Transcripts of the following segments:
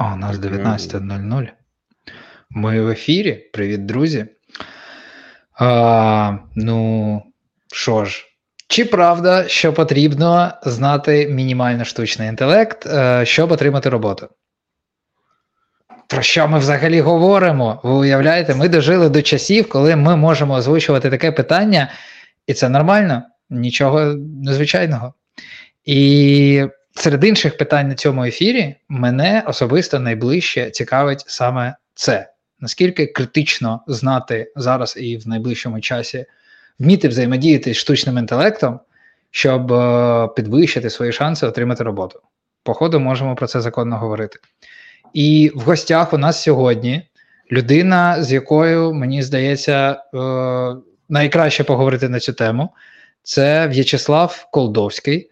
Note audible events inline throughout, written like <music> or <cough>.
О, у нас 19.00. Ми в ефірі. Привіт, друзі. А, Ну, що ж, чи правда, що потрібно знати мінімально штучний інтелект, е, щоб отримати роботу? Про що ми взагалі говоримо? Ви уявляєте, ми дожили до часів, коли ми можемо озвучувати таке питання, і це нормально, нічого незвичайного. І серед інших питань на цьому ефірі мене особисто найближче цікавить саме це. Наскільки критично знати зараз і в найближчому часі вміти взаємодіяти з штучним інтелектом, щоб е, підвищити свої шанси отримати роботу? Походу, можемо про це законно говорити. І в гостях у нас сьогодні людина, з якою мені здається, е, найкраще поговорити на цю тему, це В'ячеслав Колдовський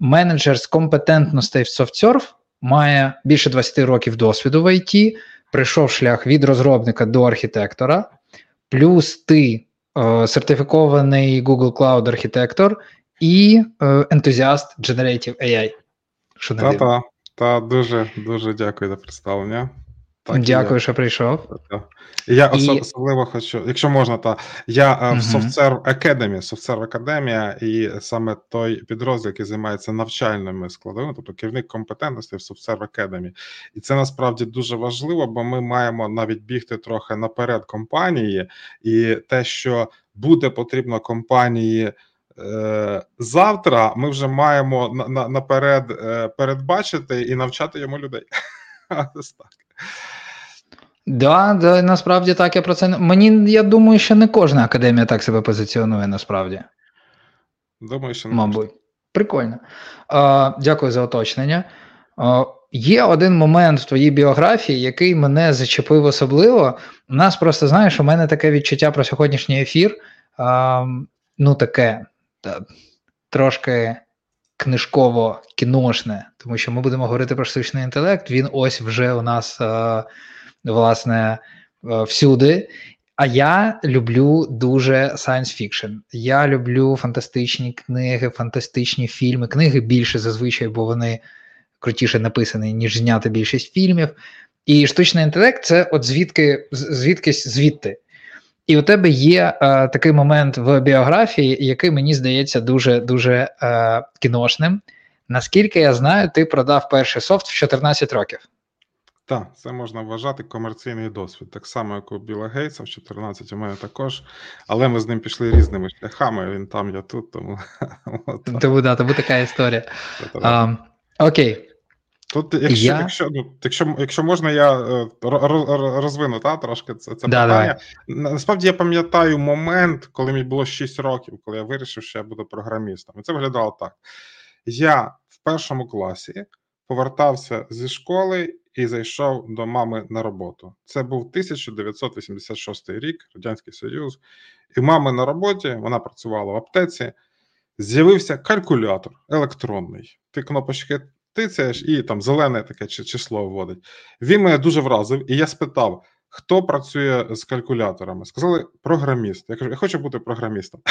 менеджер з компетентностей в SoftServe, має більше 20 років досвіду в IT, прийшов шлях від розробника до архітектора, плюс ти е, сертифікований Google Cloud архітектор і е, ентузіаст Generative AI. Що не та, та, та, дуже дуже дякую за представлення. Так, Дякую, я, що прийшов. Я і... особливо хочу, якщо можна, то я uh-huh. в SoftServe Academy, SoftServe Academy, і саме той підрозділ, який займається навчальними складовими, тобто керівник компетентності в SoftServe Academy. І це насправді дуже важливо, бо ми маємо навіть бігти трохи наперед компанії, і те, що буде потрібно компанії. Е, завтра ми вже маємо на, на, наперед е, передбачити і навчати йому людей. <laughs> Так. Да, да, насправді так я про це не Мені я думаю, що не кожна академія так себе позиціонує насправді. Думаю, що не Мабуть. Прикольно. А, Дякую за уточнення. А, Є один момент в твоїй біографії, який мене зачепив особливо. У нас просто знаєш, у мене таке відчуття про сьогоднішній ефір. А, Ну, таке та, трошки книжково кіношне, тому що ми будемо говорити про штучний інтелект. Він ось вже у нас. А, власне, е, всюди. А я люблю дуже science fiction. Я люблю фантастичні книги, фантастичні фільми. Книги більше зазвичай, бо вони крутіше написані, ніж зняти більшість фільмів. І штучний інтелект це от звідки звідкись звідти. І у тебе є е, такий момент в біографії, який мені здається дуже дуже е, кіношним. Наскільки я знаю, ти продав перший софт в 14 років. Так, це можна вважати комерційний досвід. Так само, як у Біла Гейтса в 14 у мене також, але ми з ним пішли різними шляхами. Він там, я тут, тому <laughs> Тому да, тому така історія. А, Окей. Тут, якщо я... якщо, ну, якщо, якщо можна, я е, розвину та, трошки це це да, питання. Давай. Насправді я пам'ятаю момент, коли мені було 6 років, коли я вирішив, що я буду програмістом. І це виглядало так: я в першому класі повертався зі школи і зайшов до мами на роботу. Це був 1986 рік, Радянський Союз, і мами на роботі вона працювала в аптеці. З'явився калькулятор електронний. Ти кнопочки тицяєш і там зелене таке число вводить. Він мене дуже вразив, і я спитав, хто працює з калькуляторами. Сказали, програміст. Я кажу, я хочу бути програмістом. <laughs>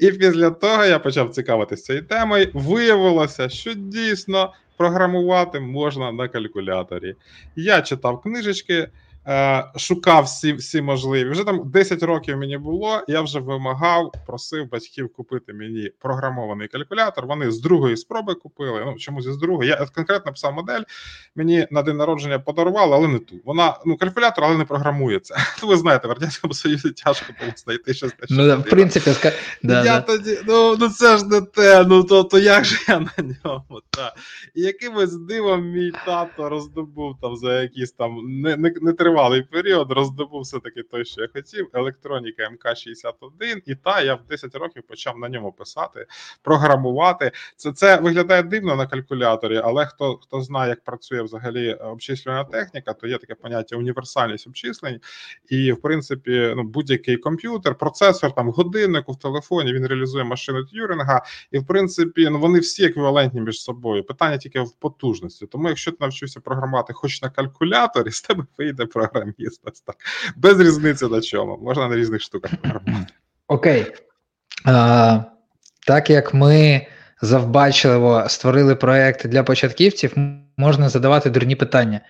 І після того я почав цікавитися цією темою. Виявилося, що дійсно програмувати можна на калькуляторі. Я читав книжечки. Е, шукав всі всі можливі. Вже там 10 років мені було. Я вже вимагав, просив батьків купити мені програмований калькулятор. Вони з другої спроби купили. Ну чомусь з другої. Я конкретно писав модель. Мені на день народження подарували, але не ту. Вона ну калькулятор, але не програмується. <laughs> Ви знаєте, в радянському союзі тяжко було знайти щось. Ну в принципі, ска... да, я да. тоді ну ну це ж не те. Ну то то як же я на ньому? Та і якимось дивом мій тато роздобув там за якісь там не не, не тривалий період роздобув все-таки той, що я хотів. Електроніка МК-61, і та я в 10 років почав на ньому писати, програмувати. Це це виглядає дивно на калькуляторі, але хто хто знає, як працює взагалі обчислювана техніка, то є таке поняття універсальність обчислень. І, в принципі, ну будь-який комп'ютер, процесор там годиннику в телефоні він реалізує машину Т'юринга, і в принципі, ну вони всі еквівалентні між собою. Питання тільки в потужності. Тому, якщо ти навчився програмувати, хоч на калькуляторі, з тебе вийде програміст. так. Без різниці на чому. Можна на різних штуках програмувати. Окей. А, Так як ми завбачливо створили проект для початківців, можна задавати дурні питання.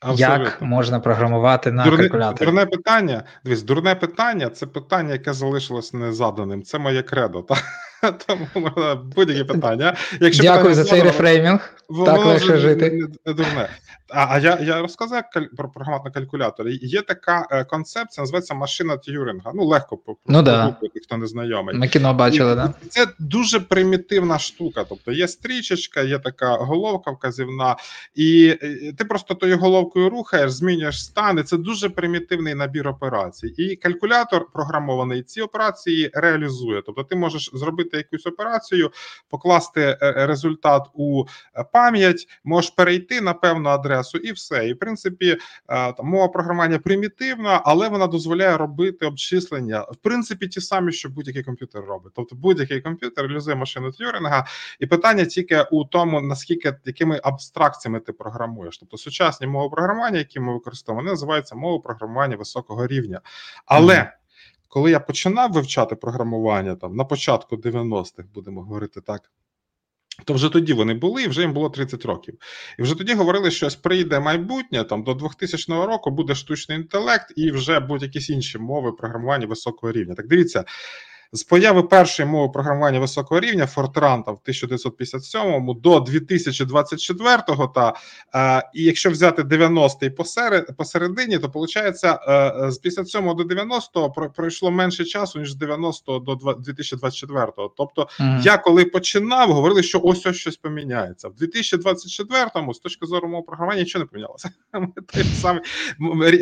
Абсолютно. Як можна програмувати на дурне, калькуляторі? Дурне питання. Дивись, дурне питання це питання, яке залишилось незаданим. Це моє кредо. Та? <laughs> Тому можна будь-які питання. Якщо Дякую питання за цей задано, рефреймінг. воно Так легше жити. Не, не дурне. А, а я, я розказав про програмат на калькуляторі. Є така е, концепція, називається машина Т'юрінга. Ну, легко Ну да. хто не знайомий. Ми кіно бачили? Да? Це дуже примітивна штука. Тобто є стрічечка, є така головка вказівна, і е, ти просто тою головкою рухаєш, змінюєш стан. і Це дуже примітивний набір операцій. І калькулятор програмований ці операції реалізує. Тобто, ти можеш зробити якусь операцію, покласти е, е, результат у е, пам'ять, можеш перейти на певну адресу, і все. І в принципі, там мова програмування примітивна, але вона дозволяє робити обчислення. В принципі, ті самі, що будь-який комп'ютер робить. Тобто, будь-який комп'ютер реалізує машину Тюрінга, і питання тільки у тому, наскільки якими абстракціями ти програмуєш. Тобто, сучасні мови програмування, які ми використовуємо, вони називаються мови програмування високого рівня. Але. Коли я починав вивчати програмування там на початку 90-х, будемо говорити так. То вже тоді вони були, і вже їм було 30 років. І вже тоді говорили, що ось прийде майбутнє, там до 2000 року буде штучний інтелект, і вже будуть якісь інші мови програмування високого рівня. Так дивіться, з появи першої мови програмування високого рівня там, в 1957 до 2024, та е, і якщо взяти 90-й посеред, посередині, то виходить, е, з 57 до 90 про- пройшло менше часу, ніж з 90 до два- 2024. Тобто Мгм. я коли починав, говорили, що ось ось щось поміняється. В 2024-му, з точки зору мого програмування, нічого не помінялося. <laughs> Ми той самий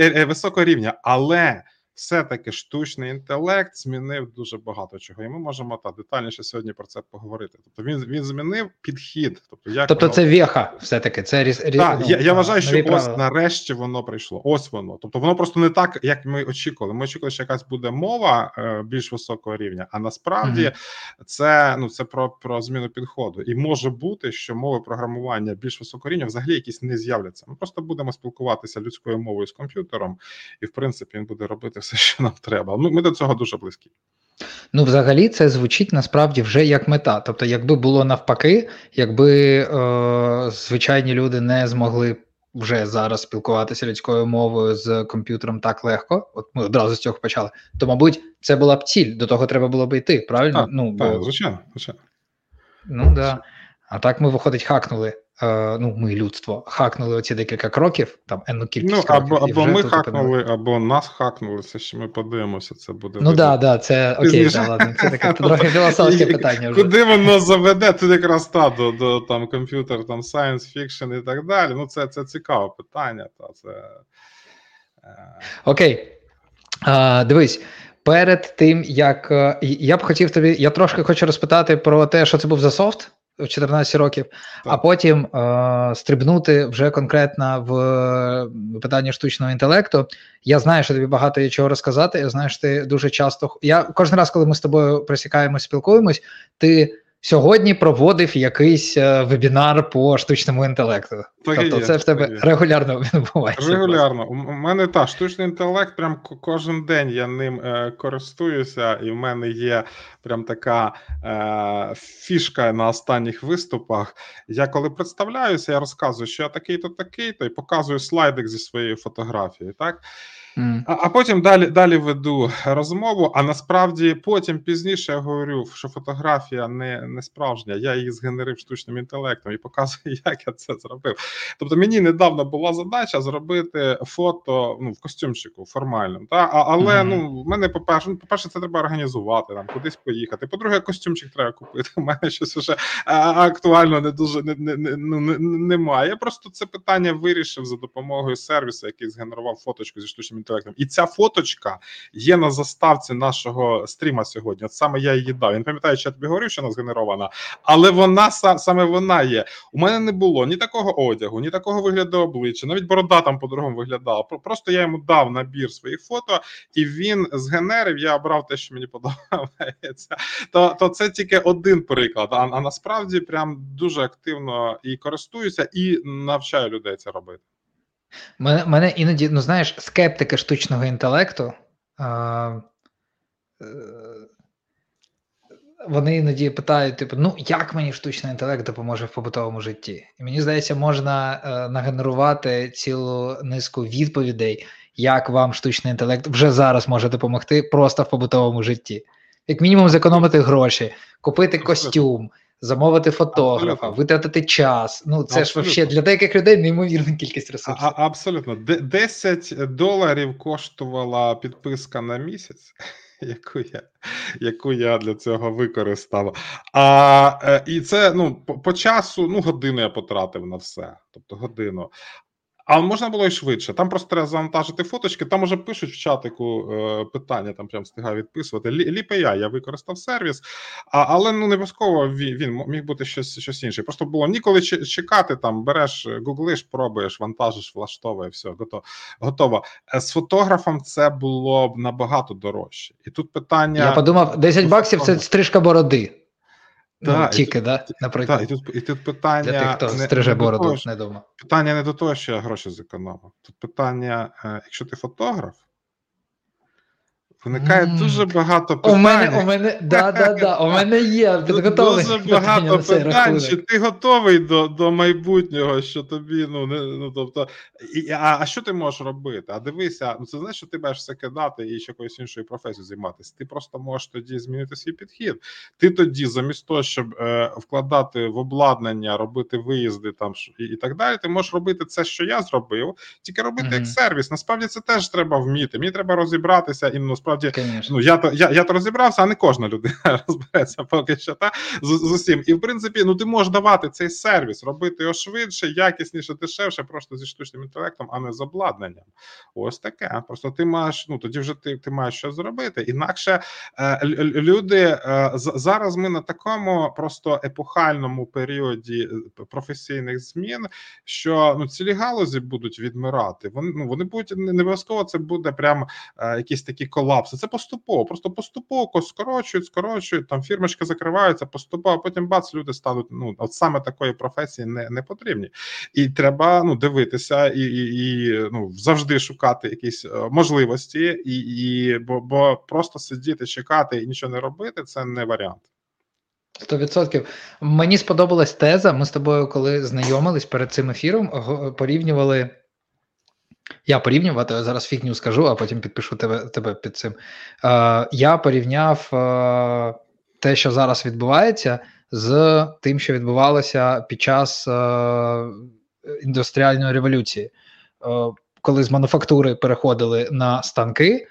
е, високого рівня, але. Все-таки штучний інтелект змінив дуже багато чого, і ми можемо та детальніше сьогодні про це поговорити. Тобто він він змінив підхід. Тобто, як Тобто воно- це веха, все-таки. Це різ, так, ну, я, я вважаю, що ось правила. нарешті воно прийшло. Ось воно. Тобто воно просто не так, як ми очікували. Ми очікували, що якась буде мова е, більш високого рівня, а насправді Мгм. це ну це про, про зміну підходу. І може бути, що мови програмування більш високого рівня взагалі якісь не з'являться. Ми просто будемо спілкуватися людською мовою з комп'ютером, і в принципі він буде робити все, що нам треба. Ми, ми до цього дуже близькі. Ну, взагалі, це звучить насправді вже як мета. Тобто, якби було навпаки, якби е, звичайні люди не змогли вже зараз спілкуватися людською мовою з комп'ютером так легко, от ми одразу з цього почали, то, мабуть, це була б ціль, до того треба було б йти, правильно? Так, ну, Так, бо, звичайно, звичайно. ну да. А так ми, виходить, хакнули. Е, ну, ми людство хакнули оці декілька кроків, там енну кількість Ну або і або ми хакнули, або нас хакнули. Це ще ми подивимося. Це буде Ну да, да, це окей, да, ладно, це таке <laughs> трохи філософське питання вже. Куди воно заведе? Тут якраз та до, до там комп'ютер, там science fiction і так далі. Ну, це, це цікаве питання. Та це. е, Окей. А, дивись, перед тим як е, я б хотів тобі, я трошки хочу розпитати про те, що це був за софт в 14 років, а потім е, стрибнути вже конкретно в е, питання штучного інтелекту. Я знаю, що тобі багато є чого розказати. Я знаю, що ти дуже часто. Я кожен раз, коли ми з тобою присікаємось, спілкуємось, ти. Сьогодні проводив якийсь е, вебінар по штучному інтелекту. Так тобто, є, це в тебе є. регулярно <laughs> відбувається. Регулярно. У мене та штучний інтелект, прям кожен день я ним е, користуюся, і в мене є прям така е, фішка на останніх виступах. Я коли представляюся, я розказую, що я такий-то, такий-то, і показую слайдик зі своєю фотографією. Так А, а потім далі далі веду розмову. А насправді потім пізніше я говорю, що фотографія не, не справжня. Я її згенерив штучним інтелектом і показую, <laughs> як я це зробив. Тобто мені недавно була задача зробити фото ну, в костюмчику формальному. Та? А, але Мгм. ну, в мене, по-перше, ну, по-перше, це треба організувати, там, кудись поїхати. По-друге, костюмчик треба купити. <laughs> У мене щось вже актуально не дуже не, не, не, ну, не, немає. Я просто це питання вирішив за допомогою сервісу, який згенерував фоточку зі штучним інтелектом. І ця фоточка є на заставці нашого стріма сьогодні. От саме я її дав. Я не пам'ятаю, чи я тобі говорив, що вона згенерована, але вона са- саме вона є. У мене не було ні такого одягу, ні такого вигляду обличчя. Навіть борода там по-другому виглядала. Просто я йому дав набір своїх фото, і він згенерив. Я обрав те, що мені подобається. То, то це тільки один приклад. А, а насправді прям дуже активно і користуюся, і навчаю людей це робити. Мене, мене іноді, ну знаєш, скептики штучного інтелекту. А, е, вони іноді питають: типу, ну як мені штучний інтелект допоможе в побутовому житті? І мені здається, можна е, нагенерувати цілу низку відповідей, як вам штучний інтелект вже зараз може допомогти просто в побутовому житті. Як мінімум, зекономити гроші, купити костюм, замовити фотографа, Абсолютно. витратити час. Ну це ж Абсолютно. вообще для деяких людей неймовірна кількість ресурсів. а- абсолютно. Де- 10 доларів коштувала підписка на місяць, <laughs> яку я, яку я для цього використав. А, е, і це ну, по, по часу, ну, годину я потратив на все. Тобто годину. А можна було і швидше. Там просто треба завантажити фоточки. Там уже пишуть в чатику е, питання, там прям встигаю відписувати. Лі- LeapAI, я використав сервіс, а, але ну не обов'язково він, він міг бути щось, щось інше. Просто було ніколи чекати. Там береш, е, гуглиш, пробуєш, вантажиш, влаштовує, все, готово. готово. Е, З фотографом це було б набагато дорожче. І тут питання. Я подумав, 10 баксів це стрижка бороди. Ну, Так, і тільки, да, Так, Та, і тут, і тут питання Для тих, хто не- стриже не бороду, того, що- не дома. Питання не до того, що я гроші зекономив. Тут питання, е, якщо ти фотограф, виникає М. дуже багато питань. У мене, у мене, да, да, да, у мене є підготовлені Дуже багато питань, чи ти готовий до, до майбутнього, що тобі, ну, не, ну тобто, і, а, а що ти можеш робити? А дивися, ну це значить, що ти маєш все кидати і ще якоюсь іншою професією займатися. Ти просто можеш тоді змінити свій підхід. Ти тоді, замість того, щоб е, вкладати в обладнання, робити виїзди там і, і так далі, ти можеш робити це, що я зробив, тільки робити як сервіс. Насправді це теж треба вміти. Мені треба розібратися і ну, насправді. Конечно. Ну, я то я, я то розібрався, а не кожна людина <laughs> розбереться поки що та з, з усім. І в принципі, ну ти можеш давати цей сервіс, робити його швидше, якісніше, дешевше, просто зі штучним інтелектом, а не з обладнанням. Ось таке. Просто ти маєш, ну тоді вже ти, ти маєш що зробити. Інакше е, лю- лю- люди е, зараз ми на такому просто епохальному періоді е, професійних змін, що ну цілі галузі будуть відмирати. Вони ну вони будуть не не обов'язково. Це буде прям е, якісь такі колапси. Це поступово, просто поступово скорочують, скорочують. Там фірмочки закриваються, поступово. а Потім бац, люди стануть. Ну от саме такої професії не, не потрібні, і треба ну дивитися і, і, і ну завжди шукати якісь е, можливості, і, і бо, бо просто сидіти, чекати і нічого не робити це не варіант. 100%. Мені сподобалась теза. Ми з тобою, коли знайомились перед цим ефіром, порівнювали. Я порівнювати, зараз фігню скажу, а потім підпишу тебе, тебе під цим. Е, я порівняв е, те, що зараз відбувається, з тим, що відбувалося під час е, індустріальної революції. Е, коли з мануфактури переходили на станки,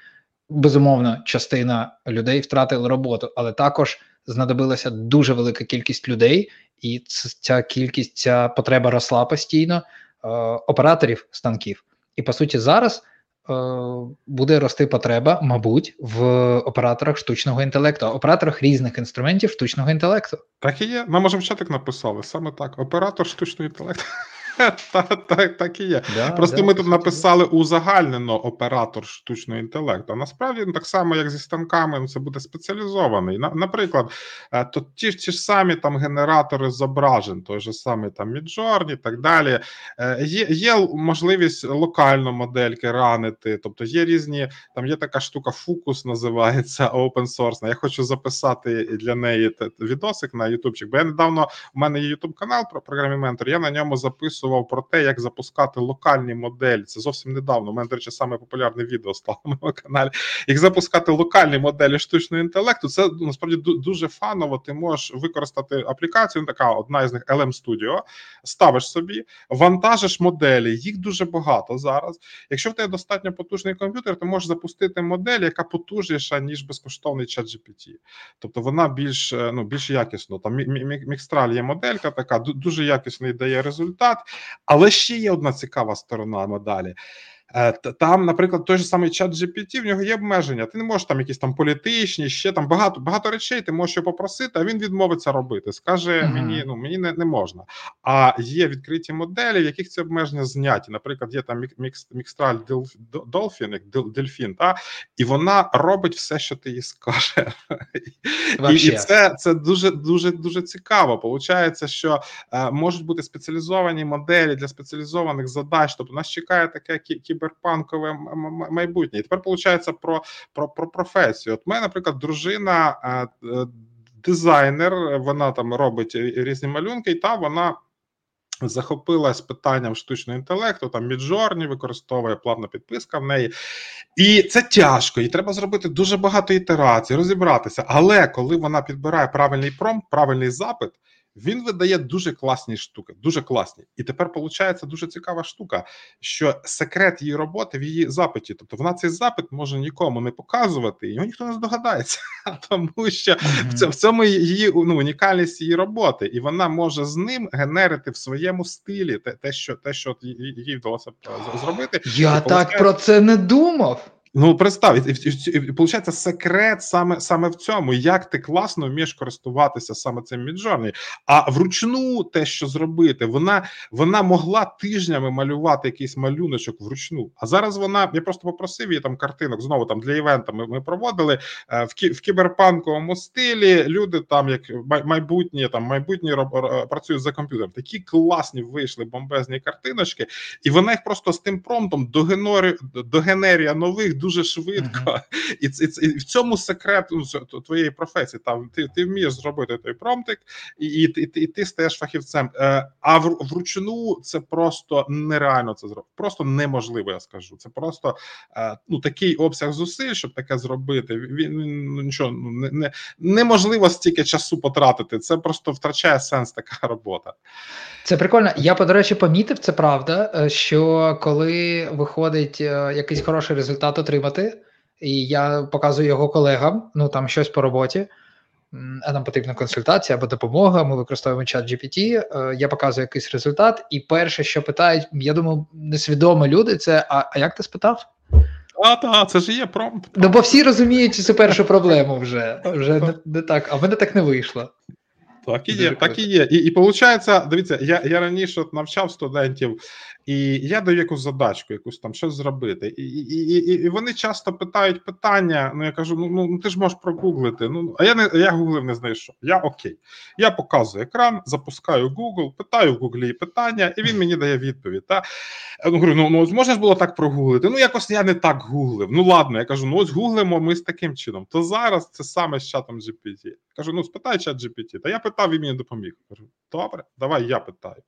безумовно, частина людей втратили роботу, але також знадобилася дуже велика кількість людей, і ця кількість, ця потреба росла постійно е, операторів станків. І по суті, зараз е, буде рости потреба, мабуть, в операторах штучного інтелекту, операторах різних інструментів штучного інтелекту. Так і є. Нам може чатик написали саме так. Оператор штучного інтелекту. <laughs> Так, так, так і є. Да, Просто да, ми тут написали узагальнено оператор штучного інтелекту. А насправді так само, як зі станками, це буде спеціалізований. Наприклад, е, то ті, ж- ті ж самі там генератори зображень, той же самий там Midjourney і так далі. Е, Є, є можливість локально модельки ранити. Тобто є різні, там є така штука, фокус називається <laughs> open source. Я хочу записати для неї відосик на ютубчик. Бо я недавно у мене є ютуб канал про програмі Ментор. Я на ньому записував про те, як запускати локальні моделі. Це зовсім недавно. У мене, до речі, саме популярне відео стало на моєму каналі. Як запускати локальні моделі штучного інтелекту. Це ну, насправді дуже фаново. Ти можеш використати аплікацію. ну, Така одна із них LM Studio, ставиш собі, вантажиш моделі. Їх дуже багато зараз. Якщо в тебе достатньо потужний комп'ютер, ти можеш запустити модель, яка потужніша ніж безкоштовний ChatGPT. Тобто вона більш е, ну більш якісно. Там Мі- Мі- Mixtral є моделька, така дуже якісний дає результат. Але ще є одна цікава сторона медалі. Е, Там, наприклад, той же самий чат GPT, в нього є обмеження. Ти не можеш там якісь там політичні, ще там багато багато речей. Ти можеш його попросити, а він відмовиться робити. Скаже Мгм. мені, ну мені не, не можна. А є відкриті моделі, в яких ці обмеження зняті. Наприклад, є там мік- мікс, мікстраль як дельфін, та і вона робить все, що ти їй скаже. І, і це, це дуже дуже дуже цікаво. Получається, що е, можуть бути спеціалізовані моделі для спеціалізованих задач. Тобто нас чекає таке кі- кіберпанкове майбутнє. І тепер виходить про, про, про професію. От мене, наприклад, дружина. е, дизайнер, вона там робить різні малюнки, і та вона. Захопилась питанням штучного інтелекту, там Midjourney використовує платна підписка в неї. І це тяжко, і треба зробити дуже багато ітерацій, розібратися. Але коли вона підбирає правильний промпт, правильний запит, він видає дуже класні штуки, дуже класні. І тепер виходить дуже цікава штука, що секрет її роботи в її запиті. Тобто вона цей запит може нікому не показувати, і його ніхто не здогадається, <laughs> тому що mm-hmm. в цьому її ну, унікальність її роботи, і вона може з ним генерити в своєму стилі те, те що те, що їй вдалося зробити. Я так про це не думав. Ну, представ, і, і, і, виходить, секрет саме саме в цьому, як ти класно вмієш користуватися саме цим Midjourney. А вручну те, що зробити, вона вона могла тижнями малювати якийсь малюночок вручну. А зараз вона я просто попросив її там картинок знову там для івента. Ми ми проводили е, в кі, в кіберпанковому стилі. Люди там, як майбутні, там майбутні роб, працюють за комп'ютером. Такі класні вийшли бомбезні картиночки, і вона їх просто з тим промптом до генері, до генерія нових дуже швидко, <laughs> і, і, і в цьому секрет ну, твоєї професії. Там ти ти вмієш зробити той промптик, і і, і, і ти стаєш фахівцем. Е, а в, вручну це просто нереально це зробити. Просто неможливо. Я скажу. Це просто е, ну такий обсяг зусиль, щоб таке зробити. Він ну, нічого ну, не, не неможливо стільки часу потратити. Це просто втрачає сенс така <laughs> робота. Це прикольно. Я по до речі, помітив це правда. Е, що коли виходить якийсь хороший результат, отримати, і я показую його колегам, ну там щось по роботі, а нам потрібна консультація або допомога. Ми використовуємо чат GPT, е, я показую якийсь результат, і перше, що питають, я думаю, несвідомі люди, це а, а як ти спитав? А, так, це ж є промпт. Ну, бо всі розуміють цю першу проблему вже. Вже не, не так, а в мене так не вийшло. Так і є, так і є. І і виходить, дивіться, я я раніше навчав студентів, і я даю якусь задачку, якусь там щось зробити. І і, і, і вони часто питають питання. Ну я кажу: ну ну ти ж можеш прогуглити. Ну а я не я гуглив не знайшов. Я окей. Я показую екран, запускаю Google, питаю в Гуглі питання, і він мені дає відповідь. Та я говорю, ну ну можна ж було так прогуглити. Ну якось я не так гуглив. Ну ладно, я кажу, ну ось гуглимо ми з таким чином. То зараз це саме з чатом GPT. Кажу, ну спитай чат GPT. Та я питав і мені допоміг. Кажу, добре, давай я питаю.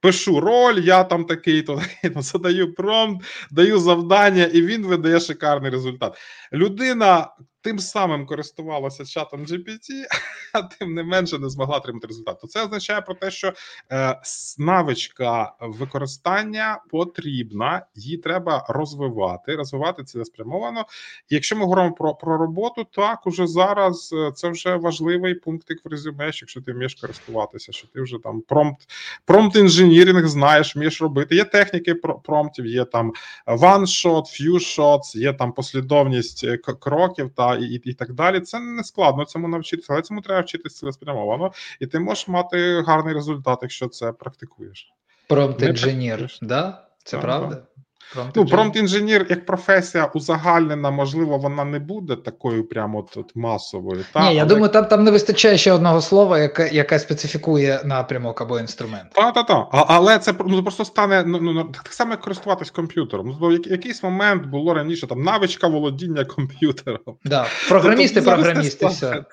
Пишу роль, я там такий, то такий, задаю промпт, даю завдання, і він видає шикарний результат. Людина тим самим користувалася чатом GPT, <laughs> а тим не менше не змогла отримати результат. То Це означає про те, що е, навичка використання потрібна, її треба розвивати. Розвивати це спрямовано. І якщо ми говоримо про про роботу, так уже зараз е, це вже важливий пунктик в резюме, якщо ти вмієш користуватися, що ти вже там промпт промпт інженіринг знаєш, вмієш робити. Є техніки промптів, є там one-shot, few shots, є там послідовність е, кроків та і і, і так далі. Це не складно цьому навчитися, але цьому треба вчитися цілеспрямовано, і ти можеш мати гарний результат, якщо це практикуєш. Промпт інженер, да? Це так, правда? Так. Промпт ну, промпт-інженір як професія узагальнена, можливо, вона не буде такою прямо от, от масовою. Та? Ні, я але... думаю, там там не вистачає ще одного слова, яке яке специфікує напрямок або інструмент. Так, так, так. Але це ну, просто стане ну, ну, так само, як користуватись комп'ютером. Ну, в якийсь момент було раніше там навичка володіння комп'ютером. Да. Програмісти, то, програмісти. все.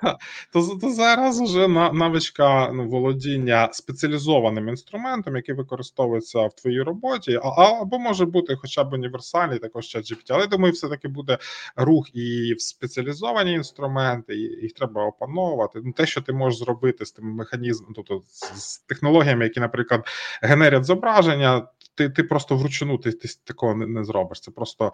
То, то зараз вже навичка ну, володіння спеціалізованим інструментом, який використовується в твоїй роботі, а, або може бути хоча б універсальний, також ChatGPT. Але думаю, все-таки буде рух і в спеціалізовані інструменти, і їх треба опановувати. Ну, Те, що ти можеш зробити з тим механізмом, тобто з технологіями, які, наприклад, генерять зображення, ти ти просто вручну ти, ти такого не, не зробиш. Це просто.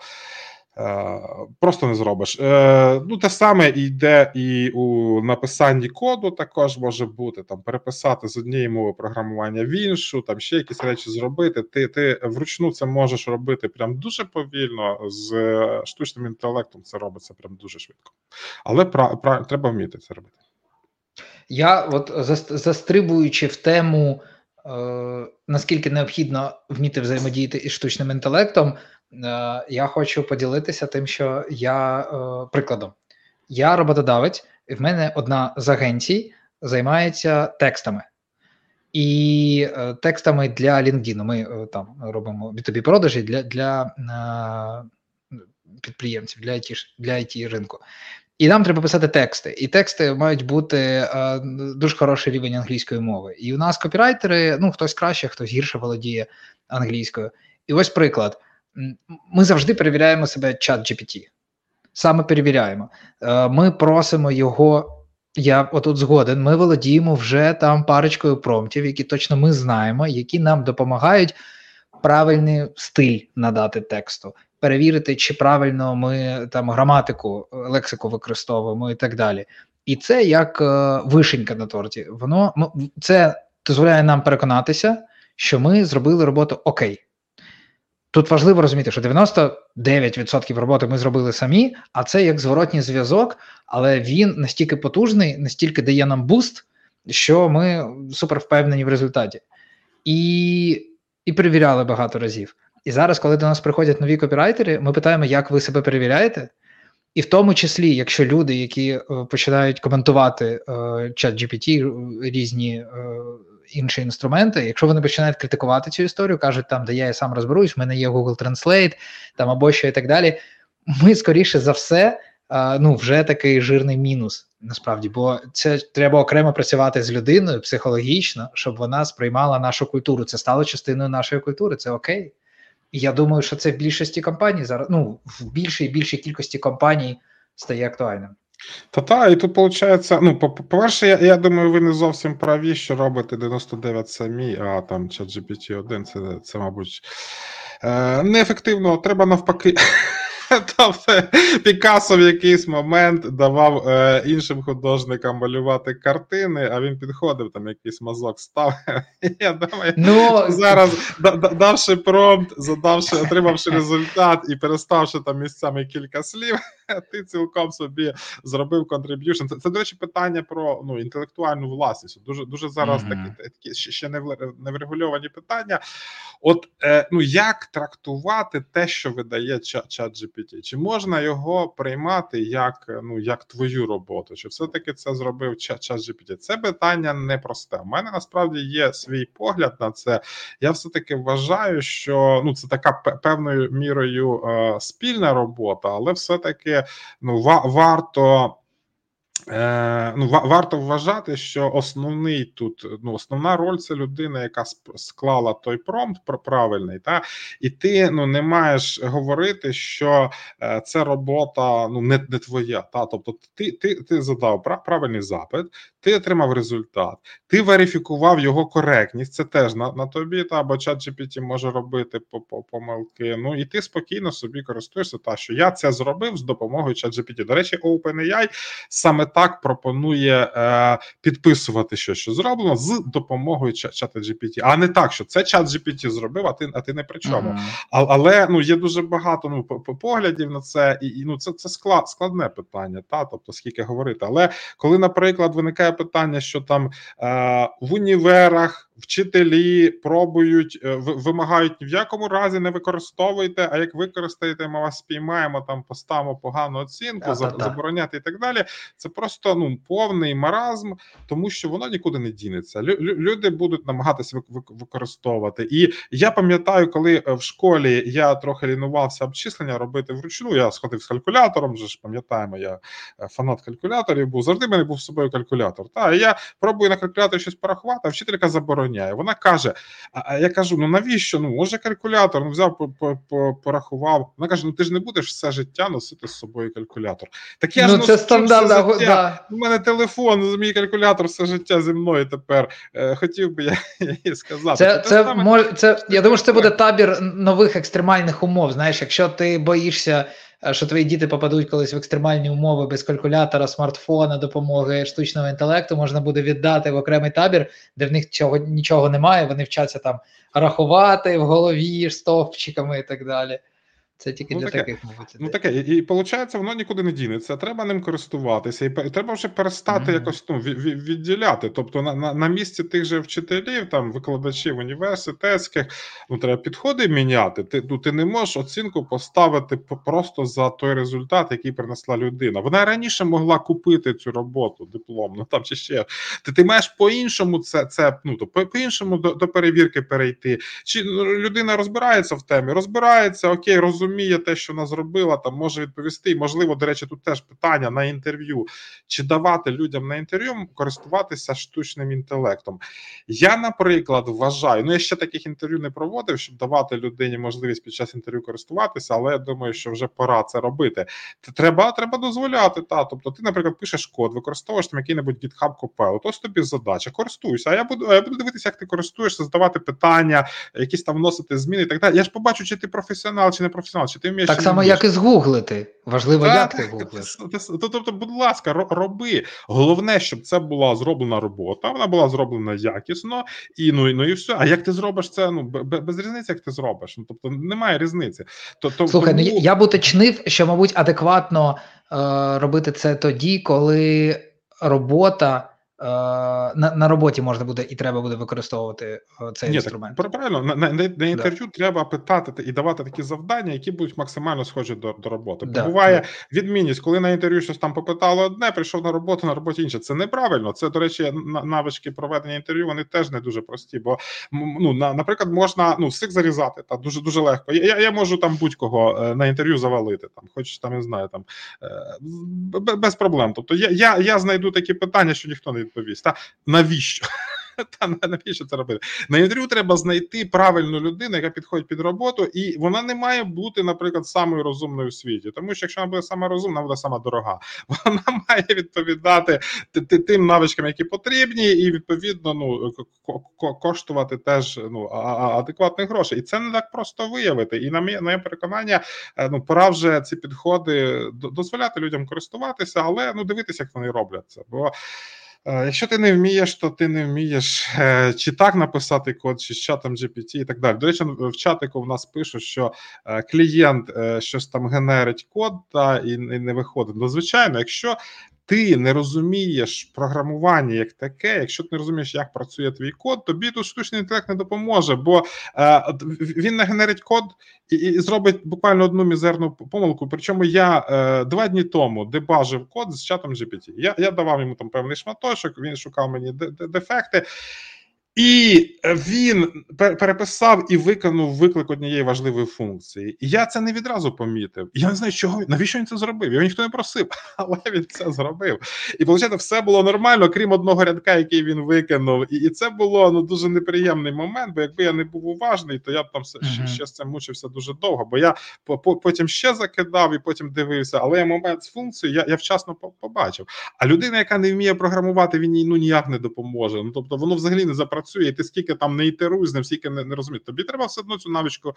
Е, просто не зробиш. Е, ну, те саме йде і у написанні коду, також може бути там переписати з однієї мови програмування в іншу, там ще якісь речі зробити. Ти ти вручну це можеш робити прям дуже повільно. З штучним інтелектом це робиться прям дуже швидко. Але пра, пра, треба вміти це робити. Я, от застрибуючи в тему, е, наскільки необхідно вміти взаємодіяти із штучним інтелектом. Е, я хочу поділитися тим, що я е, прикладом. Я роботодавець, і в мене одна з агенцій займається текстами. І е, текстами для LinkedIn. Ми там робимо B2B продажі для для підприємців, для IT, для IT ринку. І нам треба писати тексти. І тексти мають бути дуже хороший рівень англійської мови. І у нас копірайтери, ну хтось краще, хтось гірше володіє англійською. І ось приклад: ми завжди перевіряємо себе чат GPT. Саме перевіряємо. Е, ми просимо його. Я отут згоден. Ми володіємо вже там парочкою промптів, які точно ми знаємо, які нам допомагають правильний стиль надати тексту, перевірити, чи правильно ми там граматику, лексику використовуємо і так далі. І це як е, вишенька на торті. Воно це дозволяє нам переконатися, що ми зробили роботу окей. Тут важливо розуміти, що 99% роботи ми зробили самі, а це як зворотній зв'язок, але він настільки потужний, настільки дає нам буст, що ми супер впевнені в результаті. І і перевіряли багато разів. І зараз, коли до нас приходять нові копірайтери, ми питаємо, як ви себе перевіряєте. І в тому числі, якщо люди, які е, починають коментувати е, чат GPT, різні е, інші інструменти, якщо вони починають критикувати цю історію, кажуть, там, де я сам розберусь, в мене є Google Translate, там або що і так далі, ми скоріше за все, ну, вже такий жирний мінус, насправді, бо це треба окремо працювати з людиною психологічно, щоб вона сприймала нашу культуру. Це стало частиною нашої культури, це окей. І я думаю, що це в більшості компаній зараз, ну, в більшій більшій кількості компаній стає актуальним. Та та, і тут виходить, ну, по-перше, я я думаю, ви не зовсім праві, що робите 99 самі, а там ChatGPT 1 це, це мабуть, е, неефективно. Треба навпаки <laughs> Тобто Пікассо в якийсь момент давав е, іншим художникам малювати картини, а він підходив, там якийсь мазок став. <laughs> Я думаю, ну, зараз давши промпт, задавши, отримавши результат і переставши там місцями кілька слів, <laughs> ти цілком собі зробив contribution. Це, це, до речі, питання про ну, інтелектуальну власність. Дуже дуже зараз mm-hmm. такі такі ще не врегульовані питання. От е, ну як трактувати те, що видає чат GPT? Чи можна його приймати як ну як твою роботу? Чи все-таки це зробив чат GPT? Це питання непросте. У мене насправді є свій погляд на це. Я все-таки вважаю, що ну це така певною мірою е, спільна робота, але все-таки ну варто. Е, ну, Варто вважати, що основний тут ну, основна роль це людина, яка склала той промпт правильний, та і ти ну не маєш говорити, що е, це робота ну не не твоя. Та тобто, ти ти, ти задав правильний запит, ти отримав результат, ти верифікував його коректність. Це теж на на тобі, та бо чат GPT може робити помилки. Ну і ти спокійно собі користуєшся, та що я це зробив з допомогою чат GPT. До речі, OpenAI саме так пропонує е, підписувати щось, що зроблено з допомогою чата GPT, а не так, що це чат GPT зробив, а ти а ти не при чому. Uh-huh. А, але ну є дуже багато ну поглядів на це, і, і ну це це склад, складне питання, та тобто скільки говорити. Але коли, наприклад, виникає питання, що там е, в універах вчителі пробують е, вимагають ні в якому разі не використовуйте. А як використаєте, ми вас спіймаємо там, поставимо погану оцінку, а, забороняти і так далі. Це просто ну повний маразм, тому що воно нікуди не дінеться. Люди будуть намагатися використовувати. І я пам'ятаю, коли е, в школі я трохи лінувався обчислення робити вручну. Я сходив з калькулятором. Вже ж пам'ятаємо, я фанат калькуляторів. Був завжди мене був з собою калькулятор. Та і я пробую на калькуляторі щось порахувати, а вчителька забороняє. Вона каже: А я кажу: ну навіщо? Ну може калькулятор ну взяв, порахував. Вона каже: Ну ти ж не будеш все життя носити з собою калькулятор. Так я ну, ж це стандарт, все Да. У мене телефон, мій калькулятор все життя зі мною тепер. Е, хотів би я <laughs> їй сказати. Це, це, це, мож, це Я думаю, що це буде табір нових екстремальних умов. Знаєш, якщо ти боїшся що твої діти попадуть колись в екстремальні умови без калькулятора, смартфона, допомоги штучного інтелекту, можна буде віддати в окремий табір, де в них цього нічого немає. Вони вчаться там рахувати в голові стовпчиками і так далі. Це тільки ну, для таке, таких мабуть. Ну таке, і, і виходить, воно нікуди не дінеться. Треба ним користуватися, і треба вже перестати mm-hmm. якось ну, від, відділяти. Тобто на на, на місці тих же вчителів, там викладачів університетських, ну треба підходи міняти. Ти ну, ти не можеш оцінку поставити просто за той результат, який принесла людина. Вона раніше могла купити цю роботу дипломну там чи ще. Ти ти маєш по-іншому це це ну то по-іншому до, до перевірки перейти. Чи ну, людина розбирається в темі, розбирається, окей, розуміє розуміє те, що вона зробила, там може відповісти. І можливо, до речі, тут теж питання на інтерв'ю: чи давати людям на інтерв'ю користуватися штучним інтелектом? Я, наприклад, вважаю, ну я ще таких інтерв'ю не проводив, щоб давати людині можливість під час інтерв'ю користуватися, але я думаю, що вже пора це робити. Треба треба дозволяти. Та тобто, ти, наприклад, пишеш код, використовуєш там який-небудь GitHub Copilot, ось тобі задача, користуйся. А я буду я буду дивитися, як ти користуєшся, задавати питання, якісь там вносити зміни і так далі. Я ж побачу, чи ти професіонал, чи не професіонал, чи ти вмієш. Так само, як і згуглити. Важливо, та, як ти гуглиш. Тобто, будь ласка, роби. Головне, щоб це була зроблена робота, вона була зроблена якісно, і ну, ну і все. А як ти зробиш це? Ну без різниці, як ти зробиш. Ну тобто немає різниці. То, Слухай, тому... ну я б уточнив, що мабуть адекватно е, робити це тоді, коли робота. Е, на на роботі можна буде і треба буде використовувати е, цей Ні, інструмент. Так, правильно на на, на інтерв'ю да. треба питати і давати такі завдання, які будуть максимально схожі до до роботи. Да, Буває да. відмінність, коли на інтерв'ю щось там попитало одне, прийшов на роботу, на роботі інше. Це неправильно. Це, до речі, навички проведення інтерв'ю. Вони теж не дуже прості. Бо ну на, наприклад, можна ну всіх зарізати та дуже дуже легко. Я я можу там будь-кого е, на інтерв'ю завалити, там, хоч там я знаю, там без проблем. Тобто я я, я знайду такі питання, що ніхто не відповість. Та навіщо? <laughs> Та навіщо це робити? На інтерв'ю треба знайти правильну людину, яка підходить під роботу, і вона не має бути, наприклад, самою розумною в світі. Тому що якщо вона буде сама розумна, вона буде сама дорога. <laughs> Вона має відповідати тим навичкам, які потрібні, і відповідно ну коштувати теж ну адекватних грошей. І це не так просто виявити. І на моє, на моє переконання, е, ну пора вже ці підходи дозволяти людям користуватися, але ну дивитися, як вони роблять це. Бо якщо ти не вмієш, то ти не вмієш е, чи так написати код, чи з чатом GPT і так далі. До речі, в чатику в нас пишуть, що е, клієнт щось там генерить код та і не виходить. Ну, звичайно, якщо ти не розумієш програмування як таке, якщо ти не розумієш, як працює твій код, тобі тут штучний інтелект не допоможе, бо е, він нагенерить код і, і зробить буквально одну мізерну помилку. Причому я е, два дні тому дебажив код з чатом GPT. Я я давав йому там певний шматочок, він шукав мені дефекти. І він переписав і виконав виклик однієї важливої функції. І я це не відразу помітив. Я не знаю, чого навіщо він це зробив. Його ніхто не просив, <laughs> але він це зробив. І виходить, все було нормально, крім одного рядка, який він викинув. І і це було ну дуже неприємний момент. Бо якби я не був уважний, то я б там все uh-huh. ще з цим мучився дуже довго. Бо я потім ще закидав і потім дивився. Але я момент з функцією я я вчасно побачив. А людина, яка не вміє програмувати, він їй ну ніяк не допоможе. Ну тобто, воно взагалі не запрацює працює, і ти скільки там не ітеруй з ним, скільки не, не розумієш. Тобі треба все одно цю навичку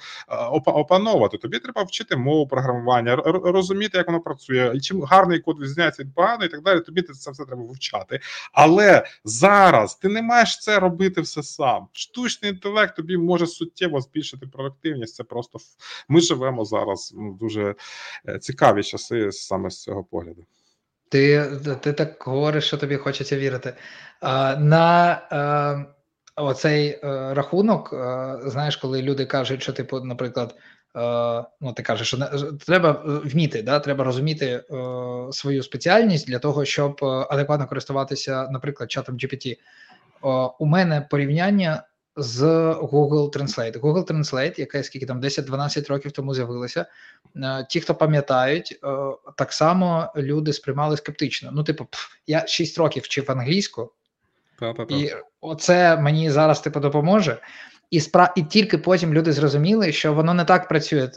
опановувати. Тобі треба вчити мову програмування, розуміти, як воно працює, і чим гарний код відрізняється від поганого і так далі. Тобі це все треба вивчати. Але зараз ти не маєш це робити все сам. Штучний інтелект тобі може суттєво збільшити продуктивність. Це просто ми живемо зараз ну, дуже е, цікаві часи саме з цього погляду. Ти ти так говориш, що тобі хочеться вірити. А, На а, оцей е, рахунок, е, знаєш, коли люди кажуть, що типу, наприклад, е, ну ти кажеш, що не, треба вміти, да, треба розуміти е, свою спеціальність для того, щоб е, адекватно користуватися, наприклад, чатом GPT. Е, у мене порівняння з Google Translate. Google Translate, яка скільки там 10-12 років тому з'явилася. Е, ті, хто пам'ятають, так само люди сприймали скептично. Ну, типу, пф, я 6 років вчив англійську. І оце мені зараз типу допоможе. І спра... і тільки потім люди зрозуміли, що воно не так працює.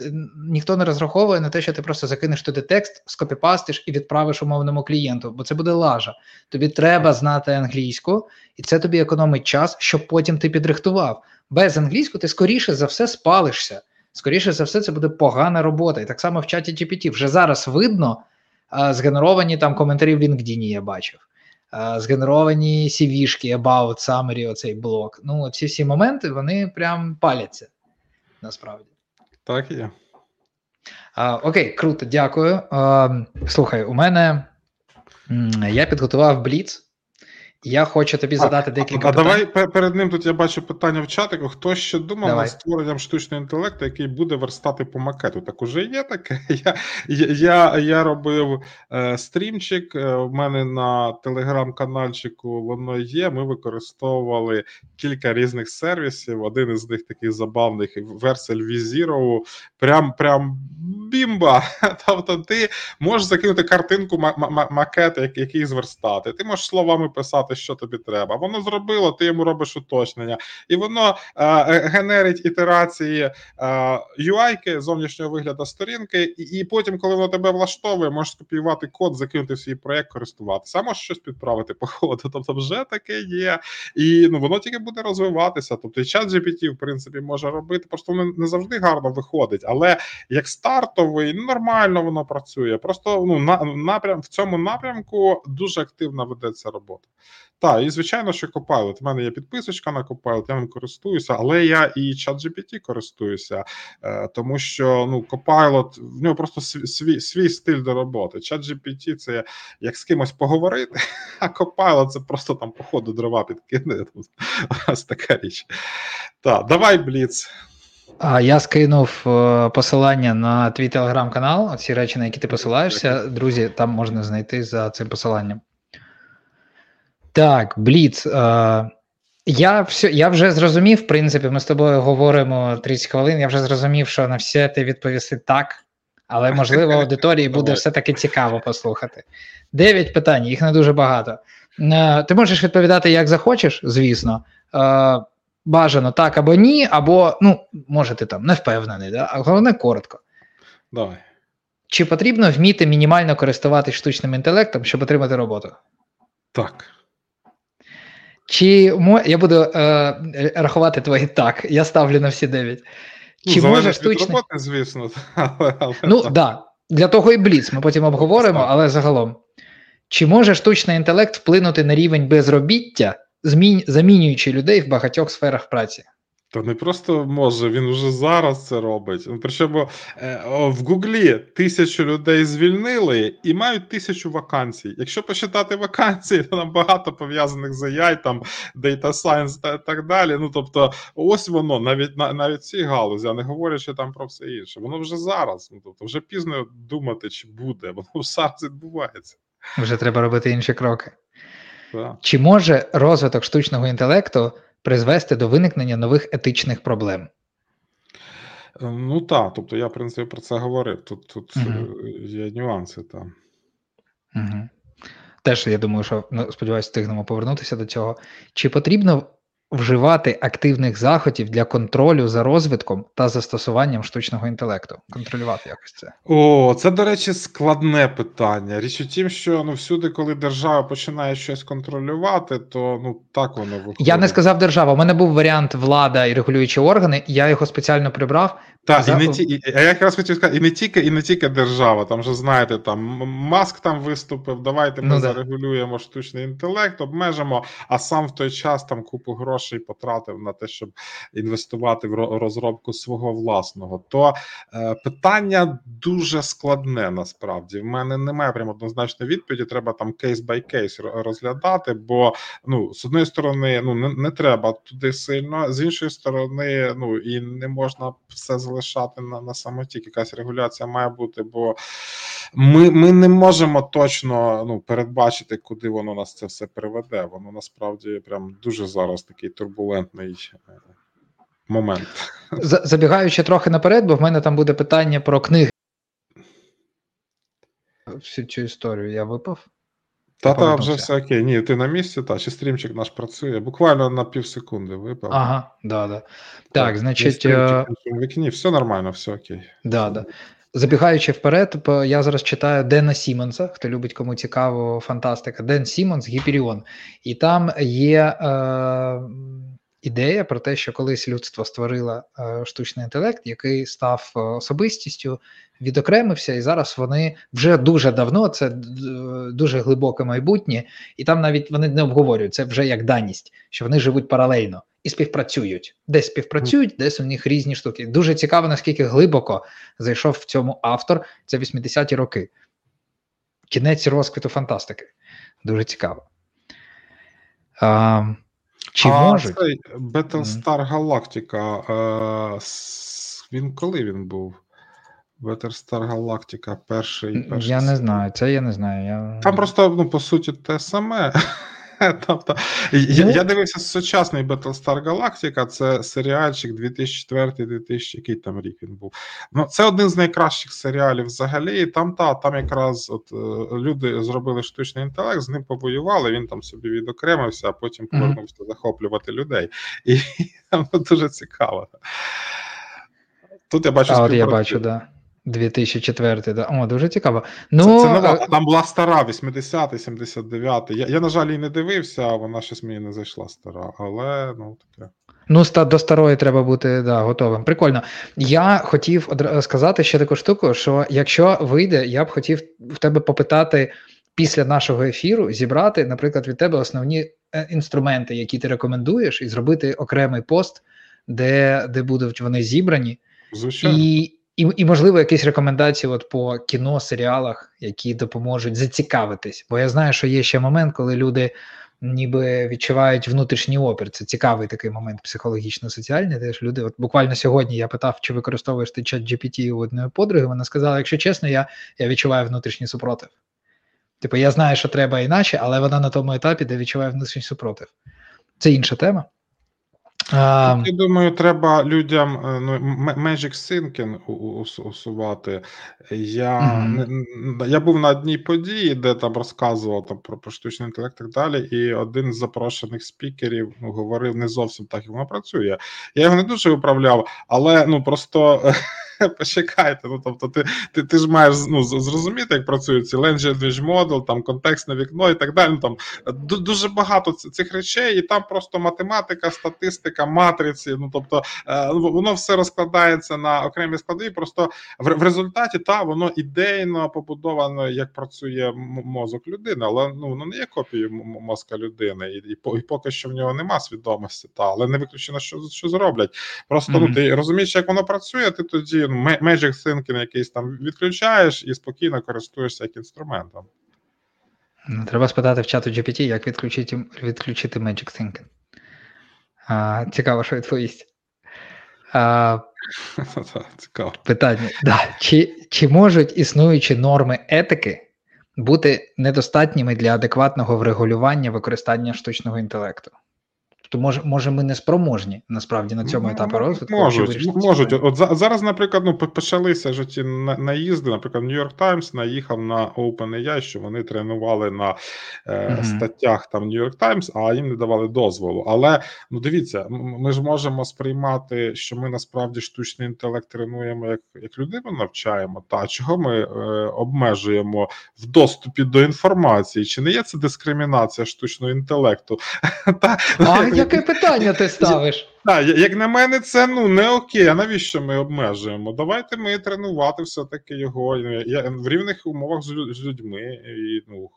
Ніхто не розраховує на те, що ти просто закинеш туди текст, скопіпастиш і відправиш умовному клієнту, бо це буде лажа. Тобі треба знати англійську, і це тобі економить час, щоб потім ти підрихтував. Без англійську ти скоріше за все спалишся. Скоріше за все, це буде погана робота. І так само в чаті GPT вже зараз видно а, згенеровані там коментарі в LinkedIn, я бачив згенеровані CV-шки, about, summary, оцей блок. Ну, ці всі моменти вони прям паляться насправді. Так і є. А, Окей, круто, дякую. А, Слухай, у мене я підготував бліц, Я хочу тобі задати декілька а, питань. давай перед ним тут я бачу питання в чатику. Хто ще думав Давай. над створенням штучного інтелекту, який буде верстати по макету? Так уже є таке. <laughs> Я, я, я, робив е, стрімчик. е, в мене на телеграм-канальчику воно є. Ми використовували кілька різних сервісів. Один із них таких забавних Vercel V-Zero. Прям прям бімба. <laughs> Тобто, ти можеш закинути картинку ма- ма- ма- макет, який зверстати. Ти можеш словами писати, що тобі треба. Воно зробило, ти йому робиш уточнення, і воно е, е, генерить ітерації е, UI, зовнішнього вигляду сторінки, і, і потім, коли воно тебе влаштовує, можеш скопіювати код, закинути в свій проект, користуватися. А можеш щось підправити по ходу. <laughs> Тобто, вже таке є. І ну воно тільки буде розвиватися. Тобто, і чат GPT, в принципі, може робити. Просто воно не завжди гарно виходить, але як стартовий, ну, нормально воно працює. Просто ну на напрям в цьому напрямку дуже активно ведеться робота. Так, і звичайно, що Copilot. У мене є підписочка на Copilot, я ним користуюся, але я і ChatGPT користуюся, е, тому що ну Copilot, в нього просто свій, свій, стиль до роботи. ChatGPT – це як з кимось поговорити, <laughs> а Copilot – це просто там по ходу дрова підкине. <laughs> Ось така річ. Так, давай, Бліц. А я скинув е, посилання на твій телеграм-канал. Ці речі, на які ти посилаєшся, друзі, там можна знайти за цим посиланням. Так, Бліц. Е, я все, я вже зрозумів, в принципі, ми з тобою говоримо 30 хвилин. Я вже зрозумів, що на все ти відповісти так, але <laughs> можливо аудиторії буде все-таки цікаво послухати. Дев'ять питань, їх не дуже багато. Е, Ти можеш відповідати як захочеш, звісно. Е, Бажано так або ні, або, ну, може, ти там не впевнений, да? а головне коротко. Давай. Чи потрібно вміти мінімально користуватись штучним інтелектом, щоб отримати роботу? Так. Чи мо... я буду е, рахувати твої так, я ставлю на всі 9. Ну, Чи може залежить від штучний. роботи, звісно. <laughs> Але, але, Ну так, да. для того і бліц, ми потім обговоримо, але загалом. Чи може штучний інтелект вплинути на рівень безробіття, змін... замінюючи людей в багатьох сферах праці? Та не просто може, він вже зараз це робить. Ну, Причому е, в Гуглі тисячу людей звільнили і мають тисячу вакансій. Якщо посчитати вакансії, то там багато пов'язаних з AI, там Data Science та так далі. Ну тобто, ось воно, навіть на навіть ці галузі, а не говорячи там про все інше. Воно вже зараз. Ну тобто, вже пізно думати, чи буде, <laughs> воно зараз відбувається. Вже треба робити інші кроки. Так. Чи може розвиток штучного інтелекту призвести до виникнення нових етичних проблем? Е, Ну так, тобто я в принципі про це говорив. Тут тут е, є нюанси там. Угу. Теж я думаю, що ну, сподіваюся, встигнемо повернутися до цього. Чи потрібно вживати активних заходів для контролю за розвитком та застосуванням штучного інтелекту? Контролювати якось це. О, це, до речі, складне питання. Річ у тім, що ну всюди, коли держава починає щось контролювати, то ну так воно виходить. Я не сказав держава. У мене був варіант влада і регулюючі органи, я його спеціально прибрав. Так, і не ті, і, я якраз хотів сказати, і не тільки, і не тільки держава. Там же знаєте, там Маск там виступив. Давайте ми Ну да. зарегулюємо штучний інтелект, обмежимо. А сам в той час там купу грошей потратив на те, щоб інвестувати в розробку свого власного. То е, питання дуже складне насправді. В мене немає прямо однозначної відповіді. Треба там кейс бай кейс розглядати. Бо ну з одної сторони, ну не, не треба туди сильно, з іншої сторони, ну і не можна все залишати на, на самотік. Якась регуляція має бути, бо ми, ми не можемо точно ну передбачити, куди воно нас це все приведе. Воно насправді прям дуже зараз такий турбулентний е, момент. Забігаючи трохи наперед, бо в мене там буде питання про книги. Всю цю історію я випав. Та та вже все окей. Ні, ти на місці, та чи стрімчик наш працює. Буквально на пів секунди випав. Ага, да, да. Так, є значить, стрімчик е, в вікні, все нормально, все окей. Да, да. Забігаючи вперед, я зараз читаю Дена Сімонса, хто любить кому цікаво фантастика. Ден Сімонс Гіперіон. І там є е, ідея про те, що колись людство створило е, штучний інтелект, який став е, особистістю, відокремився, і зараз вони вже дуже давно, це д- дуже глибоке майбутнє, і там навіть вони не обговорюють це вже як даність, що вони живуть паралельно і співпрацюють. Десь співпрацюють, десь у них різні штуки. Дуже цікаво, наскільки глибоко зайшов в цьому автор. Це 80-ті роки. Кінець розквіту фантастики. Дуже цікаво. А, чи а можуть? Цей Battlestar Galactica, е, він коли він був? Battlestar Galactica перший. перший Я не знаю, це я не знаю. Я... Там просто, ну, по суті, те саме. <laughs> Тобто, я, Ну- я дивився сучасний Battlestar Galactica, це серіальчик 2004-2000, який там рік він був. Ну, це один з найкращих серіалів взагалі. І там та, там якраз от, е, люди зробили штучний інтелект, з ним побоювали, він там собі відокремився, а потім повернувся захоплювати людей. І <laughs> там дуже цікаво. Тут я бачу А, от я бачу, да. 2004, да. О, дуже цікаво. Ну, це нова, е, там була стара, 80-й, 79-й. Я, я, на жаль, її не дивився, вона щось мені не зайшла стара, але ну таке. Ну, до старої треба бути да, готовим. Прикольно. Я хотів одра- сказати ще таку штуку, що якщо вийде, я б хотів в тебе попитати після нашого ефіру зібрати, наприклад, від тебе основні е, інструменти, які ти рекомендуєш, і зробити окремий пост, де, де будуть вони зібрані, Звичайно. і, і, і, можливо, якісь рекомендації от по кіно, серіалах, які допоможуть зацікавитись. Бо я знаю, що є ще момент, коли люди ніби відчувають внутрішній опір. Це цікавий такий момент психологічно-соціальний. Теж люди, от буквально сьогодні я питав, чи використовуєш ти чат GPT у одної подруги. Вона сказала: якщо чесно, я, я відчуваю внутрішній супротив. Типу, я знаю, що треба іначе, але вона на тому етапі, де відчуває внутрішній супротив. Це інша тема. А, Я думаю, треба людям е, ну, Magic ус- усувати. Я, не- я був на одній події, де там розказував там, про, про штучний інтелект і так далі, і один з запрошених спікерів ну, говорив не зовсім так, як воно працює. Я його не дуже виправляв, але ну просто <laughs> почекайте. Ну, тобто, ти, ти, ти ж маєш ну, зрозуміти, як працює ці language model, там контекстне вікно і так далі. Ну, там дуже багато цих речей, і там просто математика, статистика, матриці. Ну тобто е, воно все розкладається на окремі склади. Просто в, в результаті та воно ідейно побудовано, як працює мозок людини, але ну воно не є копією мозка людини, і, і, і поки що в нього нема свідомості, та але не виключено, що, що зроблять. Просто Мгм. ну ти розумієш, як воно працює. Ти тоді Magic Thinking якийсь там відключаєш і спокійно користуєшся як інструментом. Ну, Треба спитати в чату GPT, як відключити, відключити Magic Thinking. А, цікаво, що відповість. А, <laughs> Цікаво. питання. Да. Чи, чи можуть існуючі норми етики бути недостатніми для адекватного врегулювання використання штучного інтелекту? Тобто, може, може, ми не спроможні насправді на цьому Ну, етапі розвитку? Можуть, можуть. От зараз, наприклад, ну по- почалися ж ті наїзди. Наприклад, New York Times наїхав на OpenAI, що вони тренували на е, Мгм. статтях там New York Times, а їм не давали дозволу. Але ну дивіться, ми ж можемо сприймати, що ми насправді штучний інтелект тренуємо як, як людину навчаємо. Та чого ми е, обмежуємо в доступі до інформації? Чи не є це дискримінація штучного інтелекту? <laughs> Та, як- яке питання ти ставиш? так, як на мене, це ну не окей. А навіщо ми обмежуємо? Давайте ми тренувати все-таки його я, в рівних умовах з, людьми. І, ну,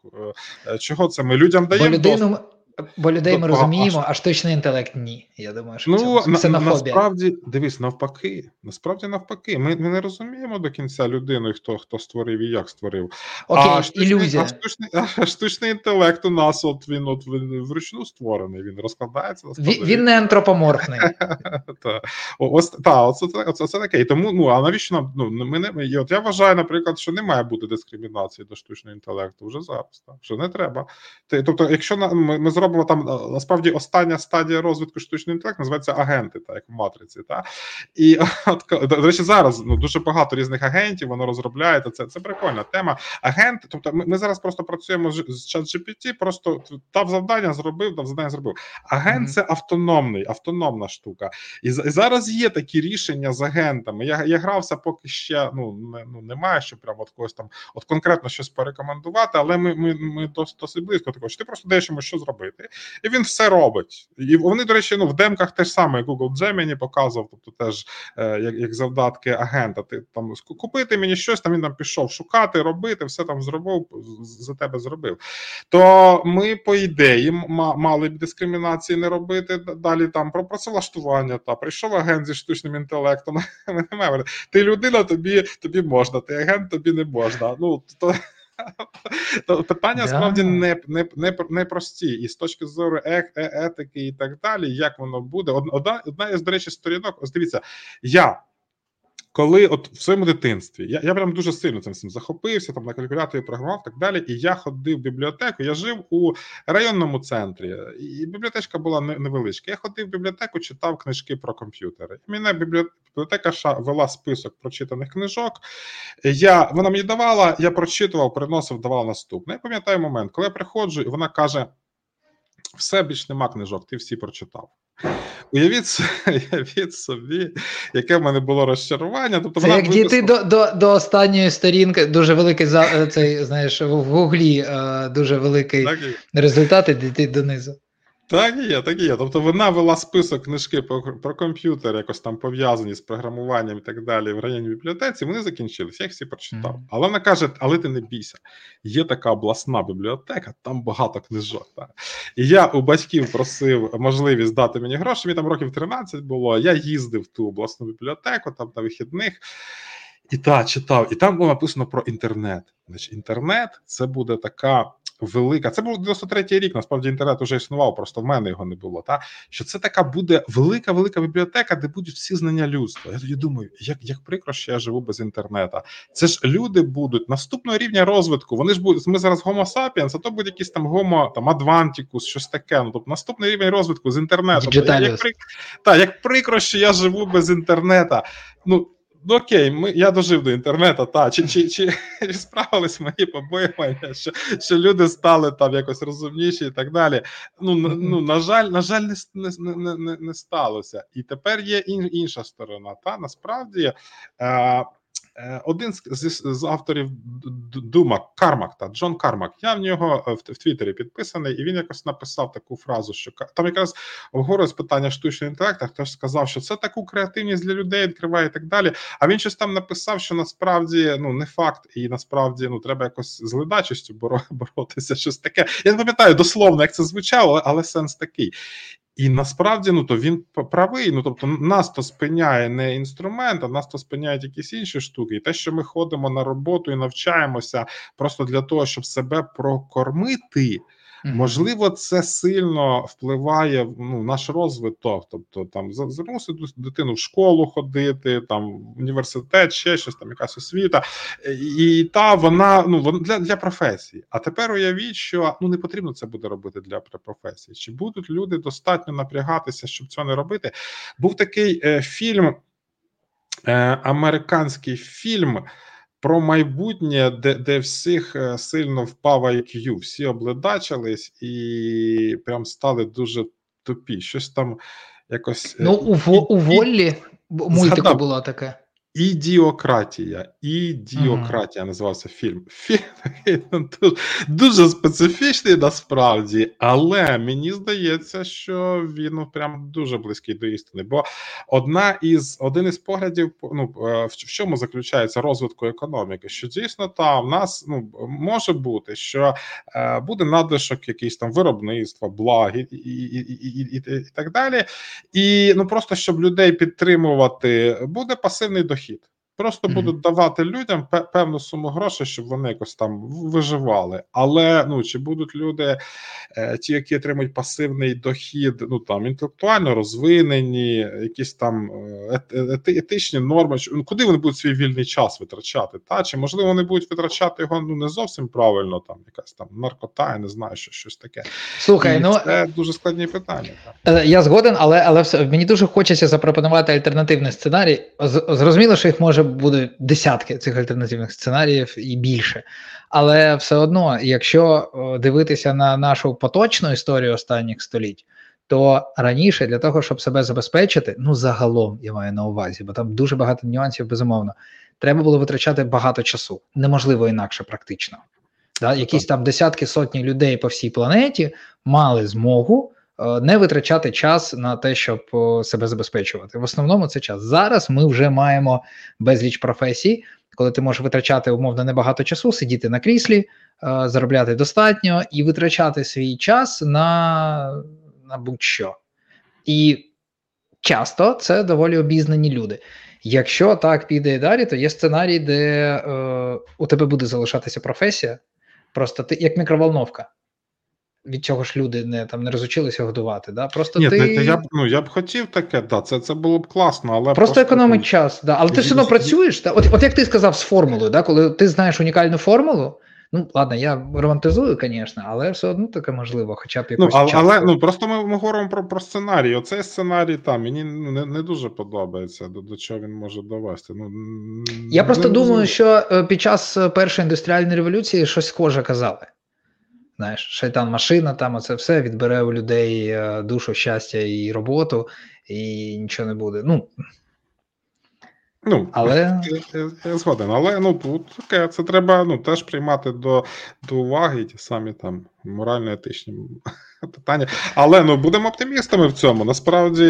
е, чого це ми людям даємо доступ? Бо людей ми а- розуміємо, а штучний інтелект ні. Я думаю, що Ну, це на, ксенофобія. насправді, дивись, навпаки. Насправді навпаки. Ми, ми не розуміємо до кінця людину, хто, хто створив і як створив. Окей, а штучний, ілюзія. А штучний, а штучний інтелект у нас, от він от він вручну створений, він розкладається Він, він не антропоморфний. <laughs> Та. Ось та, оце, це- оце, таке. І тому, ну а навіщо нам? Ну ми не і от я вважаю, наприклад, що не має бути дискримінації до штучного інтелекту вже зараз. Так, що не треба. Тобто, якщо на- ми, ми зробимо там насправді остання стадія розвитку штучного інтелекту, називається агенти, так як в матриці. Та? І <laughs> от до, речі, зараз ну дуже багато різних агентів воно розробляється. Це це прикольна тема. Агент, тобто, ми, ми зараз просто працюємо з, з ChatGPT, просто дав завдання, зробив, дав завдання, зробив. Агент Мгм. це автономний, автономна штука. І, і зараз є такі рішення з агентами. Я, я грався, поки ще ну, не, ну немає, що прямо от когось там от конкретно щось порекомендувати, але ми, ми, ми досить, досить близько такого, що ти просто даєш йому що зробити, і він все робить. І вони, до речі, ну в демках теж саме Google Gemini показував, тобто теж е, як, як завдатки агента. Ти там купити мені щось, там він там пішов шукати, робити, все там зробив, за тебе зробив. То ми, по ідеї, мали б дискримінації не робити. Далі там про працевлаштування. Та прийшов агент зі штучним інтелектом. <laughs> Ти людина, тобі тобі можна, ти агент, тобі не можна. Ну То питання справді не не, не, не прості. І з точки зору е, е, етики і так далі, як воно буде. Одна, одна із, до речі, сторінок, ось дивіться, я коли от в своєму дитинстві я я прям дуже сильно цим цим захопився, там на калькуляторі програмував так далі. І я ходив в бібліотеку. Я жив у районному центрі, і бібліотечка була невеличка. Я ходив в бібліотеку, читав книжки про комп'ютери. І мене бібліотека вела список прочитаних книжок. Я Вона мені давала, я прочитував, приносив, давав наступне. Я пам'ятаю момент, коли я приходжу, і вона каже: все більш нема книжок, ти всі прочитав. Уявіть <laughs> уявіть собі, яке в мене було розчарування. Тобто Це як дійти до до, до останньої сторінки, дуже великий за цей, знаєш, в гуглі е, дуже великий результат, і дійти донизу. Так і є, так і є. Тобто вона вела список книжки про про комп'ютер, якось там пов'язані з програмуванням і так далі в районі бібліотеці. Вони закінчились, я їх всі прочитав. Mm-hmm. Але вона каже: але ти не бійся, є така обласна бібліотека, там багато книжок. Так. І я у батьків просив можливість дати мені гроші. Мені там років 13 було. Я їздив в ту обласну бібліотеку, там на вихідних. І та читав, і там було написано про інтернет. Значить, інтернет це буде така велика. Це був 93-й рік. Насправді інтернет вже існував, просто в мене його не було. Та що це така буде велика, велика бібліотека, де будуть всі знання людства. Я тоді думаю, як як прикро, що я живу без інтернету. Це ж люди будуть наступного рівня розвитку. Вони ж будуть. Ми зараз Homo sapiens, а то буде якийсь там Homo там Advanticus, щось таке. Ну тобто наступний рівень розвитку з інтернету. Як, як, та, як прикро, що я живу без інтернету. Ну ну окей, ми я дожив до інтернету, та чи чи, чи, <laughs> чи справились мої побоювання, що що люди стали там якось розумніші і так далі. Ну ну на жаль, на жаль, не не, не, не сталося. І тепер є інша сторона. Та насправді. Е, один з, з, з авторів Дума Кармак та Джон Кармак. Я в нього е, в, Твіттері підписаний, і він якось написав таку фразу, що там якраз обговорювалось питання штучного інтелекту, хтось сказав, що це таку креативність для людей відкриває і так далі. А він щось там написав, що насправді ну не факт, і насправді ну треба якось з ледачістю <laughs> боротися. Щось таке. Я не пам'ятаю дословно, як це звучало, але сенс такий. І насправді ну то він правий. Ну тобто, нас то спиняє не інструмент, а нас то спиняють якісь інші штуки. І те, що ми ходимо на роботу і навчаємося просто для того, щоб себе прокормити. Можливо, це сильно впливає ну, наш розвиток, тобто там змусити дитину в школу ходити, там в університет, ще щось там, якась освіта, і та вона ну для для професії. А тепер уявіть, що ну не потрібно це буде робити для професії. Чи будуть люди достатньо напрягатися, щоб цього не робити? Був такий е, фільм, е, американський фільм про майбутнє, де де всіх е, сильно впав IQ, всі обледачились і прям стали дуже тупі. Щось там якось. Ну, у, у Воллі мультику була таке. Ідіократія. Ідіократія mm. називався фільм. Фільм <laughs> дуже, дуже специфічний насправді, але мені здається, що він ну, прям дуже близький до істини. Бо одна із один із поглядів, ну е, в чому заключається розвитку економіки, що дійсно там в нас ну може бути, що е, буде надлишок якийсь там виробництва, благ і, і, і, і, і так далі. І ну просто щоб людей підтримувати, буде пасивний дохід дохід. Просто mm-hmm. будуть давати людям певну суму грошей, щоб вони якось там виживали. Але ну чи будуть люди, е, ті, які отримують пасивний дохід, ну там інтелектуально розвинені, якісь там е, ети, етичні норми, ну куди вони будуть свій вільний час витрачати? Та чи можливо вони будуть витрачати його ну не зовсім правильно, там якась там наркота, я не знаю, що щось таке. Слухай, І ну це дуже складні питання. Так. Е, я згоден, але але все мені дуже хочеться запропонувати альтернативний сценарій. Зрозуміло, що їх може буде десятки цих альтернативних сценаріїв і більше. Але все одно, якщо дивитися на нашу поточну історію останніх століть, то раніше для того, щоб себе забезпечити, ну загалом я маю на увазі, бо там дуже багато нюансів, безумовно, треба було витрачати багато часу, неможливо інакше практично. Да? Якісь там десятки сотні людей по всій планеті мали змогу не витрачати час на те, щоб себе забезпечувати. В основному це час. Зараз ми вже маємо безліч професій, коли ти можеш витрачати умовно небагато часу, сидіти на кріслі, е, заробляти достатньо і витрачати свій час на, на будь-що. І часто це доволі обізнані люди. Якщо так піде і далі, то є сценарій, де е, у тебе буде залишатися професія, просто ти як мікроволновка. Від цього ж люди не там не розучилися годувати. Да? Просто Ні, ти ти... я б ну я б хотів таке, да, це це було б класно, але просто економить час. Да. Але ти все одно працюєш. Да? От, от як ти сказав з формулою, да? коли ти знаєш унікальну формулу, ну ладно, я романтизую, звісно, але все одно таке можливо, хоча б Ну, але, але ну просто ми, ми говоримо про, про сценарій. Оцей сценарій там мені ну, не, не дуже подобається, до, до чого він може довести. Ну, Я просто думаю, що е, під час е, першої індустріальної революції щось схоже казали. Знаєш, шайтан машина, там оце все відбере у людей е, душу, щастя і роботу, і нічого не буде. Ну, Ну, але <laughs> згоден, але ну таке, це треба ну, теж приймати до, до уваги ті самі там морально-етичні <laughs> питання. Але ну будемо оптимістами в цьому. Насправді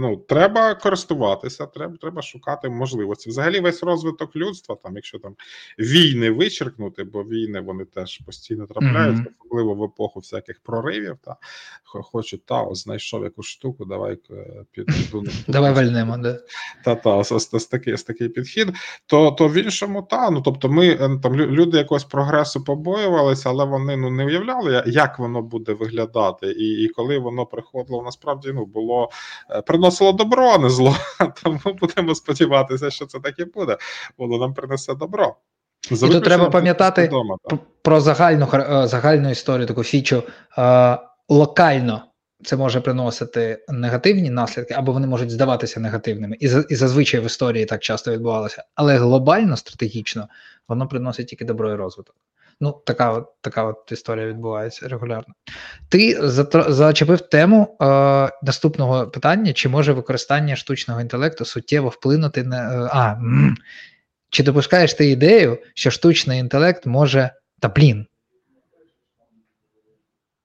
ну треба користуватися, треба, треба шукати можливості. Взагалі, весь розвиток людства, там, якщо там війни вичеркнути, бо війни вони теж постійно трапляються, Мгм. особливо в епоху всяких проривів. Та хо- хочуть, та ось знайшов якусь штуку, давай е, піду давай вальнемо. Да. та та ось, такий ось такий підхід. То то в іншому та ну тобто, ми е, там люди якогось прогресу побоювалися, але вони ну не уявляли, як воно буде виглядати, і, і коли воно приходило, насправді ну було е, приносило добро, а не зло. <laughs> Тому будемо сподіватися, що це так і буде. Воно нам принесе добро. За тут треба пам'ятати вдома, Про загальну е, загальну історію, таку фічу е, локально. Це може приносити негативні наслідки, або вони можуть здаватися негативними. І, і зазвичай в історії так часто відбувалося. Але глобально, стратегічно, воно приносить тільки добро і розвиток. Ну, така от, така от історія відбувається регулярно. Ти зачепив тему е, наступного питання: чи може використання штучного інтелекту суттєво вплинути на. Е, а, м, чи допускаєш ти ідею, що штучний інтелект може. Та блін.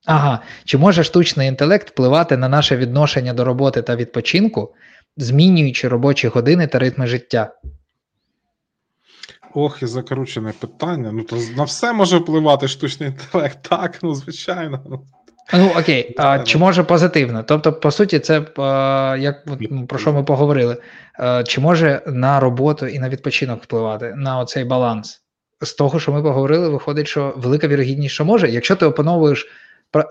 Ага, чи може штучний інтелект впливати на наше відношення до роботи та відпочинку, змінюючи робочі години та ритми життя? Ох, і закручене питання. Ну то на все може впливати штучний інтелект. <laughs> Так, ну звичайно. Ну окей, а, чи може позитивно? Тобто, по суті, це е, як ну, про що ми поговорили? Е, Чи може на роботу і на відпочинок впливати на оцей баланс? З того, що ми поговорили, виходить, що велика вірогідність, що може, якщо ти опановуєш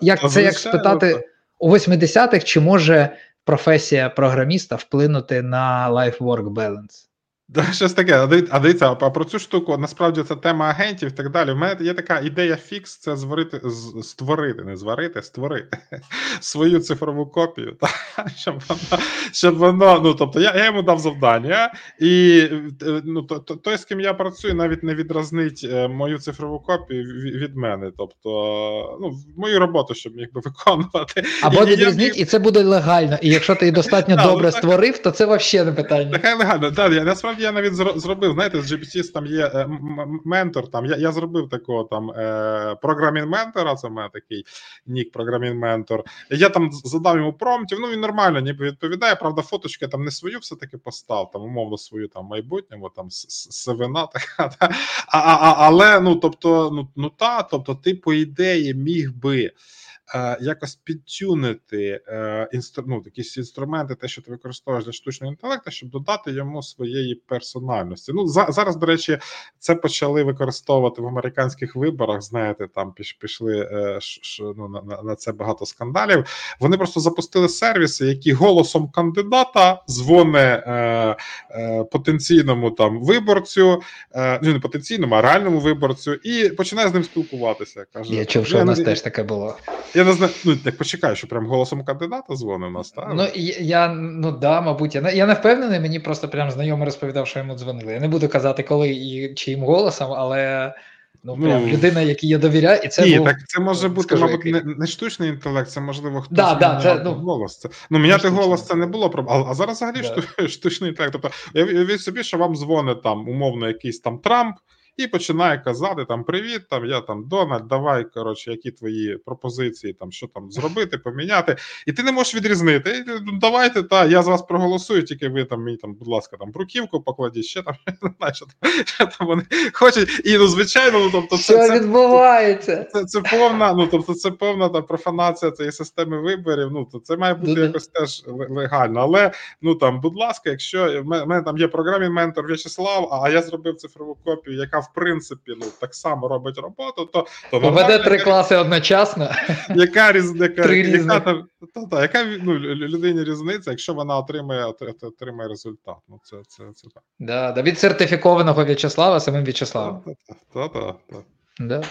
як це як спитати у 80-х, чи може професія програміста вплинути на life-work balance? Да, щось таке. А А дивіться, а про цю штуку насправді це тема агентів і так далі. У мене є така ідея фікс: це зварити, з- створити, не зварити, створити <laughs> свою цифрову копію, та, <laughs> щоб воно, щоб воно. Ну тобто, я, я йому дав завдання, і е, ну, то, то, той, з ким я працюю, навіть не відразнить е, мою цифрову копію від, від мене. Тобто, ну, мою роботу, щоб міг би виконувати. Або І- і я відрізніть, і це буде легально. І якщо ти достатньо <laughs> добре створив, то це взагалі не питання. Нехай легально. Да, я насправді я навіть зробив. Знаєте, з GPT там є е, ментор. Там я, я зробив такого там е, програмін ментора. Це в мене такий нік, програмін ментор. Я там задав йому промптів. Ну він нормально, ніби відповідає. Правда, фоточки там не свою все таки постав, там умовно свою там майбутньому, там с- с- така. <laughs> Та. А, а, а, але ну тобто, ну, ну та, тобто, ти по ідеї міг би. Е, Якось підтюнити е, інстру, ну, якісь інструменти, те, що ти використовуєш для штучного інтелекту, щоб додати йому своєї персональності. Ну за, зараз, до речі, це почали використовувати в американських виборах. Знаєте, там піш, пішли е, ну, на, на, це багато скандалів. Вони просто запустили сервіси, які голосом кандидата дзвони е, е, потенційному там виборцю, е, ну не потенційному, а реальному виборцю, і починає з ним спілкуватися. Каже, Я чув, що я, у нас теж таке було. Я не знаю. Ну так почекай, що прям голосом кандидата дзвонить у нас, так? Ну, я, я ну да, мабуть, я, не- я не впевнений, мені просто прям знайомий розповідав, що йому дзвонили. Я не буду казати, коли і чиїм голосом, але ну, прям Ну, людина, якій я довіряю, і це Ні, був, так це може бути, скажи, мабуть, який. не, не штучний інтелект, це можливо хтось Да, да, це, ну, голос. Це, ну, міняти голос це не було проблем. А, а зараз взагалі Да. <laughs> штучний інтелект. Тобто, уявіть собі, що вам дзвонить там умовно якийсь там Трамп. І починає казати там Привіт, там я там Дональд, давай коротше, які твої пропозиції, там що там зробити, поміняти. І ти не можеш відрізнити. Ну, Давайте, та я з вас проголосую, тільки ви там мені там, будь ласка, там бруківку покладіть, ще там <laughs> що там, вони хочуть. І ну, звичайно, ну тобто, Що це, це, відбувається? це, це повна, ну тобто, це повна та профанація цієї системи виборів. Ну то це має бути Ну, якось теж легально. Але ну там, будь ласка, якщо в мене, там є програмний ментор В'ячеслав, а я зробив цифрову копію, яка в принципі ну так само робить роботу, то то нормально, <laughs> три яка- класи одночасно. яка різ, яка, там, та, та, яка ну, людині різниця, якщо вона отримає отримає результат. Ну це це, це так. Да, да, від сертифікованого В'ячеслава самим В'ячеславом. Та, та, та, та. Да.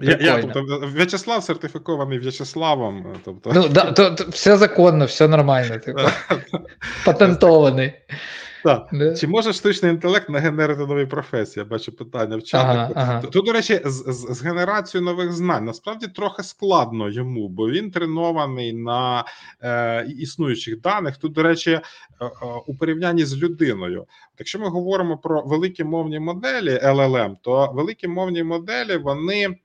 Я, я, тобто, В'ячеслав сертифікований В'ячеславом. Тобто, Ну, да, то, то, все законно, все нормально. Типу, <laughs> патентований. Так. Да. Чи може штучний інтелект нагенерити нові професії? Я бачу питання в чаті. Ага, ага. Тут, до речі, з, з, з генерацією нових знань насправді трохи складно йому, бо він тренований на е, існуючих даних. Тут, до речі, е, е, у порівнянні з людиною. Якщо ми говоримо про великі мовні моделі LLM, то великі мовні моделі вони.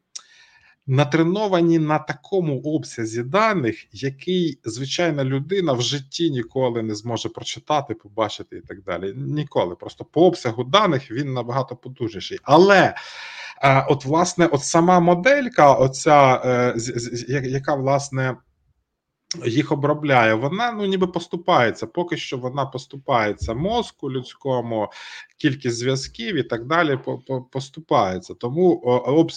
Натреновані на такому обсязі даних, який звичайна людина в житті ніколи не зможе прочитати, побачити і так далі. Ніколи. Просто по обсягу даних він набагато потужніший. Але е, от, власне, от сама моделька, оця, е, яка власне. Їх обробляє, вона ну ніби поступається. Поки що вона поступається мозку людському, кількість зв'язків і так далі по- по- поступається. Тому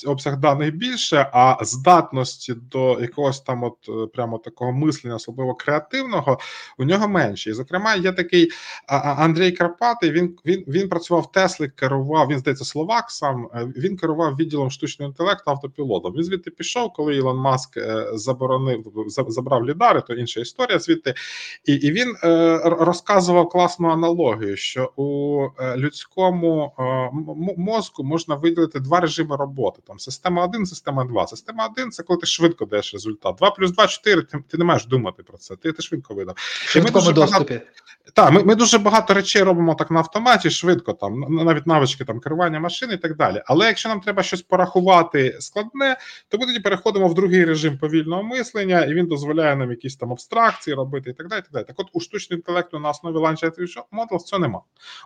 обсяг даних більше, а здатності до якогось там, от е, прямо такого мислення, особливо креативного, у нього менше. І зокрема, є такий Андрій Карпатий. Він він він працював в Теслі, керував. Він здається, словак сам. е, Він керував відділом штучного інтелекту автопілотом. Він звідти пішов, коли Ілон Маск е, заборонив забрав лідари, то інша історія звідти. І, і він розказував класну аналогію, що у е, людському е, мозку можна виділити два режими роботи: там система 1, система 2. Система 1 – це коли ти швидко даєш результат. 2 плюс 2 – 4, ти, ти не маєш думати про це. Ти, ти швидко видав. Швидкому дуже багато- доступі. Так, ми, ми дуже багато речей робимо так на автоматі, швидко, там навіть навички там керування машини і так далі. Але якщо нам треба щось порахувати складне, то ми тоді переходимо в другий режим повільного мислення, і він дозволяє нам якісь там абстракції робити і так далі. І так, далі. так от у штучного інтелекту на основі Language Models цього нема.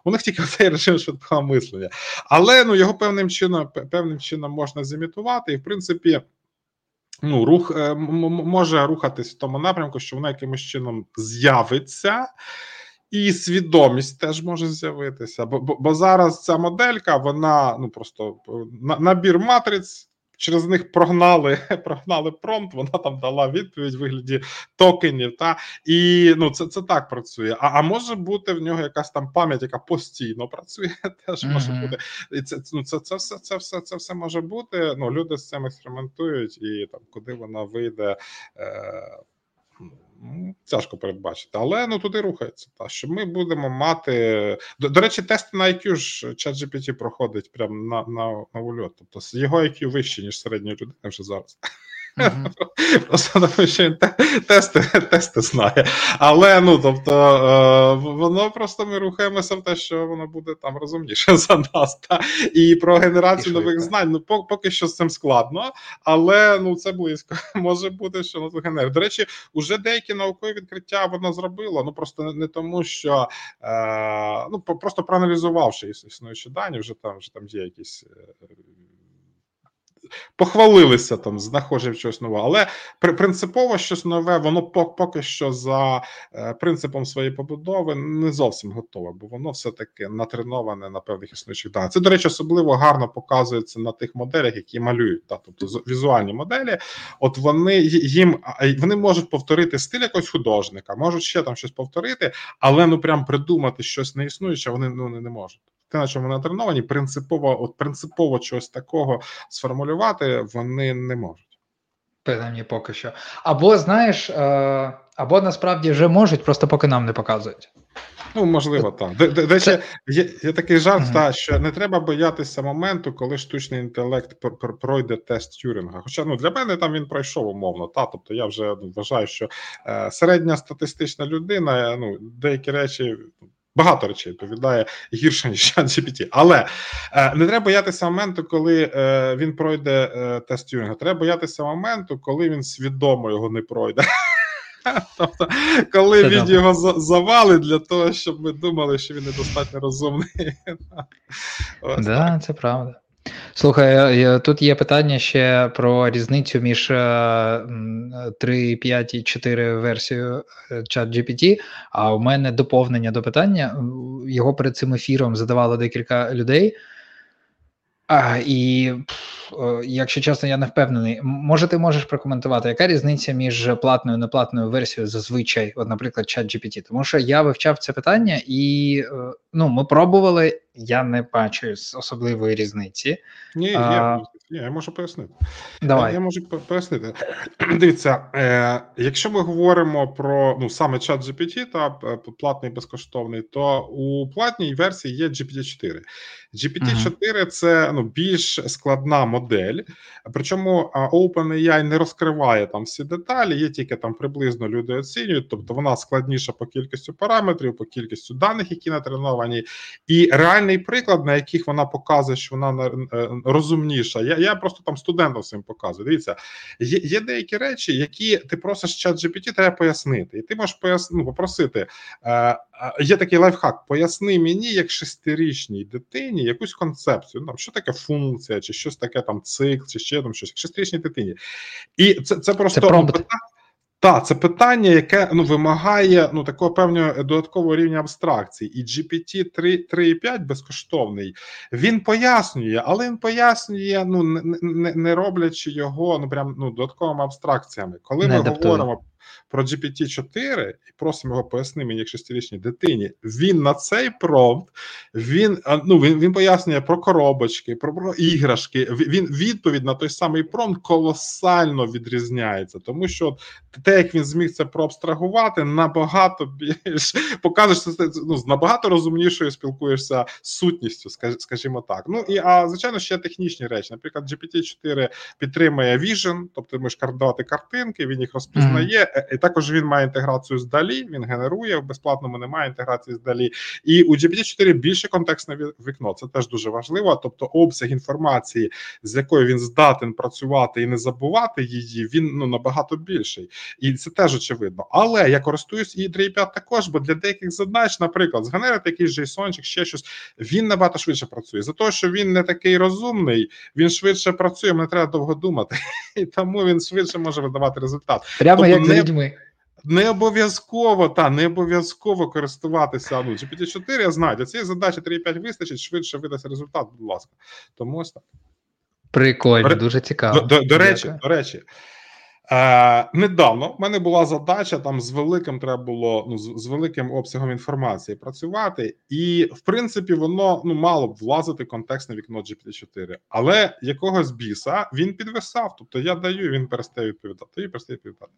У них тільки цей режим швидкого мислення. Але ну його певним чином певним чином можна зімітувати, і в принципі. Ну, рух е, може рухатись в тому напрямку, що вона якимось чином з'явиться, і свідомість теж може з'явитися. Бо, бо, бо зараз ця моделька, вона ну просто е, набір матриць. Через них прогнали, <laughs> прогнали промпт, вона там дала відповідь в вигляді токенів. Та і ну це, це так працює. А, а може бути в нього якась там пам'ять, яка постійно працює, <laughs> теж може Мгм. бути. І це, ну, це, це, все, це, все, це все може бути. Ну, люди з цим експериментують, і там, куди вона вийде. Е, Тяжко передбачити, але ну туди рухається. Та що ми будемо мати. До, до речі, тести на IQ ж ChatGPT проходить прямо на, на, на ульот. Тобто його IQ вище, ніж середньої людини вже зараз. <laughs> Просто тому що він тести, <laughs> тести знає. Але ну тобто е, воно просто ми рухаємося в те, що воно буде там розумніше <laughs> за нас. Та? І про генерацію нових знань. Ну поки що з цим складно, але ну це близько. Може бути, що воно генерує. До речі, уже деякі наукові відкриття воно зробило. Ну просто не, тому, що е, ну просто проаналізувавши іс- існуючі дані, вже там вже там є якісь. Похвалилися там знаходження чогось нового, але при- принципово щось нове, воно по- поки що за е, принципом своєї побудови не зовсім готове, бо воно все таки натреноване на певних існуючих даних. Це, до речі, особливо гарно показується на тих моделях, які малюють, та тобто візуальні моделі. От вони їм вони можуть повторити стиль якогось художника, можуть ще там щось повторити, але ну прям придумати щось неіснуюче, вони ну не можуть. Те, на чому вони натреновані, принципово, от принципово чогось такого сформулювати вони не можуть. Принаймні поки що. Або, знаєш, е, або насправді вже можуть, просто поки нам не показують. Ну, можливо, так. До, Це- є, є такий жарт, Мгм. та, що не треба боятися моменту, коли штучний інтелект пр- пр- пройде тест Тюрінга. Хоча ну, для мене там він пройшов умовно. Та, тобто я вже ну, вважаю, що е, середня статистична людина, ну, деякі речі багато речей відповідає гірше ніж GPT. Але е, не треба боятися моменту, коли е, він пройде е, тест Тюрінга. Треба боятися моменту, коли він свідомо його не пройде. <laughs> Тобто, коли Це він добре. його завалить для того, щоб ми думали, що він недостатньо розумний. <laughs> Ось так. Да, це правда. Слухай, е, е, тут є питання ще про різницю між 3, 5 і 4 версією е, ChatGPT, а у мене доповнення до питання. Його перед цим ефіром задавало декілька людей. А, і, е, якщо чесно, я не впевнений. Може, ти можеш прокоментувати, яка різниця між платною і неплатною версією зазвичай, от, наприклад, ChatGPT? Тому що я вивчав це питання, і е, ну, ми пробували, я не бачу особливої різниці. Ні, є, А, ні, я можу пояснити. Давай. Я, я можу пояснити. <clears throat> Дивіться, е, якщо ми говоримо про ну саме чат GPT, та е, платний безкоштовний, то у платній версії є GPT-4. GPT-4 це ну більш складна модель. Причому OpenAI не розкриває там всі деталі, є тільки там приблизно люди оцінюють, тобто вона складніша по кількістю параметрів, по кількістю даних, які натреновані, і реальний приклад, на яких вона показує, що вона на- е, розумніша. Я, я просто там студентам своїм показую. Дивіться, є, є деякі речі, які ти просиш чат GPT, треба пояснити. І ти можеш пояс... ну, попросити. Є такий лайфхак: поясни мені, як шестирічній дитині, якусь концепцію. Ну, там, що таке функція, чи щось таке там цикл, чи ще там щось, як шестирічній дитині. І це, це просто Це питання. Так, це питання, яке ну вимагає ну такого певного додаткового рівня абстракції. І GPT 3, 3.5 безкоштовний. Він пояснює, але він пояснює, ну не, не, не роблячи його ну прям ну додатковими абстракціями. Коли Не ми адаптує. говоримо про GPT 4 і просимо його пояснити мені як шестирічній дитині. Він на цей промпт він ну він, він пояснює про коробочки, про, про іграшки. Він відповідь на той самий промпт колосально відрізняється, тому що те, як він зміг це проабстрагувати, набагато більш що ти, ну, з набагато розумнішою спілкуєшся з сутністю, скаж- скажімо так. Ну і а звичайно, ще технічні речі. Наприклад, GPT-4 підтримує Vision, тобто ти можеш давати картинки, він їх розпізнає. І також він має інтеграцію з DALI, він генерує в безплатному немає інтеграції з DALI. І у GPT-4 більше контекстне вікно. Це теж дуже важливо. Тобто, обсяг інформації, з якою він здатен працювати і не забувати її, він ну набагато більший. І це теж очевидно. Але я користуюсь і 3.5 також, бо для деяких задач, наприклад, згенерити якийсь JSON, ще щось, він набагато швидше працює. За те, що він не такий розумний, він швидше працює, не треба довго думати, <laughs> і тому він швидше може видавати результат. Прямо тобто як не- людьми. Не обов'язково та не обов'язково користуватися. Ну GPT-4, я знаю, для цієї задачі 3.5 вистачить, швидше видасть результат, будь ласка. Тому ось так. Прикольно, До- дуже цікаво. До, до, до речі, до речі, е, недавно в мене була задача там з великим треба було ну, з, з великим обсягом інформації працювати, і в принципі воно ну мало б влазити в контекстне вікно GPT-4. Але якогось біса він підвисав. Тобто я даю, він перестає відповідати і перестає відповідати.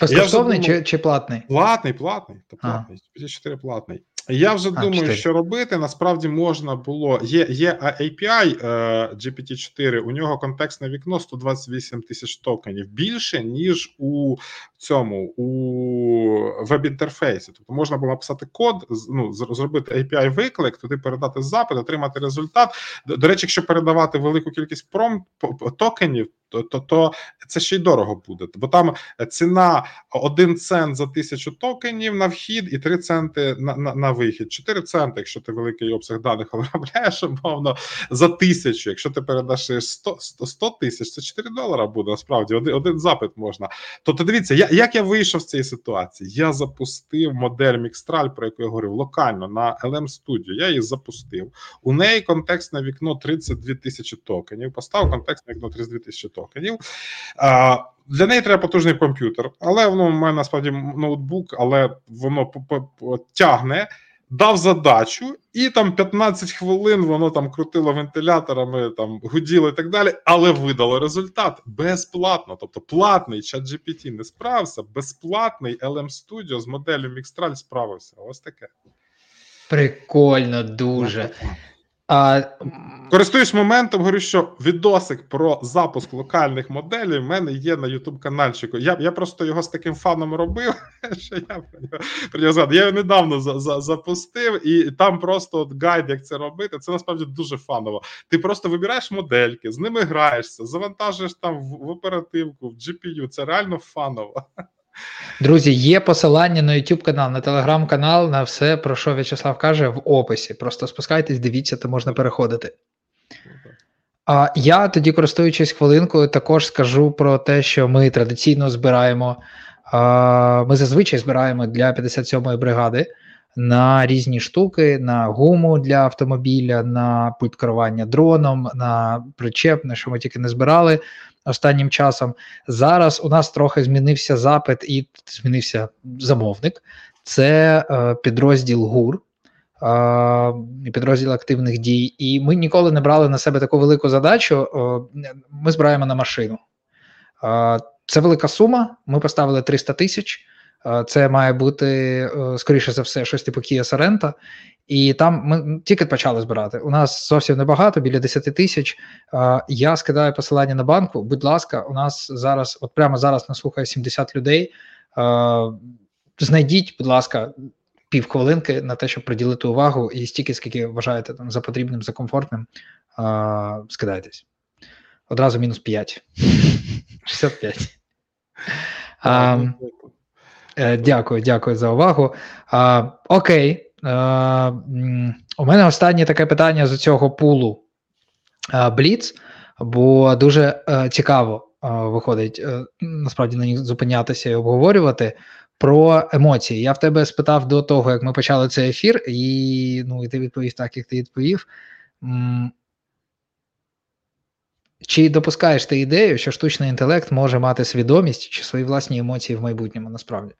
Безкоштовний чи, чи платний? Платний, платний, то платний. GPT-4 платний. Я вже А, думаю, 4. що робити. Насправді можна було. Є є API е, GPT-4, у нього контекстне вікно 128 тисяч токенів більше, ніж у цьому у веб-інтерфейсі. Тобто можна було написати код, ну, зробити API виклик, туди передати запит, отримати результат. До, речі, якщо передавати велику кількість пром по- по- токенів, то, то, то це ще й дорого буде. Бо там ціна 1 цент за тисячу токенів на вхід і 3 центи на, на, на вихід. 4 центи, якщо ти великий обсяг даних <laughs> обробляєш, умовно, за тисячу. Якщо ти передаш 100, 100, 100 тисяч, це 4 долара буде насправді. Один, один запит можна. Тобто, дивіться, я, як я вийшов з цієї ситуації? Я запустив модель Mixtral, про яку я говорив, локально на LM Studio. Я її запустив. У неї контекстне вікно 32 тисячі токенів. Поставив контекстне вікно 32 тисячі токенів. А, для неї треба потужний комп'ютер, але воно в мене насправді ноутбук, але воно тягне. Дав задачу, і там 15 хвилин воно там крутило вентиляторами, там гуділо і так далі, але видало результат безплатно. Тобто платний чат GPT не справився, безплатний LM Studio з моделлю Mixtral справився. Ось таке. Прикольно, дуже. А, Користуюсь моментом, говорю, що відосик про запуск локальних моделей в мене є на YouTube канальчику. Я я просто його з таким фаном робив, <laughs> що я про нього, про нього згадую. Я його недавно за, за, запустив, і там просто от гайд, як це робити. Це насправді дуже фаново. Ти просто вибираєш модельки, з ними граєшся, завантажуєш там в, в оперативку, в GPU. Це реально фаново. Друзі, є посилання на YouTube канал, на телеграм-канал, на все, про що В'ячеслав каже, в описі. Просто спускайтесь, дивіться, то можна переходити. А я тоді, користуючись хвилинкою, також скажу про те, що ми традиційно збираємо. Ми зазвичай збираємо для 57-ї бригади на різні штуки, на гуму для автомобіля, на пульт керування дроном, на причеп, на що ми тільки не збирали останнім часом. Зараз у нас трохи змінився запит і змінився замовник. Це е, підрозділ ГУР, е, підрозділ активних дій. І ми ніколи не брали на себе таку велику задачу. Е, ми збираємо на машину. Е, це велика сума. Ми поставили 300 тисяч. Це має бути, скоріше за все, щось типу Kia Sorento. І там ми тільки почали збирати. У нас зовсім небагато, біля 10 тисяч. Я скидаю посилання на банку. Будь ласка, у нас зараз, от прямо зараз нас слухає 70 людей. Знайдіть, будь ласка, півхвилинки на те, щоб приділити увагу, і стільки, скільки вважаєте там за потрібним, за комфортним, скидайтесь. Одразу мінус 5. 65. <laughs> Е, Дякую, дякую за увагу. Окей. А, у мене останнє таке питання з цього пулу Бліц, бо дуже е, цікаво виходить е, насправді на них зупинятися і обговорювати про емоції. Я в тебе спитав до того, як ми почали цей ефір, і ну, і ти відповів так, як ти відповів. Чи допускаєш ти ідею, що штучний інтелект може мати свідомість чи свої власні емоції в майбутньому насправді?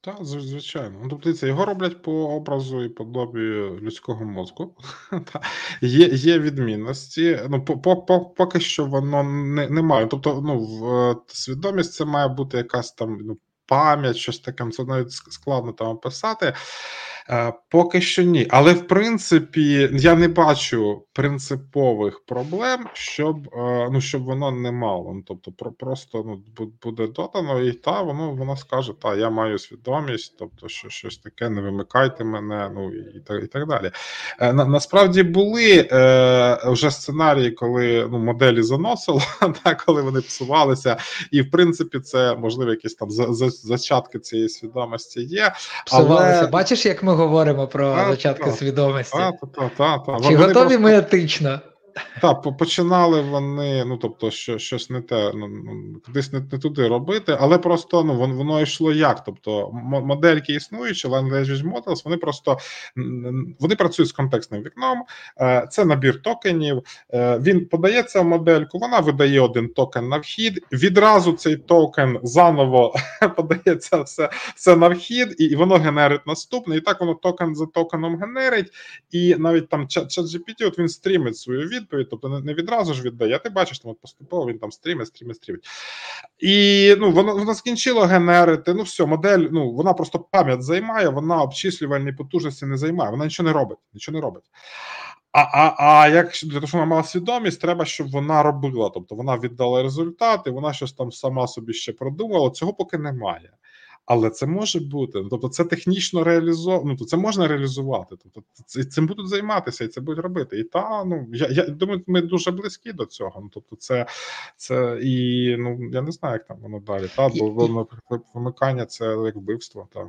Так, звичайно. Ну, тобто це його роблять по образу і подобі людського мозку. <laughs> Є є відмінності. Ну, по, по, Поки що воно не немає. Тобто, ну, в, свідомість це має бути якась там ну, пам'ять, щось таке, це навіть складно там описати. Е, поки що ні. Але в принципі я не бачу принципових проблем, щоб е, ну щоб воно не мало. Ну, Тобто, про просто ну буде додано, і та воно воно скаже: Та я маю свідомість, тобто, що щось таке, не вимикайте мене, ну і так і так далі. Е, на, Насправді були е, вже сценарії, коли ну моделі заносило, <laughs> та коли вони псувалися, і в принципі це можливо якісь там за, за, зачатки цієї свідомості є. Псувалися. Але... Бачиш, як ми говоримо про а, початки та, свідомості. Та, та, та, та. Чи готові просто... ми етично? Так, починали вони, ну тобто, що щось не те, ну, ну кудись не, не туди робити, але просто ну воно, воно йшло як. Тобто, модельки існуючі, Language Models, вони просто вони працюють з контекстним вікном. Е, це набір токенів. Е, він подається в модельку, вона видає один токен на вхід. Відразу цей токен заново <laughs> подається все все на вхід, і воно генерить наступний. І так воно токен за токеном генерить, і навіть там ChatGPT, от він стрімить свою відповідь відповідь, тобто не відразу ж віддає. Ти бачиш, там от поступово він там стрімить, стрімить, стрімить. І ну, воно воно скінчило генерити. Ну, все, модель, ну вона просто пам'ять займає, вона обчислювальні потужності не займає, вона нічого не робить, нічого не робить. А а, а як для того, щоб вона мала свідомість, треба, щоб вона робила. Тобто вона віддала результати, вона щось там сама собі ще продумала. Цього поки немає. Але це може бути. Тобто, це технічно реалізовано. Ну, це можна реалізувати. Тобто, цим будуть займатися і це будуть робити. І та ну я я думаю, ми дуже близькі до цього. Ну тобто, це це і ну я не знаю, як там воно далі. Та бо вимикання це як вбивство. Так.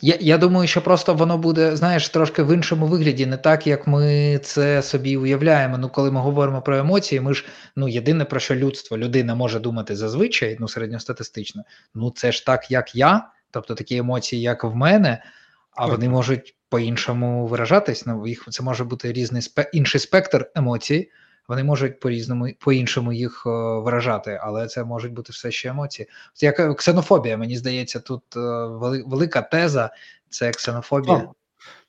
Я я думаю, що просто воно буде, знаєш, трошки в іншому вигляді, не так, як ми це собі уявляємо. Ну, коли ми говоримо про емоції, ми ж ну єдине про що людство, людина може думати зазвичай, ну середньостатистично, ну це ж так, як я, тобто такі емоції, як в мене, а вони можуть по-іншому виражатись. Ну, їх це може бути різний спе інший спектр емоцій. Вони можуть по різному по-іншому їх е, виражати, але це можуть бути все ще емоції. Як е, ксенофобія, мені здається, тут е, велика теза це ксенофобія.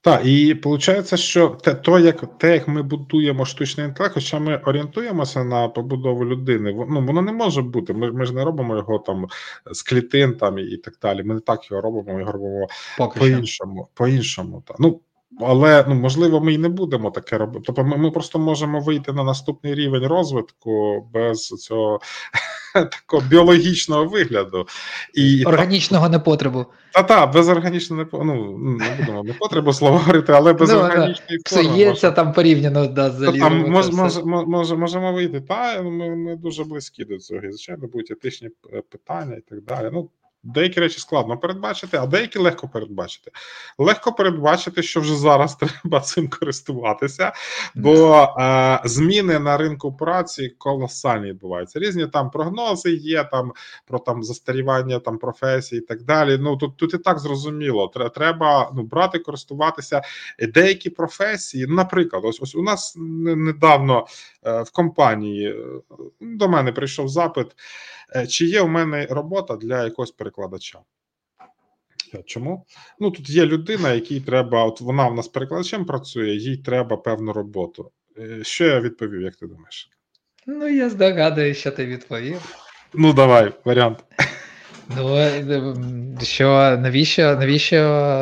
Так, і виходить, що те, то, як те, як ми будуємо штучний інтелект, хоча ми орієнтуємося на побудову людини, ну воно не може бути. Ми ми ж не робимо його там з клітин там і так далі. Ми не так його робимо, ми його робимо по іншому. По іншому, так. Ну Але ну можливо, ми і не будемо таке робити. Тобто, ми, ми просто можемо вийти на наступний рівень розвитку без цього <laughs> такого біологічного вигляду і Органічного непотребу. та та без органічного не ну, не будемо не потрібно слово говорити, але без Ну, да. органічної форми. Псується там порівняно да, з Та мож, мож, мож, може, можемо вийти. Та ми, ми дуже близькі до цього. І звичайно, будуть етичні питання і так далі. Ну, деякі речі складно передбачити, а деякі легко передбачити. Легко передбачити, що вже зараз <laughs> треба цим користуватися, бо е, зміни на ринку праці колосальні відбуваються. Різні там прогнози є там про там застарівання там професій і так далі. Ну тут тут і так зрозуміло. Треба ну брати, користуватися деякі професії. Наприклад, ось ось у нас недавно е, в компанії е, до мене прийшов запит, чи є у мене робота для якогось перекладача. Чому? Ну тут є людина, якій треба, от вона в нас перекладачем працює, їй треба певну роботу. Е, Що я відповів, як ти думаєш? Ну, я здогадуюсь, що ти відповів. Ну, давай, варіант. <laughs> Ну, е, що навіщо, навіщо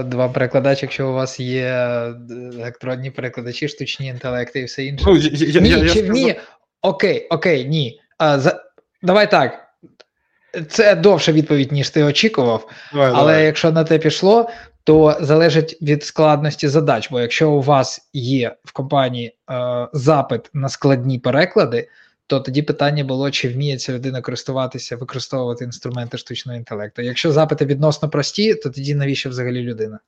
два перекладачі, якщо у вас є е, електронні перекладачі, штучні інтелекти і все інше? Ну, я, я, ні, я, я чи сказав- ні? Окей, окей, ні. А, за... Давай так. Це довша відповідь, ніж ти очікував. Давай, Але давай. якщо на те пішло, то залежить від складності задач. Бо якщо у вас є в компанії е, запит на складні переклади, то тоді питання було, чи вміє ця людина користуватися, використовувати інструменти штучного інтелекту. Якщо запити відносно прості, то тоді навіщо взагалі людина?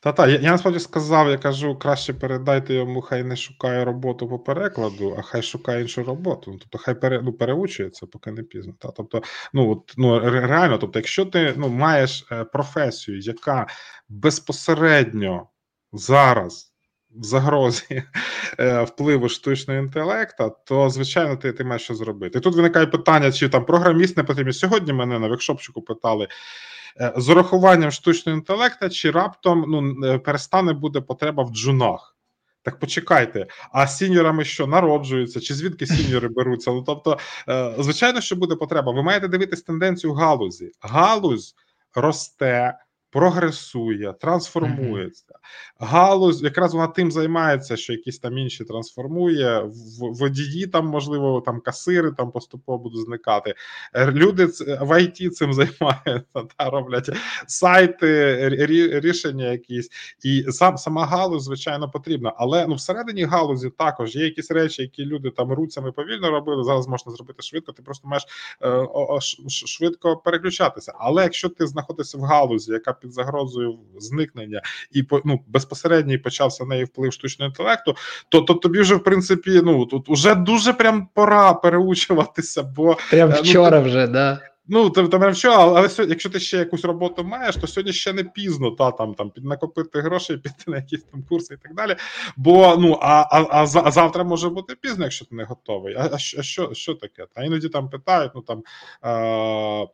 Та та я, я насправді сказав, я кажу, краще передайте йому, хай не шукає роботу по перекладу, а хай шукає іншу роботу. Ну, Тобто, хай пере, ну, переучується, поки не пізно. Та тобто, ну от ну реально, тобто, якщо ти ну маєш е, професію, яка безпосередньо зараз в загрозі е, впливу штучного інтелекту, то звичайно ти, ти маєш що зробити. І тут виникає питання, чи там програміст не потрібен. Сьогодні мене на векшопчику питали. Е, З урахуванням штучного інтелекту, чи раптом ну е, перестане буде потреба в джунах? Так почекайте, а сіньорами що народжуються, чи звідки <laughs> сіньори беруться? Ну тобто, е, звичайно, що буде потреба. Ви маєте дивитись тенденцію галузі. Галузь росте, прогресує, трансформується. Галузь, якраз вона тим займається, що якісь там інші трансформує. В водії там, можливо, там касири там поступово будуть зникати. Люди в ІТ цим <laughs> займаються, та роблять сайти, рішення якісь. І сам сама галузь, звичайно, потрібна. Але ну всередині галузі також є якісь речі, які люди там руцями повільно робили. Зараз можна зробити швидко. Ти просто маєш е, швидко переключатися. Але якщо ти знаходишся в галузі, яка під загрозою зникнення, і ну безпосередній почався неї вплив штучного інтелекту, то, то тобі вже в принципі ну тут уже дуже прям пора переучуватися, бо Прям Е, ну, вчора вже, да. Ну, ти, ти що, але, але якщо ти ще якусь роботу маєш, то сьогодні ще не пізно, та там там піднакопити гроші, <laughs> піти на якісь там курси і так далі. Бо ну а, а, а, за- завтра може бути пізно, якщо ти не готовий. А, а що, що, що таке? А іноді там питають, ну там. А,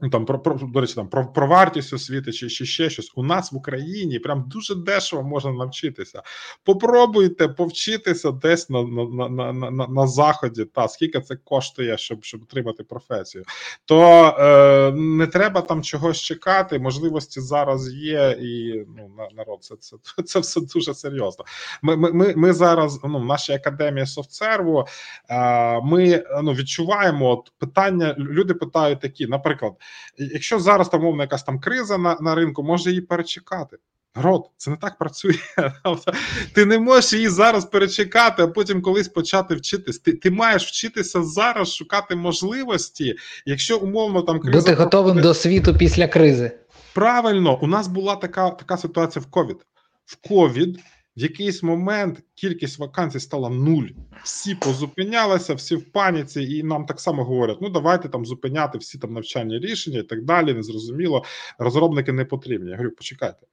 Ну, там про, про до речі, там про, про вартість освіти чи, чи ще щось. У нас в Україні прям дуже дешево можна навчитися. Попробуйте повчитися десь на, на, на, на, на, заході. Та скільки це коштує, щоб щоб отримати професію. То е, не треба там чогось чекати. Можливості зараз є, і ну на- народ, це це, <laughs> це все дуже серйозно. Ми, ми, ми, ми зараз ну, в нашій академії софтсерву е, ми ну, відчуваємо от питання. Люди питають такі, наприклад, якщо зараз там мовно якась там криза на, на ринку, може її перечекати. Народ, це не так працює. <laughs> Тобто, Ти не можеш її зараз перечекати, а потім колись почати вчитись. Ти, ти маєш вчитися зараз, шукати можливості. Якщо умовно там криза Бути готовим до світу після кризи. Правильно, у нас була така, така ситуація в ковід. В ковід в якийсь момент кількість вакансій стала нуль. Всі позупинялися, всі в паніці, і нам так само говорять: ну давайте там зупиняти всі там навчальні рішення і так далі. Незрозуміло. Розробники не потрібні. Я говорю, почекайте,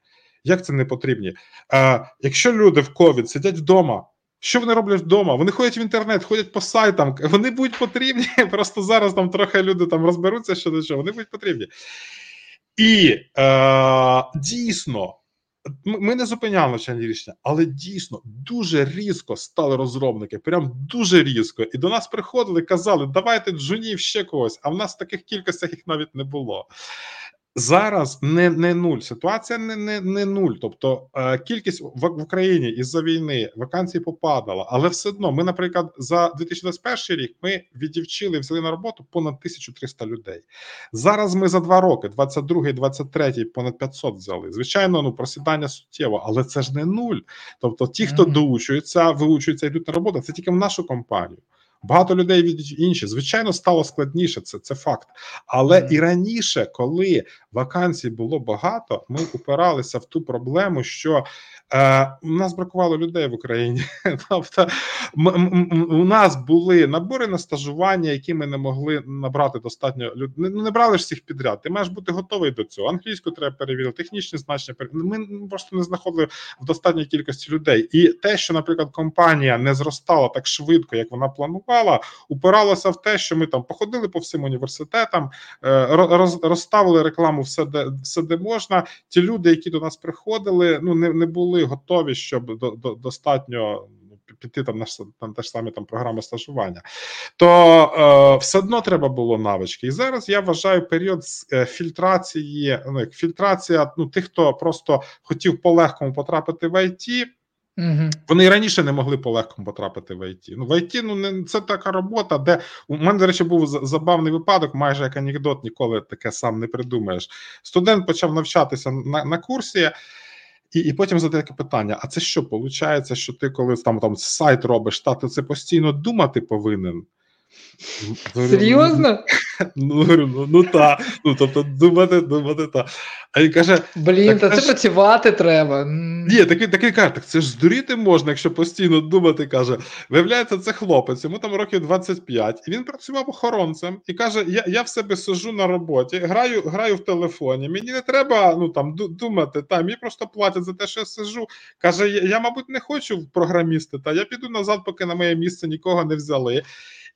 як це не потрібні? Е, якщо люди в ковід сидять вдома. Що вони роблять вдома? Вони ходять в інтернет, ходять по сайтам. <laughs> Вони будуть потрібні. Просто зараз там трохи люди там розберуться щодо чого. Вони будуть потрібні. І е, дійсно, ми не зупиняли навчальні рішення, але дійсно дуже різко стали розробники. Прям дуже різко. І до нас приходили, казали, давайте джунів ще когось. А в нас таких кількостях їх навіть не було. Зараз не не нуль. Ситуація не не, не нуль. Тобто е, кількість в, в Україні із-за війни вакансій попадала, але все одно ми, наприклад, за 2021 рік ми віддівчили взяли на роботу понад 1300 людей. Зараз ми за два роки, 22 23 понад 500 взяли. Звичайно, ну просідання суттєво, але це ж не нуль. Тобто, ті, хто mm-hmm. доучуються, виучуються, йдуть на роботу, це тільки в нашу компанію. Багато людей від інші, звичайно, стало складніше. Це це факт. Але mm. і раніше, коли вакансій було багато, ми упиралися в ту проблему, що Е, У нас бракувало людей в Україні. <laughs> Тобто, у нас були набори на стажування, які ми не могли набрати достатньо людей. Не, брали ж всіх підряд. Ти маєш бути готовий до цього. Англійську треба перевірити, технічні значення. Ми просто не знаходили в достатньої кількості людей. І те, що, наприклад, компанія не зростала так швидко, як вона планувала, упиралося в те, що ми там походили по всім університетам, е, роз, розставили рекламу все, де все де можна. Ті люди, які до нас приходили, ну не, не були готові, щоб до, до достатньо ну, піти там на там те ж саме там програми стажування, то е, все одно треба було навички. І зараз я вважаю період е, фільтрації, ну як фільтрація ну тих, хто просто хотів по легкому потрапити в ІТ. Угу. Вони і раніше не могли полегко потрапити в ІТ. Ну в ІТ ну не це така робота, де у мене, до речі, був забавний випадок, майже як анекдот, ніколи таке сам не придумаєш. Студент почав навчатися на, на курсі. І і потім задає таке питання: а це що Получається, що ти коли там там сайт робиш, та ти це постійно думати повинен? Серйозно? Ну, ну, ну так. Ну, тобто, думати, думати так. А він каже: Блін, та це ж... працювати треба. Ні, такий такий каже, так це ж здуріти можна, якщо постійно думати. Каже, виявляється, це хлопець, йому там років 25, і він працював охоронцем і каже: Я я в себе сижу на роботі, граю граю в телефоні. Мені не треба ну там думати, та мені просто платять за те, що я сижу. Каже: Я, я мабуть, не хочу в програмісти, та я піду назад, поки на моє місце нікого не взяли.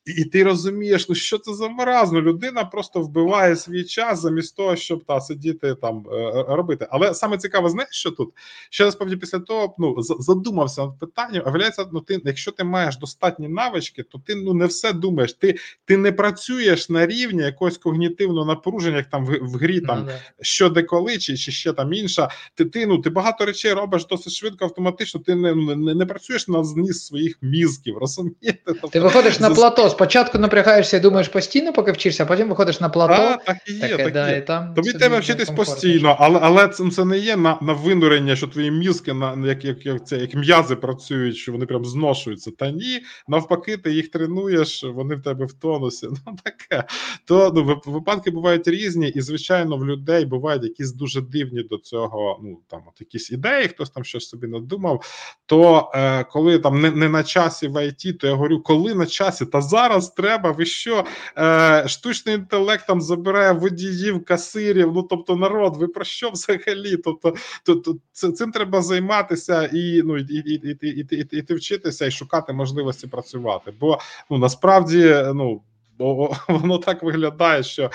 І ти розумієш, ну що це за маразм? Людина просто вбиває свій час замість того, щоб та сидіти там е, робити. Але саме цікаве, знаєш, що тут? Що насправді після того ну задумався над питанням, а виявляється, ну ти, якщо ти маєш достатні навички, то ти ну не все думаєш. Ти ти не працюєш на рівні якогось когнітивного напруження, як там в, в грі там mm-hmm. що деколи, чи, чи ще там інша. Ти ти ну ти багато речей робиш досить швидко, автоматично. Ти не не, не працюєш на зніс своїх мізків. розумієте? Тобто, ти виходиш на плато спочатку напрягаєшся і думаєш постійно, поки вчишся, а потім виходиш на плато. А, так і є, таке, так да. І там Тобі треба вчитись постійно, але але це це не є на на винурення, що твої мізки на як як, як, це, як м'язи працюють, що вони прям зношуються. Та ні, навпаки, ти їх тренуєш, вони в тебе в тонусі. <laughs> Ну таке. То ну, випадки бувають різні, і звичайно, в людей бувають якісь дуже дивні до цього. Ну там от якісь ідеї, хтось там щось собі надумав. То е, коли там не, не на часі в ІТ, то я говорю, коли на часі, та зараз зараз треба, ви що е, штучний інтелект там забирає водіїв, касирів. Ну тобто, народ, ви про що взагалі? Тобто, то, то, цим треба займатися і ну і, і, і, і, і, і, і, і вчитися і шукати можливості працювати. Бо ну насправді ну <laughs> воно так виглядає, що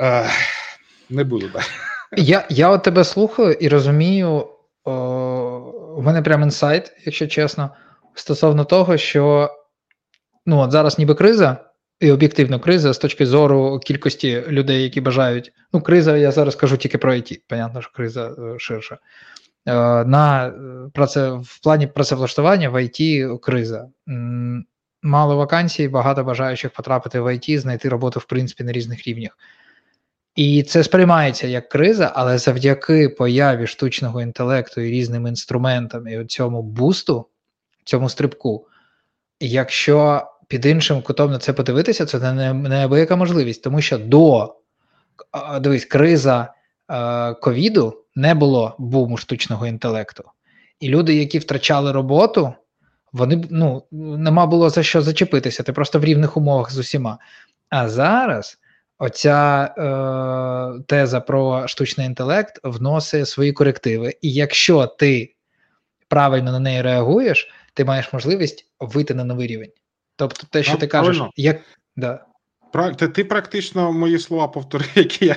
е, не буду так. Я я от тебе слухаю і розумію. О, у мене прям інсайт, якщо чесно, стосовно того, що ну от зараз ніби криза, і об'єктивно криза з точки зору кількості людей, які бажають. Ну, криза, я зараз кажу тільки про IT, понятно, що криза е, ширша. Е, на е, праце, В плані працевлаштування в IT криза. Мало вакансій, багато бажаючих потрапити в IT, знайти роботу, в принципі, на різних рівнях. І це сприймається як криза, але завдяки появі штучного інтелекту і різним інструментам і цьому бусту, цьому стрибку, якщо під іншим кутом на це подивитися, це не неабияка можливість, тому що до дивись, криза ковіду не було буму штучного інтелекту. І люди, які втрачали роботу, вони ну, нема було за що зачепитися, ти просто в рівних умовах з усіма. А зараз оця е, теза про штучний інтелект вносить свої корективи. І якщо ти правильно на неї реагуєш, ти маєш можливість вийти на новий рівень. Тобто, те, що а, ти кажеш, як да. Ти, ти практично мої слова повторив, <laughs> які я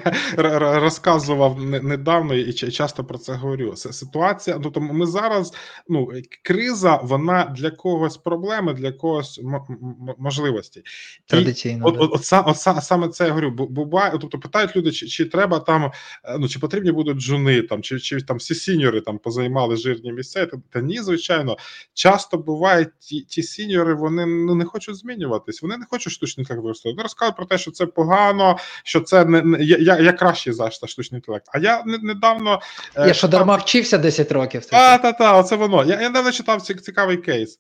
розказував недавно і часто про це говорю. Ситуація, ну тому ми зараз, ну криза, вона для когось проблеми, для когось можливості. Традиційно. От, от, от, са- от, саме це я говорю. бу- Буває, тобто питають люди, чи, чи треба там, е, ну чи потрібні будуть джуни, там чи, чи там всі сіньори там позаймали жирні місця. Та, та ні, звичайно, часто буває ті, ті сіньори, вони ну не хочуть змінюватись. Вони не хочуть інтелект використовувати. Вони про те, що це погано, що це не, не я, я, я краще за штучний інтелект. А я недавно е, Я що дарма вчився 10 років. та, та, та, оце воно. Я, я недавно читав ці- цікавий кейс.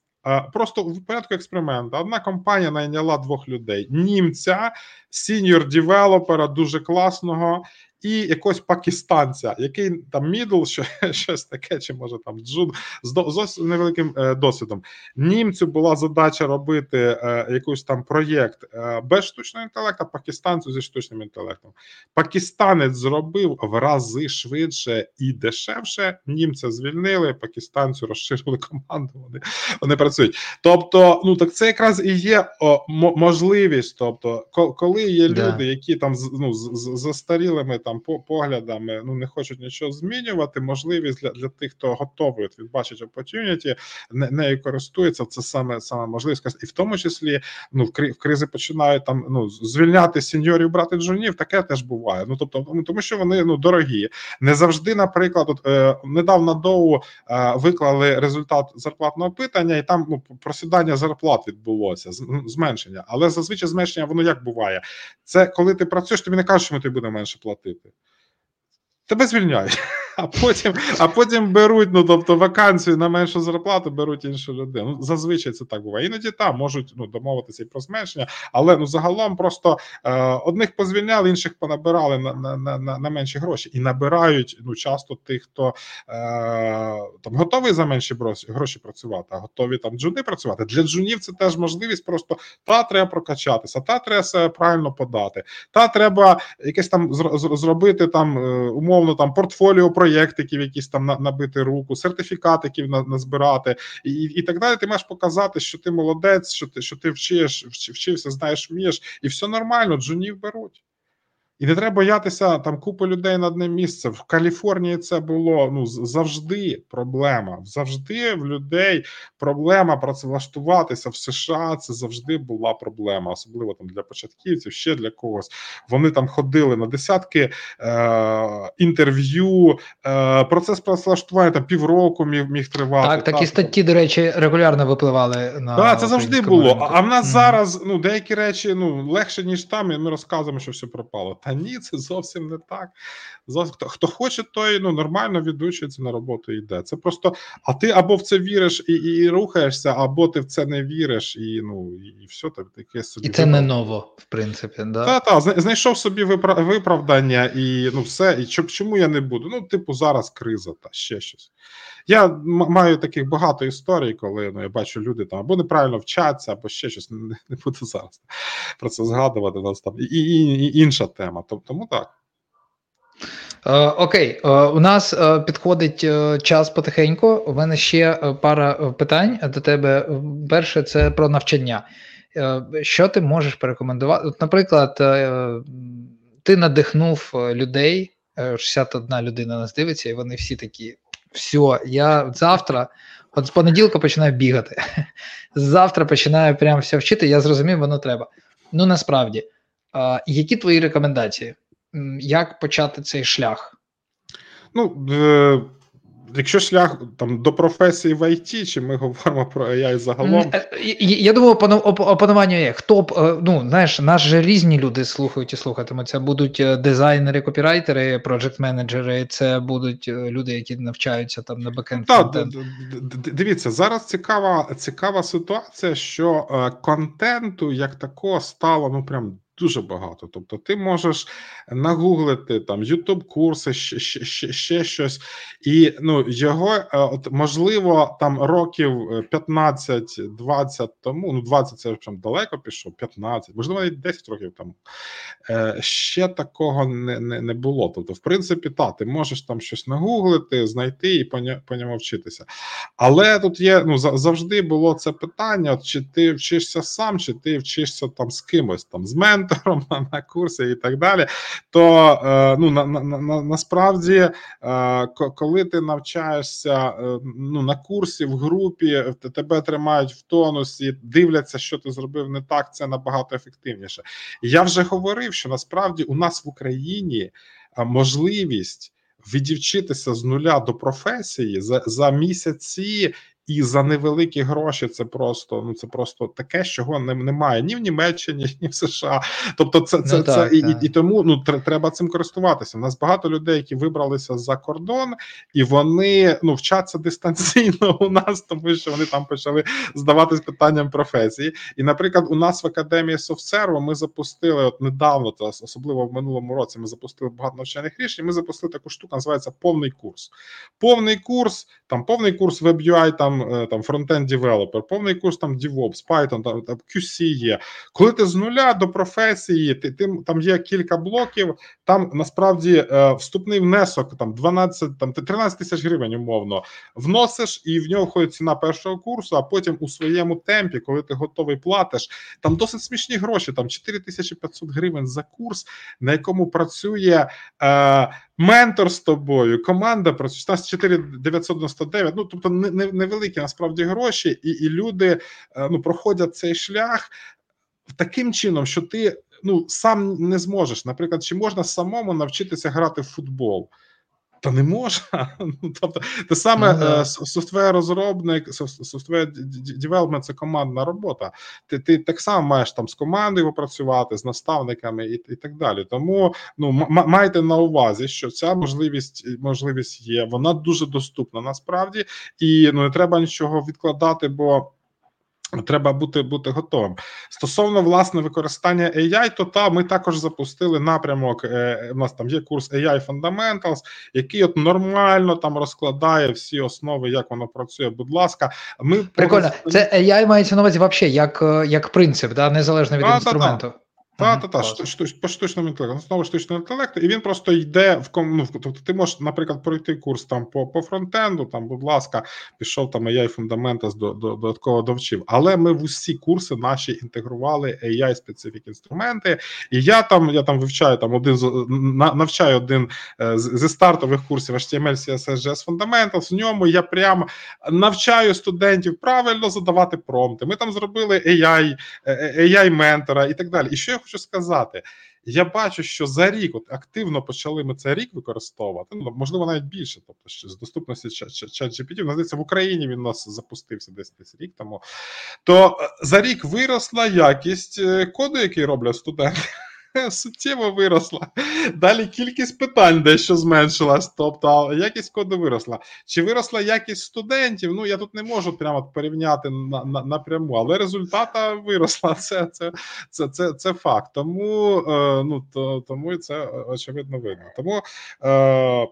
Просто в порядку експерименту одна компанія найняла двох людей: німця, сіньор девелопера, дуже класного, і якогось пакистанця, який там мідл, що, <laughs> щось таке, чи може там джун з зовсім невеликим е, досвідом. Німцю була задача робити е, якийсь там проєкт е, без штучного інтелекту, пакистанцю зі штучним інтелектом. Пакистанець зробив в рази швидше і дешевше. Німця звільнили, пакистанцю розширили команду. Вони, вони працюють. Тобто, ну так це якраз і є о, можливість. Тобто, ко- коли є Да. люди, які там ну, з застарілими там поглядами, ну не хочуть нічого змінювати. Можливість для, для тих, хто готовий відбачить opportunity, не, нею користується. Це саме саме можливість. І в тому числі, ну в кри- в кризи починають там ну звільняти сеньорів, брати джунів. Таке теж буває. Ну тобто, ну, тому що вони ну дорогі. Не завжди, наприклад, от, е, недавно доу е, виклали результат зарплатного питання, і там ну просідання зарплат відбулося, ну, зменшення. Але зазвичай зменшення воно як буває? Це коли ти працюєш, тобі не кажуть, що ми тобі будемо менше платити. Тебе звільняють, <laughs> а потім, а потім беруть, ну тобто вакансію на меншу зарплату беруть іншу людину. Ну, зазвичай це так буває. Іноді там можуть ну, домовитися і про зменшення, але ну загалом просто е, одних позвільняли, інших понабирали на, на, на, на, менші гроші і набирають ну часто тих, хто е, там готовий за менші гроші, працювати, а готові там джуни працювати. Для джунів це теж можливість просто та треба прокачатися, та треба себе правильно подати, та треба якесь там зро- зро- зробити там е, умовно там портфоліо проєктиків, якісь там набити руку, сертифікатиків на, назбирати і, і так далі. Ти маєш показати, що ти молодець, що ти що ти вчиш, вч- вчився, знаєш, вмієш, і все нормально, джунів беруть. І не треба боятися там купи людей на одне місце. В Каліфорнії це було ну завжди проблема. Завжди в людей проблема працевлаштуватися в США. Це завжди була проблема, особливо там для початківців, ще для когось. Вони там ходили на десятки е, інтерв'ю. Е, процес працевлаштування там півроку міг, міг тривати. Так, такі Так, статті, до речі, регулярно випливали на так, це завжди було. ринку. А в нас Мгм. зараз ну деякі речі ну легше ніж там, і ми розказуємо, що все пропало. Та ні, це зовсім не так. Зовсім хто, хто хоче, той ну нормально відучується на роботу і йде. Це просто. А ти або в це віриш і, і рухаєшся, або ти в це не віриш, і ну і, і все так таке собі. І це не ново, в принципі. Да? Та, та, знайшов собі випра- виправдання, і ну все, і чо- чому я не буду? Ну, типу, зараз криза та ще щось. Я маю таких багато історій, коли ну, я бачу, люди там або неправильно вчаться, або ще щось. Не, не буду зараз про це згадувати. У нас там і, і, і інша тема. Тобто, тому так. Е, окей, е, у нас е, підходить час потихеньку. У мене ще пара питань до тебе. Перше, це про навчання. Що ти можеш порекомендувати? От, наприклад, ти надихнув людей, е, 61 людина нас дивиться, і вони всі такі: все, я завтра, от з понеділка починаю бігати. <laughs> Завтра починаю прям все вчити. Я зрозумів, воно треба. Ну насправді, які твої рекомендації? Як почати цей шлях? Ну, е, якщо шлях там до професії в ІТ, чи ми говоримо про AI загалом. Е, Я думаю, опанування є. Хто б, е, ну, знаєш, нас же різні люди слухають і слухатимуть. Це будуть дизайнери, копірайтери, проджект менеджери, це будуть люди, які навчаються там на бекенд Так, дивіться, зараз цікава, цікава ситуація, що контенту як такого стало ну прям дуже багато. Тобто, ти можеш нагуглити там youtube курси, ще, ще, ще, щось, і ну його е, от можливо там років е, 15-20 тому. Ну 20 це прям далеко пішов, 15, можливо, навіть 10 років тому. Е, ще такого не, не, не було. Тобто, в принципі, та ти можеш там щось нагуглити, знайти і по, ньому вчитися. Але тут є ну за- завжди було це питання: чи ти вчишся сам, чи ти вчишся там з кимось, там з ментором. Ментором <laughs> на, курсі і так далі. То е, ну на, на, на насправді, е, коли ти навчаєшся е, ну на курсі в групі, тебе тримають в тонусі, дивляться, що ти зробив не так. Це набагато ефективніше. Я вже говорив, що насправді у нас в Україні можливість відівчитися з нуля до професії за за місяці і за невеликі гроші це просто ну це просто таке, чого не, немає ні в Німеччині, ні в США. Тобто, це це, ну, так, це так. І, і тому ну треба цим користуватися. У нас багато людей, які вибралися за кордон, і вони ну вчаться дистанційно у нас, тому що вони там почали здаватись питанням професії. І, наприклад, у нас в академії софтсерву ми запустили от недавно, то особливо в минулому році. Ми запустили багато навчальних рішень. Ми запустили таку штуку, називається повний курс. Повний курс, там повний курс WebUI, там там е, там frontend developer, повний курс там DevOps, Python, там, там QC є. Коли ти з нуля до професії, ти, ти там є кілька блоків, там насправді е, вступний внесок там 12, там 13 тисяч гривень, умовно, вносиш, і в нього входить ціна першого курсу, а потім у своєму темпі, коли ти готовий платиш, там досить смішні гроші, там 4500 гривень за курс, на якому працює. Е, Ментор з тобою, команда працює, у нас 4999, ну тобто невеликі насправді гроші, і і люди е, ну проходять цей шлях таким чином, що ти ну сам не зможеш. Наприклад, чи можна самому навчитися грати в футбол? Та не можна. <laughs> Ну, тобто, те саме ну, софтвер розробник, софтвер девелопмент це командна робота. Ти ти так само маєш там з командою попрацювати, з наставниками і і так далі. Тому ну майте на увазі, що ця можливість можливість є. Вона дуже доступна насправді, і ну не треба нічого відкладати, бо. Треба бути бути готовим стосовно власне використання AI, то та ми також запустили напрямок. Е, у нас там є курс AI Fundamentals, який от нормально там розкладає всі основи, як воно працює. Будь ласка, ми прикольно. Це AI мається на увазі взагалі як як принцип, да незалежно від а, інструменту. Та, та. Та, та, та, по штучному інтелекту, основа штучного інтелекту, і він просто йде в ну, Тобто ти можеш, наприклад, пройти курс там по по фронтенду, там, будь ласка, пішов там AI Fundamentals до, до, додатково довчив. Але ми в усі курси наші інтегрували ai специфік інструменти. І я там я там вивчаю там один навчаю один е, зі стартових курсів HTML, CSS, JS Fundamentals, В ньому я прямо навчаю студентів правильно задавати промпти. Ми там зробили AI, AI ментора і так далі. І що я хочу сказати. Я бачу, що за рік от активно почали ми цей рік використовувати. Ну можливо, навіть більше. Тобто, що з доступності ChatGPT, здається, в Україні він у нас запустився десь десь рік тому. То е, за рік виросла якість е, коду, який роблять студенти. <laughs> суттєво виросла. Далі кількість питань дещо зменшилась, тобто якість коду виросла. Чи виросла якість студентів? Ну я тут не можу прямо порівняти на, на, напряму, але результата виросла. <laughs> Це це, це, це, це факт. Тому е, ну, то, тому це очевидно видно. Тому. Е,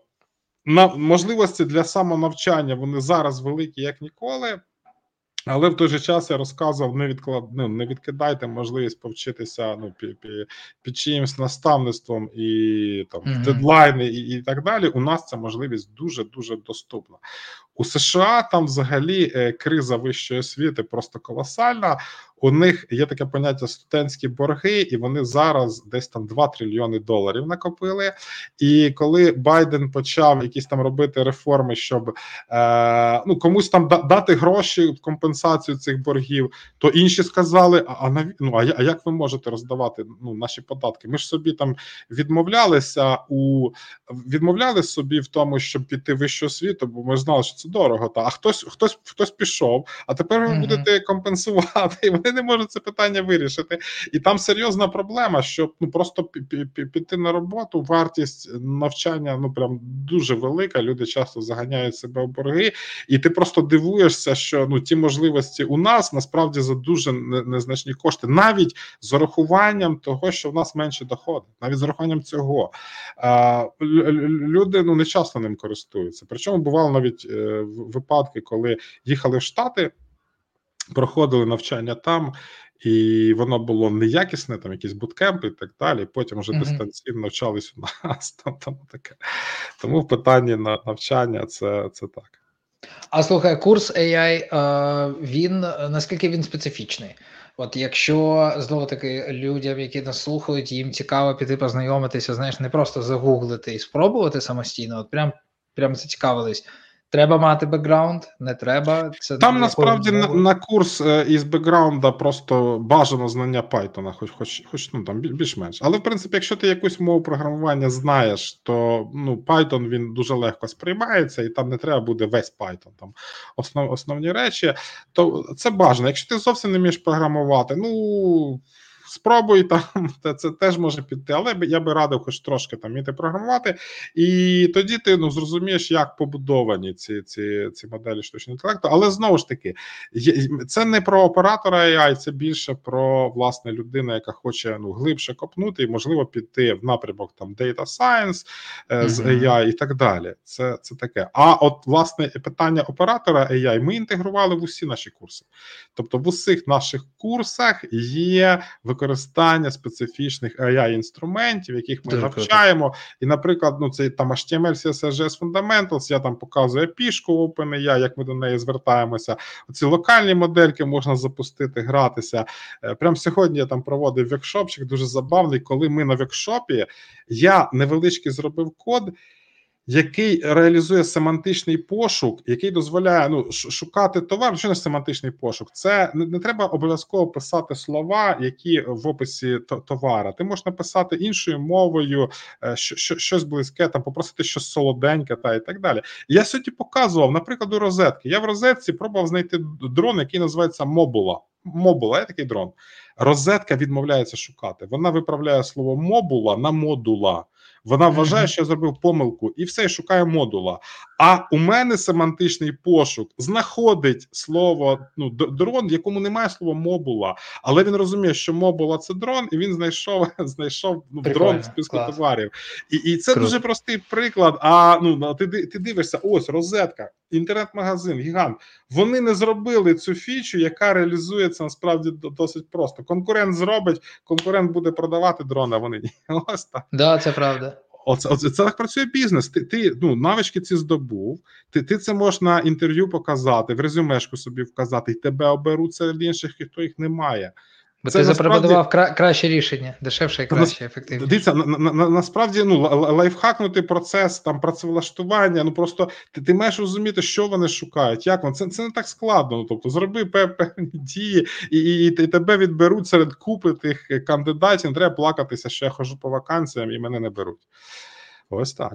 на можливості для самонавчання вони зараз великі як ніколи. Але в той же час я розказував: не відклад... ну, не відкидайте можливість повчитися ну, під, під, під чиїмсь наставництвом і там mm -hmm. дедлайни, і, і так далі. У нас ця можливість дуже дуже доступна. У США там взагалі е, криза вищої освіти просто колосальна. У них є таке поняття студентські борги, і вони зараз десь там 2 трильйони доларів накопили. І коли Байден почав якісь там робити реформи, щоб е, ну комусь там дати гроші в компенсацію цих боргів, то інші сказали: а на ну, а, а як ви можете роздавати ну наші податки? Ми ж собі там відмовлялися у відмовляли собі в тому, щоб піти в вищу освіту, бо ми знали, що це дорого. Та а хтось хтось хтось пішов, а тепер ви будете компенсувати. І вони не можуть це питання вирішити. І там серйозна проблема, що ну просто піти на роботу, вартість навчання ну прям дуже велика. Люди часто заганяють себе в борги, і ти просто дивуєшся, що ну ті можливості у нас насправді за дуже незначні кошти, навіть з урахуванням того, що в нас менше доходи, навіть з урахуванням цього люди ну не часто ним користуються. Причому бувало навіть е, випадки, коли їхали в Штати проходили навчання там, і воно було неякісне, там якісь буткемпи і так далі. Потім вже mm -hmm. дистанційно навчались у нас. <laughs> Там, там таке. Тому в питанні на навчання це, це так. А слухай, курс AI, він наскільки він специфічний? От якщо знову таки людям, які нас слухають, їм цікаво піти познайомитися, знаєш, не просто загуглити і спробувати самостійно, от прям прям зацікавились. Треба мати бекграунд, не треба. Це Там насправді на, на курс е, із бекграунда просто бажано знання Python, хоч хоч, хоч ну там більш-менш. Але в принципі, якщо ти якусь мову програмування знаєш, то ну Python він дуже легко сприймається, і там не треба буде весь Python. Там основ, основні речі, то це бажано. Якщо ти зовсім не вмієш програмувати, ну спробуй там, <laughs> це теж може піти, але я би радив хоч трошки там вміти програмувати, і тоді ти ну зрозумієш, як побудовані ці ці, ці моделі штучного інтелекту. Але знову ж таки, це не про оператора AI, це більше про власне людину, яка хоче ну глибше копнути і можливо піти в напрямок там Data Science mm-hmm. з AI і так далі. Це це таке. А от власне питання оператора AI ми інтегрували в усі наші курси. Тобто в усіх наших курсах є використання специфічних ai інструментів, яких ми Дуже навчаємо. Круто. І, наприклад, ну цей там HTML, CSS, Fundamentals, я там показую пішку OpenAI, як ми до неї звертаємося. Ці локальні модельки можна запустити, гратися. Е, прямо сьогодні я там проводив векшопчик, дуже забавний. Коли ми на векшопі, я невеличкий зробив код який реалізує семантичний пошук, який дозволяє ну шукати товар. Що не семантичний пошук? Це не, не треба обов'язково писати слова, які в описі товара. Ти можеш написати іншою мовою, е, що, що щось близьке, там попросити щось солоденьке, та і так далі. Я сьогодні показував, наприклад, у розетки. Я в розетці пробував знайти дрон, який називається Мобула. Мобула, є такий дрон. Розетка відмовляється шукати. Вона виправляє слово мобула на модула. Вона вважає, що я зробив помилку, і все шукає модула. А у мене семантичний пошук знаходить слово ну дрон, в якому немає слова мобула, але він розуміє, що мобула це дрон, і він знайшов <laughs> знайшов ну, дрон в списку клас. товарів. І і це Круто. дуже простий приклад. А ну ти ти дивишся, ось розетка, інтернет-магазин, гігант. Вони не зробили цю фічу, яка реалізується насправді досить просто. Конкурент зробить, конкурент буде продавати дрона. Вони ні. <laughs> Ось так. Да, це правда. Оце, оце це так працює бізнес. Ти ти ну навички ці здобув. Ти ти це можеш на інтерв'ю показати, в резюмешку собі вказати, і тебе оберуть серед інших, хто їх не має. Бо це ти запропонував кра краще рішення, дешевше і краще, ефективніше. Дивіться, на, на, на, насправді ну лайфхакнути процес там працевлаштування. Ну просто ти ти маєш розуміти, що вони шукають. Як вони це це не так складно. Ну, тобто, зроби певні <laughs> дії, і, і, і тебе відберуть серед купи тих кандидатів. Не треба плакатися, що я хожу по вакансіям і мене не беруть. Ось так.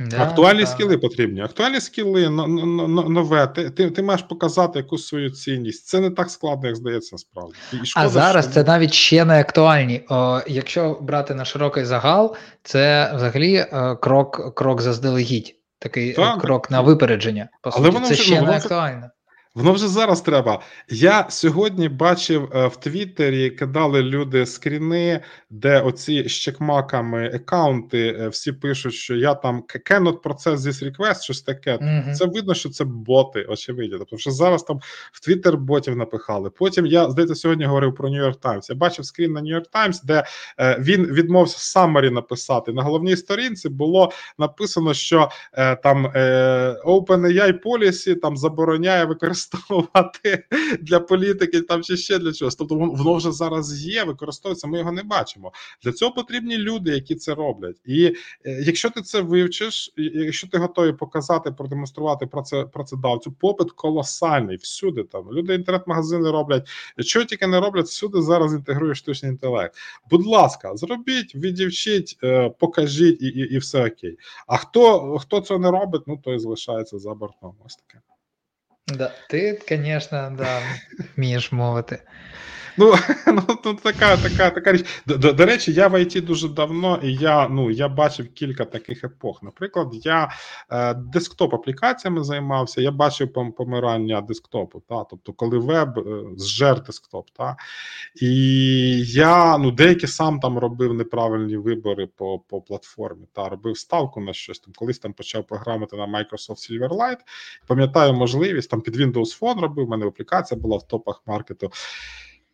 Да, Актуальні да. скіли потрібні. Актуальні скіли нове. Ти, ти ти, маєш показати якусь свою цінність. Це не так складно, як здається, насправді. І шкода, а зараз що... це навіть ще не актуальні. О, Якщо брати на широкий загал, це взагалі е, крок крок заздалегідь. Такий так, крок так. на випередження. По суті, це ще ну, не актуально. Воно вже зараз треба. Я сьогодні бачив е, в Твіттері, кидали люди скріни, де оці з чекмаками аккаунти е, всі пишуть, що я там cannot процес this request, щось таке. Mm-hmm. Це видно, що це боти, очевидно. Тобто, що зараз там в Твіттер ботів напихали. Потім я здається сьогодні говорив про New York Times. Я бачив скрін на New York Times, де е, він відмовився summary написати. На головній сторінці було написано, що там OpenAI policy там забороняє використання використовувати для політики там чи ще для чогось. Тобто воно вже зараз є, використовується. Ми його не бачимо. Для цього потрібні люди, які це роблять. І е, якщо ти це вивчиш, якщо ти готовий показати, продемонструвати про це працедавцю, попит колосальний всюди. Там люди інтернет-магазини роблять, що тільки не роблять, всюди зараз інтегрує штучний інтелект. Будь ласка, зробіть, відівчіть, е, покажіть і, і, і все окей. А хто хто це не робить, ну той залишається за бортом. Ось таке. Да, Ти, звісно, да, вмієш мовити. Ну, <laughs> ну, ну така така, така річ. До, до, до речі, я в ІТ дуже давно, і я ну, я бачив кілька таких епох. Наприклад, я е, десктоп-аплікаціями займався, я бачив помирання десктопу. Та? Тобто, коли веб е, зжер десктоп. Та? І я ну, деякі сам там робив неправильні вибори по по платформі, та робив ставку на щось там. Колись там почав програмити на Microsoft Silverlight. Пам'ятаю можливість там під Windows Phone робив, у мене аплікація була в топах маркету.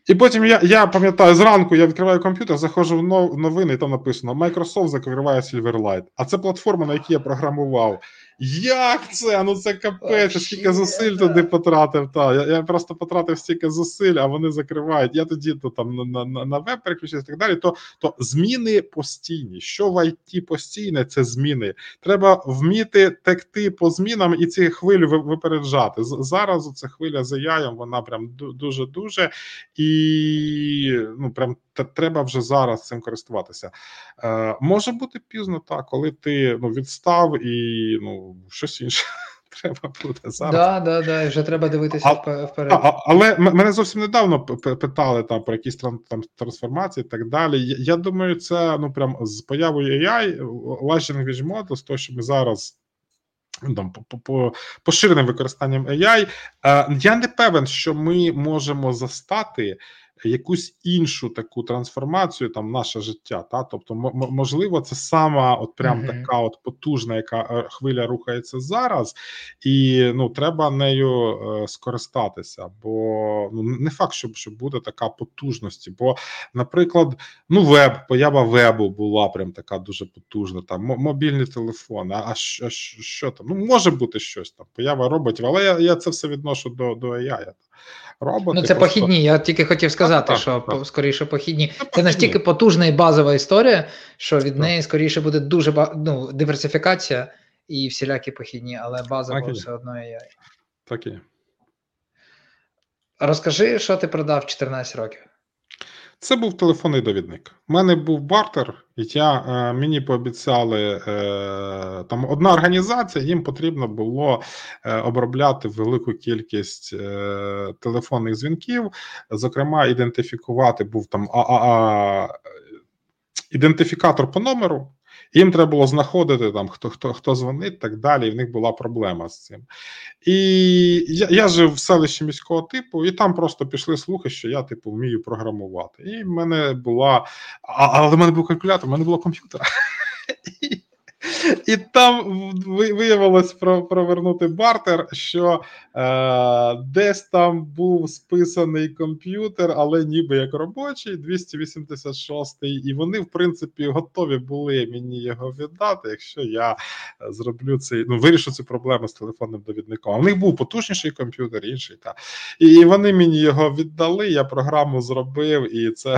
І потім я я пам'ятаю, зранку я відкриваю комп'ютер, заходжу в новини, і там написано: Microsoft закриває Silverlight. А це платформа, на якій я програмував. Як це? Ну це капець, скільки зусиль туди потратив. Та. Я я просто потратив стільки зусиль, а вони закривають. Я тоді то там на на, на веб переключився і так далі. То то зміни постійні. Що в ІТ постійне, це зміни. Треба вміти текти по змінам і ці хвилі випереджати. Зараз ця хвиля за яєм, вона прям дуже дуже і ну прям треба вже зараз цим користуватися. Е, Може бути пізно так, коли ти ну відстав і ну щось інше. <laughs> Треба буде зараз. Да, да, да, вже треба дивитися а, вперед. А, але мене зовсім недавно питали там про якісь там трансформації і так далі. Я, я думаю, це ну прям з появою AI, Large Language Model, з того, що ми зараз. Ну, там по, по поширеним використанням AI, е, я не певен, що ми можемо застати якусь іншу таку трансформацію, там наше життя. Та тобто, можливо, це сама, от прям mm-hmm. така от потужна, яка е, хвиля рухається зараз, і ну треба нею е, скористатися. Бо ну не факт, що, що буде така потужності. Бо, наприклад, ну веб, поява вебу була прям така дуже потужна. Там мобільні телефони. А, а що, що там? Ну може бути щось там, поява роботів, але я я це все відношу до до AI роботи. Ну, це просто... похідні. Я тільки хотів сказати, так, що так, скоріше похідні. Це, це настільки потужна і базова історія, що від так. неї скоріше буде дуже ну, диверсифікація і всілякі похідні, але базово все одно є. Так і. Розкажи, що ти продав 14 років. Це був телефонний довідник. У мене був бартер, і я, е, мені пообіцяли е, там одна організація, їм потрібно було е, обробляти велику кількість е, телефонних дзвінків, зокрема, ідентифікувати був там а, а, а, ідентифікатор по номеру. Їм треба було знаходити там, хто хто хто дзвонить, так далі. І в них була проблема з цим. І я я жив в селищі міського типу, і там просто пішли слухи, що я типу вмію програмувати. І в мене була. А, але в мене був калькулятор, в мене було комп'ютер. <laughs> І там виявилось провернути бартер, що е, десь там був списаний комп'ютер, але ніби як робочий, 286-й, і вони, в принципі, готові були мені його віддати, якщо я зроблю цей, ну вирішу цю проблему з телефонним довідником. У них був потужніший комп'ютер, інший. Та. І вони мені його віддали, я програму зробив, і це.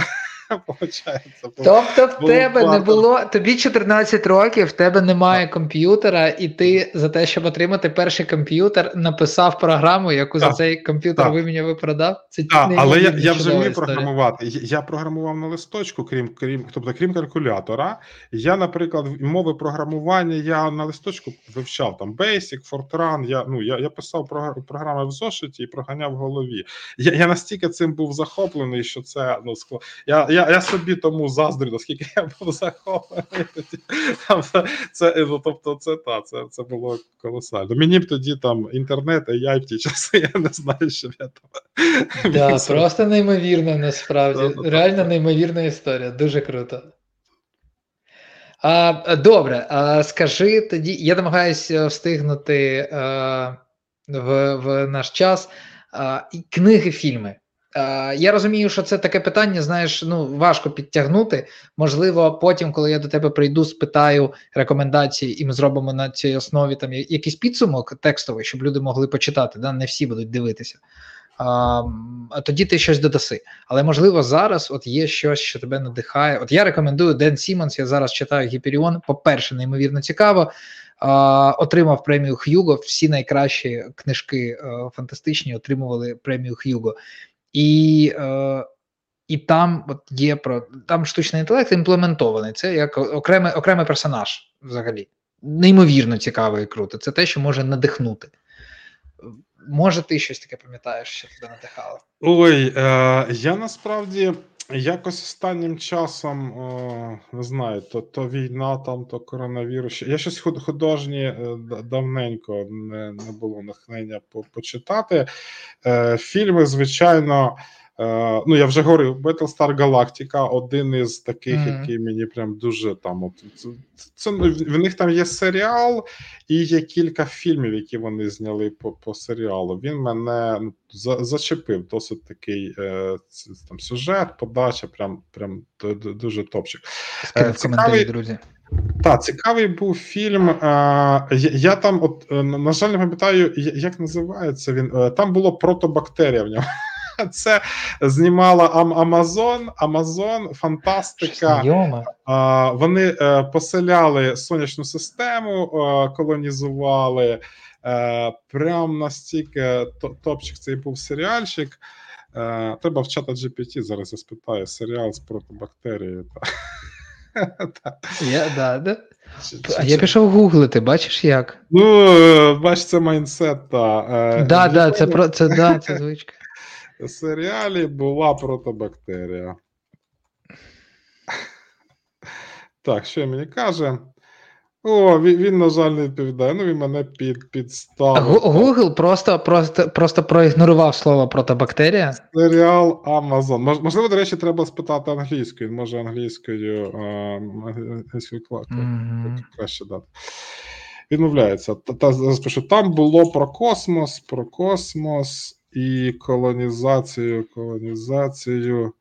<laughs> Тобто в тебе не було тобі 14 років, в тебе немає комп'ютера, і ти за те, щоб отримати перший комп'ютер, написав програму, яку за цей комп'ютер виміняв і продав. Це так, але я я вже вмію програмувати. Я програмував на листочку, крім крім, тобто крім калькулятора. Я, наприклад, мови програмування я на листочку вивчав там Basic, Fortran, Я ну я я писав програми в зошиті і проганяв в голові. Я я настільки цим був захоплений, що це ну скло. Я я я собі тому заздрю, наскільки я був захоплений. Це, ну, тобто, це та, це це було колосально. Мені б тоді там інтернет, AI в ті часи, я не знаю, що я там. <laughs> Да, Просто неймовірно, насправді. Реально неймовірна історія, дуже круто. А, Добре, а, скажи тоді, я намагаюся встигнути а, в в наш час а, книги, фільми. Е, я розумію, що це таке питання, знаєш, ну важко підтягнути. Можливо, потім, коли я до тебе прийду, спитаю рекомендації, і ми зробимо на цій основі там якийсь підсумок текстовий, щоб люди могли почитати. Да? Не всі будуть дивитися. А а тоді ти щось додаси. Але можливо, зараз от є щось, що тебе надихає. От я рекомендую Ден Сімонс. Я зараз читаю Гіперіон. По-перше, неймовірно цікаво. А, Отримав премію Х'юго. Всі найкращі книжки а, е, фантастичні отримували премію Х'юго. І е, і там от є про там штучний інтелект імплементований. Це як окремий окремий персонаж взагалі. Неймовірно цікаво і круто. Це те, що може надихнути. Може, ти щось таке пам'ятаєш, що тебе надихало? Ой, е, я насправді якось останнім часом не знаю, то то війна, там, то коронавірус. Я щось художні е, давненько не не було натхнення почитати. Е, Фільми, звичайно. Е, ну, я вже говорив, Battlestar Galactica один із таких, mm-hmm. який мені прям дуже там. От, це, це, В них там є серіал, і є кілька фільмів, які вони зняли по по серіалу. Він мене ну, за, зачепив досить такий е, там сюжет, подача, прям прям дуже топчик. Е, цікавий, друзі. Так, цікавий був фільм. е, Я, там, от, е, на на жаль, не пам'ятаю, як називається він. Е, Там було протобактерія в ньому. <laughs> Це знімала Амазон, Амазон, фантастика. А, Вони е, поселяли сонячну систему, е, колонізували. Е, Прям настільки топчик цей був серіальчик. Треба в чата GPT зараз я спитаю серіал з протобактерією. Та. <laughs> Я, да, да. А я пішов гуглити, бачиш як? Ну, бач, це майндсет. Та. Е, Да, да, це про це да, це звичка. Серіалі була протобактерія. Так, що мені каже? О, він, він, на жаль, не відповідає. Ну, він мене під, підставив. Google просто, просто, просто проігнорував слово протобактерія. Серіал Amazon. Мож- Можливо, до речі, треба спитати англійською. Він може англійською, англійською Мгм. краще дати. Відмовляється. Та, та, пишу, там було про космос, про космос і колонізацію, колонізацію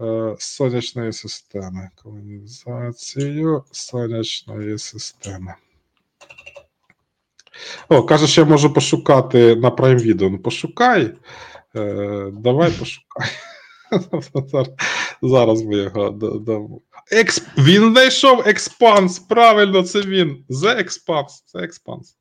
е, сонячної системи. Колонізацію сонячної системи. О, каже, що я можу пошукати на Prime Video. Ну, пошукай. Е, давай пошукай. <laughs> Зараз- ми його да- дамо. Він знайшов експанс. Правильно, це він. The Expanse. Це експанс.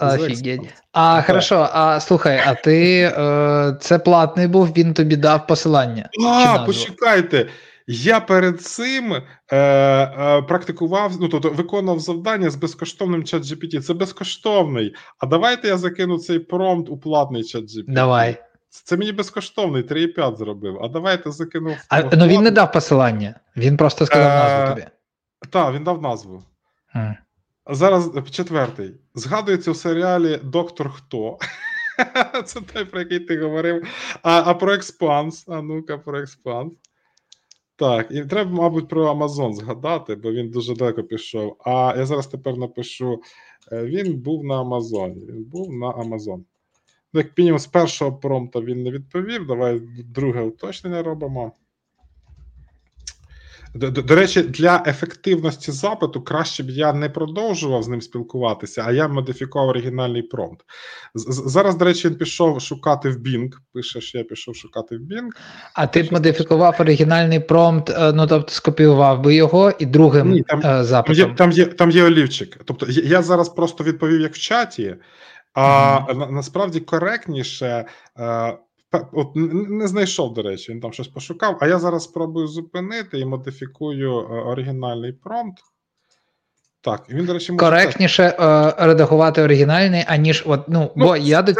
Офігеть. А, хорошо, а слухай, а ти е, це платний був, він тобі дав посилання. А, почекайте. Я перед цим е, е, практикував, ну тобто виконував завдання з безкоштовним чат GPT. Це безкоштовний. А давайте я закину цей промпт у платний чат GPT. Давай. Це мені безкоштовний, 3,5 зробив. А давайте закинув. А, ну він не дав посилання, він просто сказав Е, назву тобі. Так, він дав назву. М. Зараз четвертий. Згадується у серіалі Доктор Хто. <laughs> Це той, про який ти говорив. А, а про експанс. А ну-ка, про експанс. Так, і треба, мабуть, про Амазон згадати, бо він дуже далеко пішов. А я зараз тепер напишу: е, він був на Амазоні. Він був на Амазон. Ну, як мінімум, з першого промпта він не відповів. Давай друге уточнення робимо. До, до, до речі, для ефективності запиту краще б я не продовжував з ним спілкуватися, а я модифікував оригінальний промпт. Зараз, до речі, він пішов шукати в Bing. Пише, що я пішов шукати в Bing. А ти б модифікував оригінальний промпт, е, ну тобто скопіював би його і другим Ні, там- е, Там є, запитом. там є, там є олівчик. Тобто я, зараз просто відповів як в чаті, а на, насправді коректніше. От не знайшов, до речі, він там щось пошукав. А я зараз спробую зупинити і модифікую е, оригінальний промпт. Так, він, до речі, може Коректніше е, редагувати оригінальний, аніж от, ну, Ну, бо я до.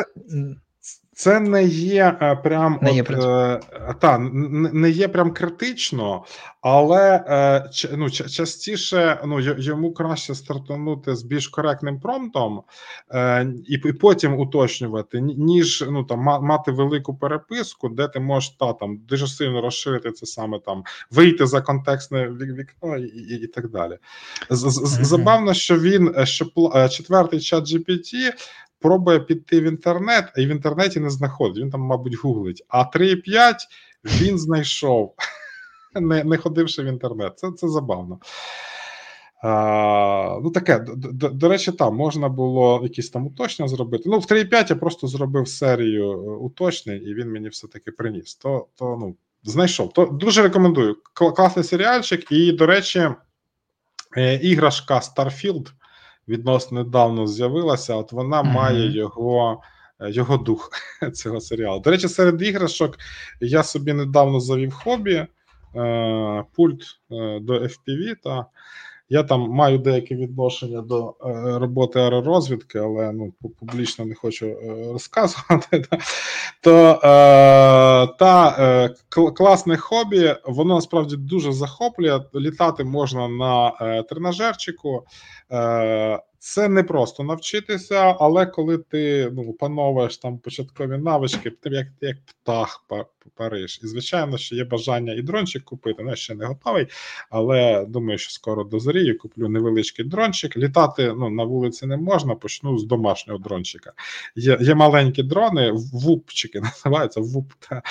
Це не є е, прям Не от, е, та, не є прям критично, але е, ч- ну, частіше ну, йому краще стартанути з більш коректним промптом е, і, і потім уточнювати, ніж ну, там, ма- мати велику переписку, де ти можеш та, там, дуже сильно розширити це саме там, вийти за контекстне вікно і, і, і так далі. З- Мгм. Забавно, що він е, що е, четвертий чат GPT пробує піти в інтернет, й в інтернеті не знаходить. Він там, мабуть, гуглить. А 3,5 він знайшов, <laughs> не, не ходивши в інтернет. Це, це забавно. А, ну, таке, до, до, до речі, там можна було якісь там уточнення зробити. Ну, в 3,5 я просто зробив серію е, уточнень, і він мені все-таки приніс. То, то ну, знайшов. То дуже рекомендую. Класний серіальчик. І, до речі, е, іграшка Starfield відносно недавно з'явилася. От вона Мгм. має його. е, Його дух <laughs> цього серіалу. До речі, серед іграшок я собі недавно завів хобі, е, пульт е, до FPV. Та я там маю деяке відношення до е, роботи аеророзвідки, але ну публічно не хочу е, розказувати. <laughs> То е, та класне хобі, воно насправді дуже захоплює. Літати можна на тренажерчику. Це не просто навчитися, але коли ти ну, опановуєш там початкові навички, ти як, як птах Париж. І звичайно, що є бажання і дрончик купити. Ну, я ще не готовий, але думаю, що скоро дозрію. Куплю невеличкий дрончик. Літати ну, на вулиці не можна, почну з домашнього дрончика. Є, є маленькі дрони, вупчики <laughs> називаються вуп. Та,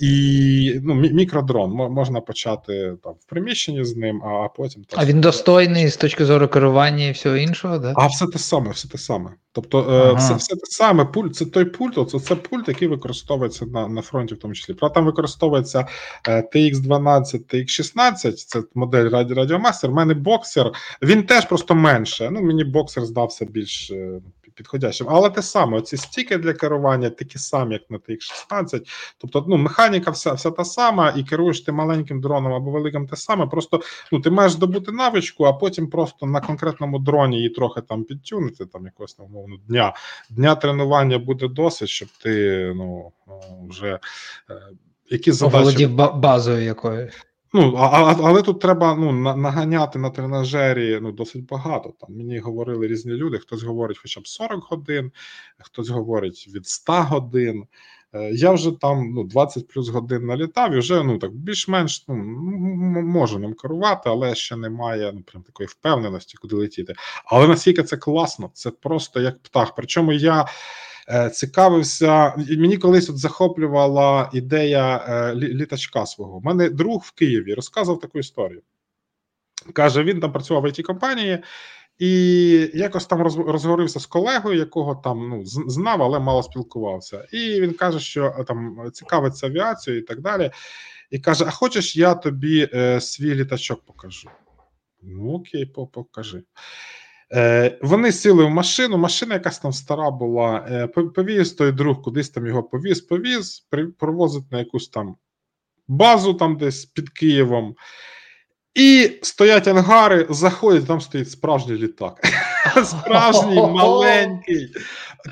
і ну, мікродрон. Можна почати там в приміщенні з ним, а потім. А він достойний з точки зору керування і всього іншого, да? А все те саме, все те саме. Тобто, е, Ага. все, все те саме, пульт, це той пульт, оце це пульт, який використовується на, на фронті, в тому числі. Правда, там використовується е, TX12, TX16, це модель Раді Радіомастер. У мене боксер, він теж просто менше. Ну, мені боксер здався більш е, підходящим. Але те саме, оці стіки для керування такі самі, як на TX16. Тобто, ну, механіка вся, вся та сама, і керуєш ти маленьким дроном або великим те саме. Просто ну, ти маєш здобути навичку, а потім просто на конкретному дроні її трохи там підтюнити, там якогось там, умовно дня. Дня тренування буде досить, щоб ти ну, вже е, які задачі. Оволодів ба- базою якою. Ну, а, але тут треба ну, на, наганяти на тренажері ну, досить багато. Там мені говорили різні люди, хтось говорить хоча б 40 годин, хтось говорить від 100 годин. Е, Я вже там ну, 20 плюс годин налітав і вже ну, так більш-менш ну, можу ним керувати, але ще немає ну, прям такої впевненості, куди летіти. Але наскільки це класно, це просто як птах. Причому я цікавився, і мені колись от захоплювала ідея е, літачка свого. У мене друг в Києві розказував таку історію. Каже, він там працював в it компанії і якось там роз, розговорився з колегою, якого там ну, знав, але мало спілкувався. І він каже, що е, там цікавиться авіацією і так далі. І каже: А хочеш, я тобі е, свій літачок покажу? Ну, окей, по- покажи. Е, вони сіли в машину, машина якась там стара була. Е, повіз той друг, кудись там його повіз, повіз, провозить на якусь там базу, там десь під Києвом. І стоять ангари, заходять, там стоїть справжній літак. <laughs> Справжній, маленький.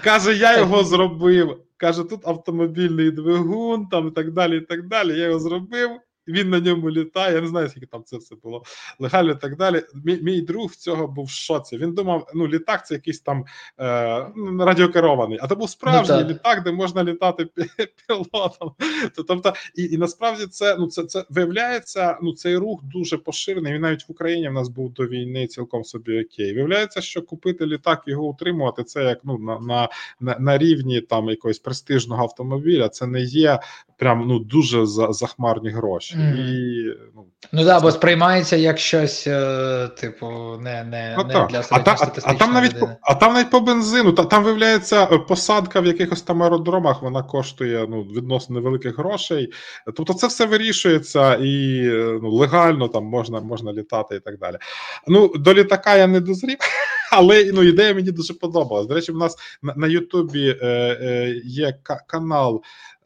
Каже, я його зробив. Каже, тут автомобільний двигун, там і так далі. і так далі. Я його зробив. Він на ньому літає. Я не знаю, скільки там це все було легально і так далі. Мій, мій друг в цього був в шоці. Він думав, ну літак це якийсь там е, ну, радіокерований, а це був справжній Ну, літак, де можна літати пі- пілотом. То- Тобто, і, і насправді це ну це, це виявляється. Ну цей рух дуже поширений. Він навіть в Україні в нас був до війни цілком собі окей. Виявляється, що купити літак його утримувати, це як ну на, на, на, на рівні там якогось престижного автомобіля. Це не є прям ну дуже за, захмарні гроші. Мгм. І ну Ну да, бо сприймається як щось, е, типу, не, не, Ну, не так. для а, та, а, а там навіть по, а там навіть по бензину, та там виявляється е, посадка в якихось там аеродромах, вона коштує ну відносно невеликих грошей. Тобто, це все вирішується і е, ну, легально там можна, можна літати і так далі. Ну до літака я не дозрів. <laughs> Але ну ідея мені дуже подобалась. До речі, в нас на, на Ютубі е, е, є ка- канал.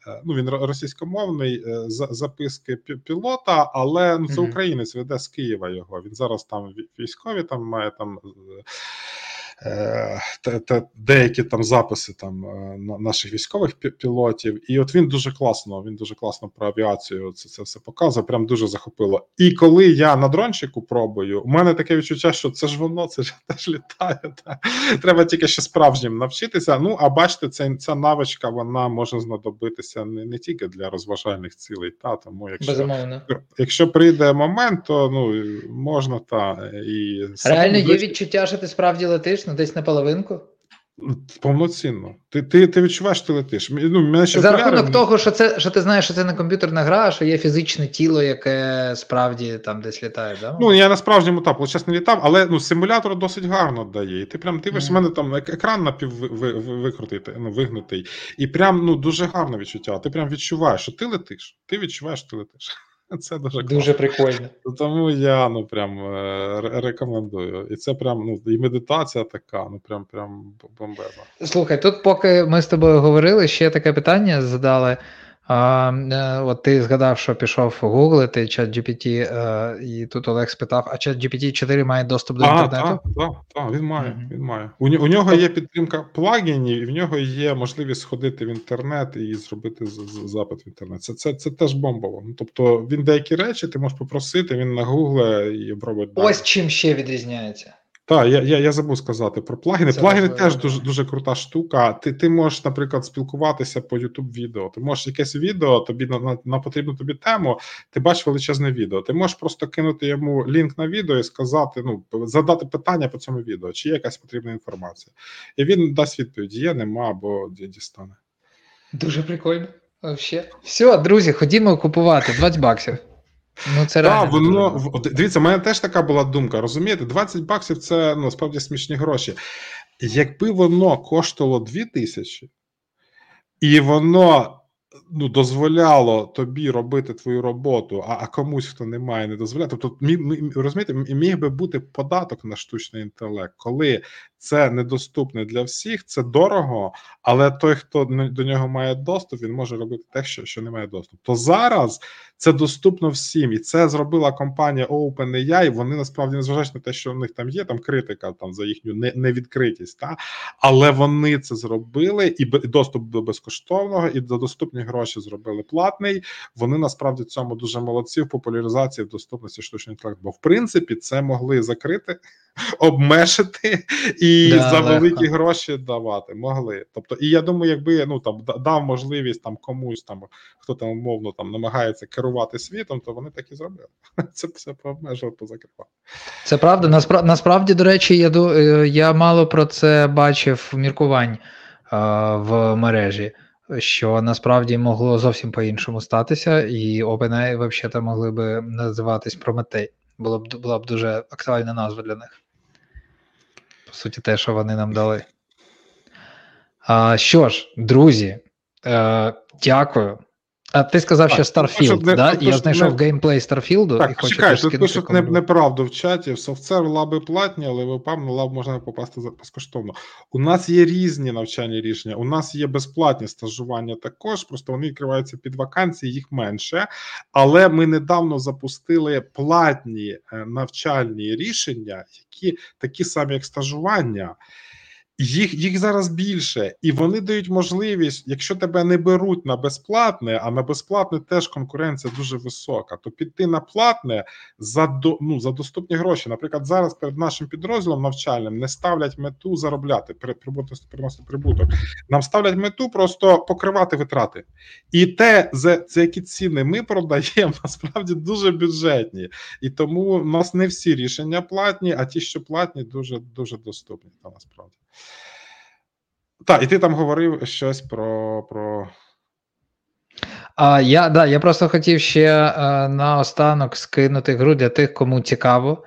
Е, Ну, він російськомовний е, записки пілота, але ну це українець веде з Києва його. Він зараз там військові, там має там е, деякі там записи там е, на- наших військових пі- пілотів. І от він дуже класно, він дуже класно про авіацію це, це все показує. Прям дуже захопило. І коли я на дрончику пробую, у мене таке відчуття, що це ж воно, це ж <laughs> теж літає. Та. Треба тільки ще справжнім навчитися. Ну а бачите, ця, ця навичка вона може знадобитися не, не тільки для розважальних цілей, та тому якщо. Безумовно. Якщо прийде момент, то ну можна та і Реально є відчуття, що ти справді летиш, ну десь на половинку. повноцінно. Ти, ти, ти відчуваєш, ти летиш. Ну, мене ще За окуляри- рахунок того, що це що ти знаєш, що це не комп'ютерна гра, а що є фізичне тіло, яке справді там десь літає, да? Ну, я на справжньому так, чесно, не літав, але ну, симулятор досить гарно дає. І ти прям дивишся, в Мгм. мене там екран напів ви- ви- ви- викрутий, ну, вигнутий. І прям ну, дуже гарне відчуття. Ти прям відчуваєш, що ти летиш. Ти відчуваєш, що ти летиш. <laughs> Це дуже. Дуже прикольно. Тому я ну прям е, рекомендую. І це прям ну і медитація така, ну прям прям бомбезна. Слухай, тут, поки ми з тобою говорили, ще таке питання задали. А, е, от ти згадав, що пішов гуглити чат GPT, е, і тут Олег спитав: а чат GPT 4 має доступ до А, інтернету? так, так, так, він має. Мгм. Він має. У, у нього є підтримка плагінів, і в нього є можливість сходити в інтернет і зробити запит в інтернет. Це, це, це теж бомбово. Ну, тобто він деякі речі ти можеш попросити, він нагугле і обробить дані. Ось чим ще відрізняється. Так, я я, я забув сказати про плагіни. Це плагіни важливо. теж дуже дуже крута штука. Ти ти можеш, наприклад, спілкуватися по youtube відео. Ти можеш якесь відео, тобі на, на на, потрібну тобі тему, ти бачиш величезне відео. Ти можеш просто кинути йому лінк на відео і сказати, ну, задати питання по цьому відео, чи є якась потрібна інформація. І він дасть відповідь: є, нема, або дістане. Дуже прикольно. Вообще. Все, друзі, ходімо купувати 20 баксів. Ну, це. Так, воно дивіться, в мене теж така була думка. Розумієте, 20 баксів це насправді смішні гроші. Якби воно коштувало 2 тисячі, і воно ну, дозволяло тобі робити твою роботу, а а комусь, хто не має, не дозволяє. Тобто, мі, мі, розумієте, міг би бути податок на штучний інтелект, коли це недоступне для всіх, це дорого, але той, хто до нього має доступ, він може робити те, що що не має доступу. То зараз це доступно всім, і це зробила компанія OpenAI, Вони насправді незважаючи на те, що в них там є там критика там за їхню невідкритість, та але вони це зробили, і доступ до безкоштовного, і до доступні гроші зробили платний. Вони насправді цьому дуже молодці в популяризації в доступності штучного інтелекту. Бо в принципі це могли закрити <laughs> обмежити і да, за великі легко. гроші давати могли. Тобто, і я думаю, якби ну там дав можливість там комусь там, хто там умовно там намагається керувати світом, то вони так і зробили. <laughs> Це все пообмежував, позакривав. Це правда. Насправді, насправді, до речі, я е, я мало про це бачив міркувань а, в мережі. Що насправді могло зовсім по-іншому статися, і OpenAI взагалі могли би називатись Прометей. Було б була б дуже актуальна назва для них по суті, те, що вони нам дали. А, Що ж, друзі, е, дякую. А ти сказав, так, що Starfield, не, да? Я знайшов не... геймплей Starfield Так, і хочу чекай, тут пишуть не, неправду в чаті. Софтсерв лаби платні, але в ЕПАМ на лаб можна попасти безкоштовно. У нас є різні навчальні рішення. У нас є безплатні стажування також, просто вони відкриваються під вакансії, їх менше. Але ми недавно запустили платні е, навчальні рішення, які такі самі, як стажування. Їх їх зараз більше, і вони дають можливість, якщо тебе не беруть на безплатне, а на безплатне теж конкуренція дуже висока, то піти на платне за до, ну, за доступні гроші. Наприклад, зараз перед нашим підрозділом навчальним не ставлять мету заробляти, приносити прибуток. Нам ставлять мету просто покривати витрати. І те, за, за які ціни ми продаємо, <laughs> насправді дуже бюджетні. І тому в нас не всі рішення платні, а ті, що платні, дуже дуже доступні. Та насправді. Так, і ти там говорив щось про. про... А, Я да, я просто хотів ще а, наостанок скинути гру для тих, кому цікаво.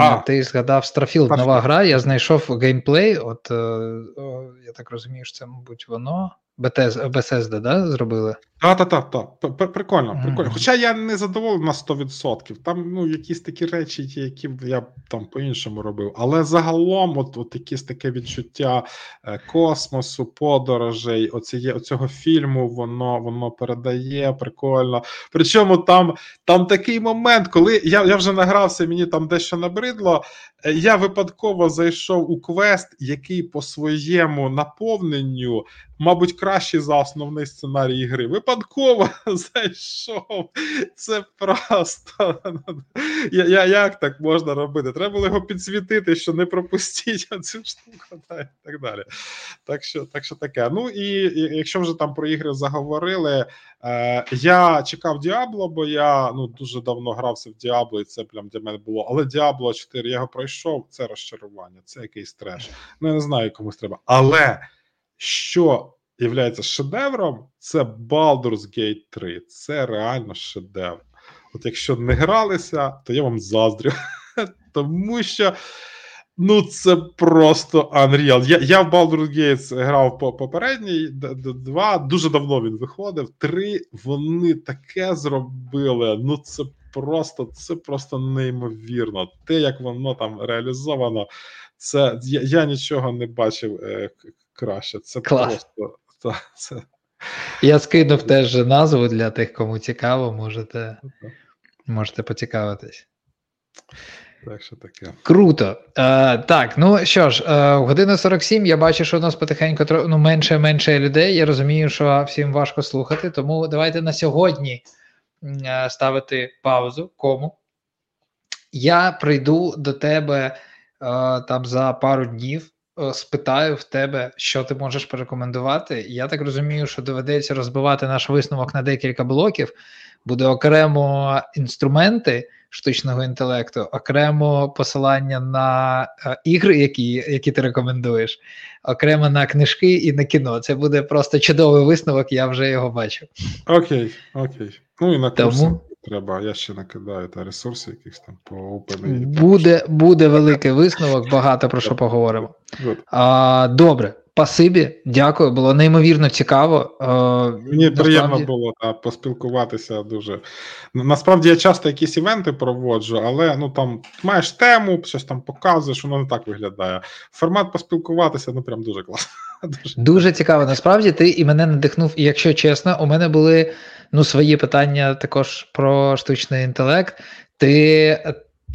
А, Ти згадав Starfield, нова гра, я знайшов геймплей. От, о, я так розумію, що це, мабуть, воно. Bethesda, да, зробили? Так, так, так, так. Прикольно, прикольно. Хоча я не задоволений на 100%. Там ну, якісь такі речі, які б я там по-іншому робив. Але загалом, от от якесь таке відчуття е, космосу, подорожей, оціє, оцього фільму, воно воно передає прикольно. Причому там там такий момент, коли я я вже награвся, мені там дещо набридло. Я випадково зайшов у квест, який по своєму наповненню, мабуть, кращий за основний сценарій гри. Випадково <laughs> зайшов. Це просто я, я, як так можна робити? Треба було його підсвітити, що не пропустіть <laughs> цю штуку та і так далі. Так що так що таке. Ну і якщо вже там про ігри заговорили, е, я чекав Діабло, бо я ну дуже давно грався в Діабло, і це прям для мене було. Але Діабло 4 я його пройшов. Це розчарування, це якийсь треш. Ну я не знаю, комусь треба. Але що являється шедевром, це Baldur's Gate 3. Це реально шедевр. От якщо не гралися, то я вам заздрю. <laughs> Тому що ну це просто Unreal. Я я в Baldur's Gate грав по попередній два. Дуже давно він виходив. Три вони таке зробили. Ну це просто це просто неймовірно. Те, як воно там реалізовано, це я я нічого не бачив е, краще. Це Клас. просто та, це. Я скинув теж назву для тих, кому цікаво, можете можете поцікавитись. Так, що таке. Круто. Е, Так, ну що ж, е, година 47. Я бачу, що у нас потихеньку ну, менше і менше людей. Я розумію, що всім важко слухати, тому давайте на сьогодні ставити паузу. Кому? Я прийду до тебе там за пару днів е, спитаю в тебе, що ти можеш порекомендувати. Я так розумію, що доведеться розбивати наш висновок на декілька блоків. Буде окремо інструменти штучного інтелекту, окремо посилання на е, ігри, які які ти рекомендуєш, окремо на книжки і на кіно. Це буде просто чудовий висновок, я вже його бачив. Окей, окей. Ну і на курси Тому... треба. Я ще накидаю та ресурси, якихось там по OpenAI. Буде буде великий висновок, багато про що поговоримо. А, Добре. Спасибі, дякую, було неймовірно цікаво. Е, Мені приємно було та, поспілкуватися дуже. Насправді я часто якісь івенти проводжу, але ну там маєш тему, щось там показуєш, воно не так виглядає. Формат поспілкуватися ну прям дуже класно. <laughs> Дуже. дуже цікаво. Насправді ти і мене надихнув, і якщо чесно, у мене були ну свої питання також про штучний інтелект. Ти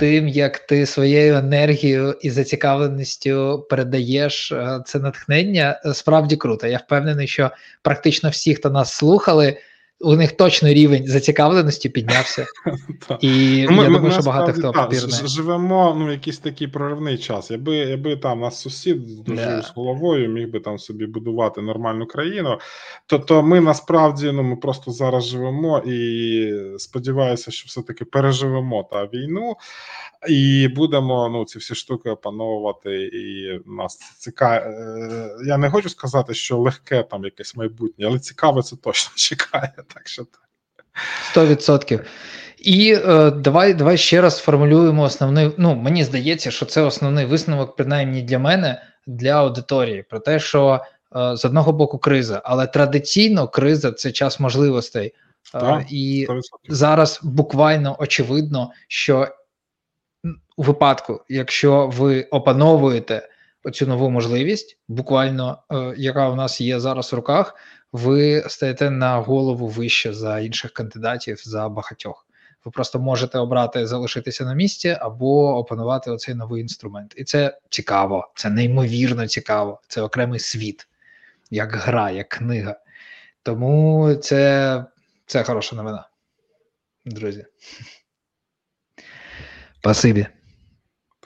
тим, як ти своєю енергією і зацікавленістю передаєш е, це натхнення, е, справді круто. Я впевнений, що практично всі, хто нас слухали, у них точно рівень зацікавленості піднявся. <laughs> І ну, я думаю, що багато хто попірне. Живемо ну, якийсь такий проривний час. Якби якби там нас сусід дожив з головою, міг би там собі будувати нормальну країну, то то ми насправді ну, ми просто зараз живемо і сподіваюся, що все-таки переживемо та війну. І будемо ну ці всі штуки опановувати. І нас цікаве. Я не хочу сказати, що легке там якесь майбутнє, але цікаве це точно <laughs> чекає. Так що так. Сто відсотків. І е, давай давай ще раз сформулюємо основний. Ну мені здається, що це основний висновок, принаймні для мене, для аудиторії, про те, що е, з одного боку криза, але традиційно криза це час можливостей. Е, і 100%. зараз буквально очевидно, що у випадку, якщо ви опановуєте оцю нову можливість, буквально е, яка у нас є зараз в руках, ви стаєте на голову вище за інших кандидатів за багатьох. Ви просто можете обрати залишитися на місці або опанувати оцей новий інструмент. І це цікаво, це неймовірно цікаво. Це окремий світ, як гра, як книга. Тому це, це хороша новина, друзі. Спасибі.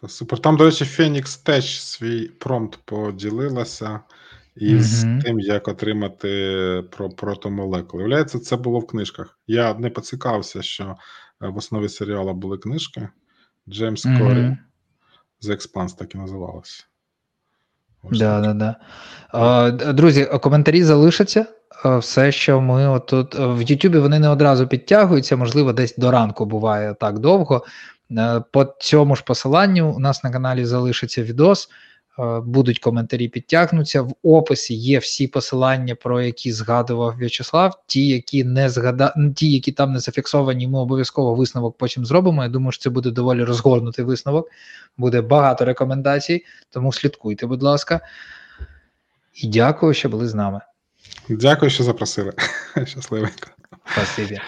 Супер. Там, до речі, Phoenix теж свій промпт поділилася із mm тим, як отримати про протомолекули. Виявляється, це було в книжках. Я не поцікавився, що е, в основі серіалу були книжки. Джеймс mm Корі The Expanse так і називалося. Да, да, да. Друзі, коментарі залишаться. Все, що ми отут в Ютубі вони не одразу підтягуються, можливо, десь до ранку буває так довго. Е, по цьому ж посиланню у нас на каналі залишиться відос, будуть коментарі підтягнуться. В описі є всі посилання, про які згадував В'ячеслав. Ті, які не згада... ті, які там не зафіксовані, ми обов'язково висновок потім зробимо. Я думаю, що це буде доволі розгорнутий висновок, буде багато рекомендацій, тому слідкуйте, будь ласка. І дякую, що були з нами. Дякую, що запросили. <laughs> Щасливенько. Спасибі.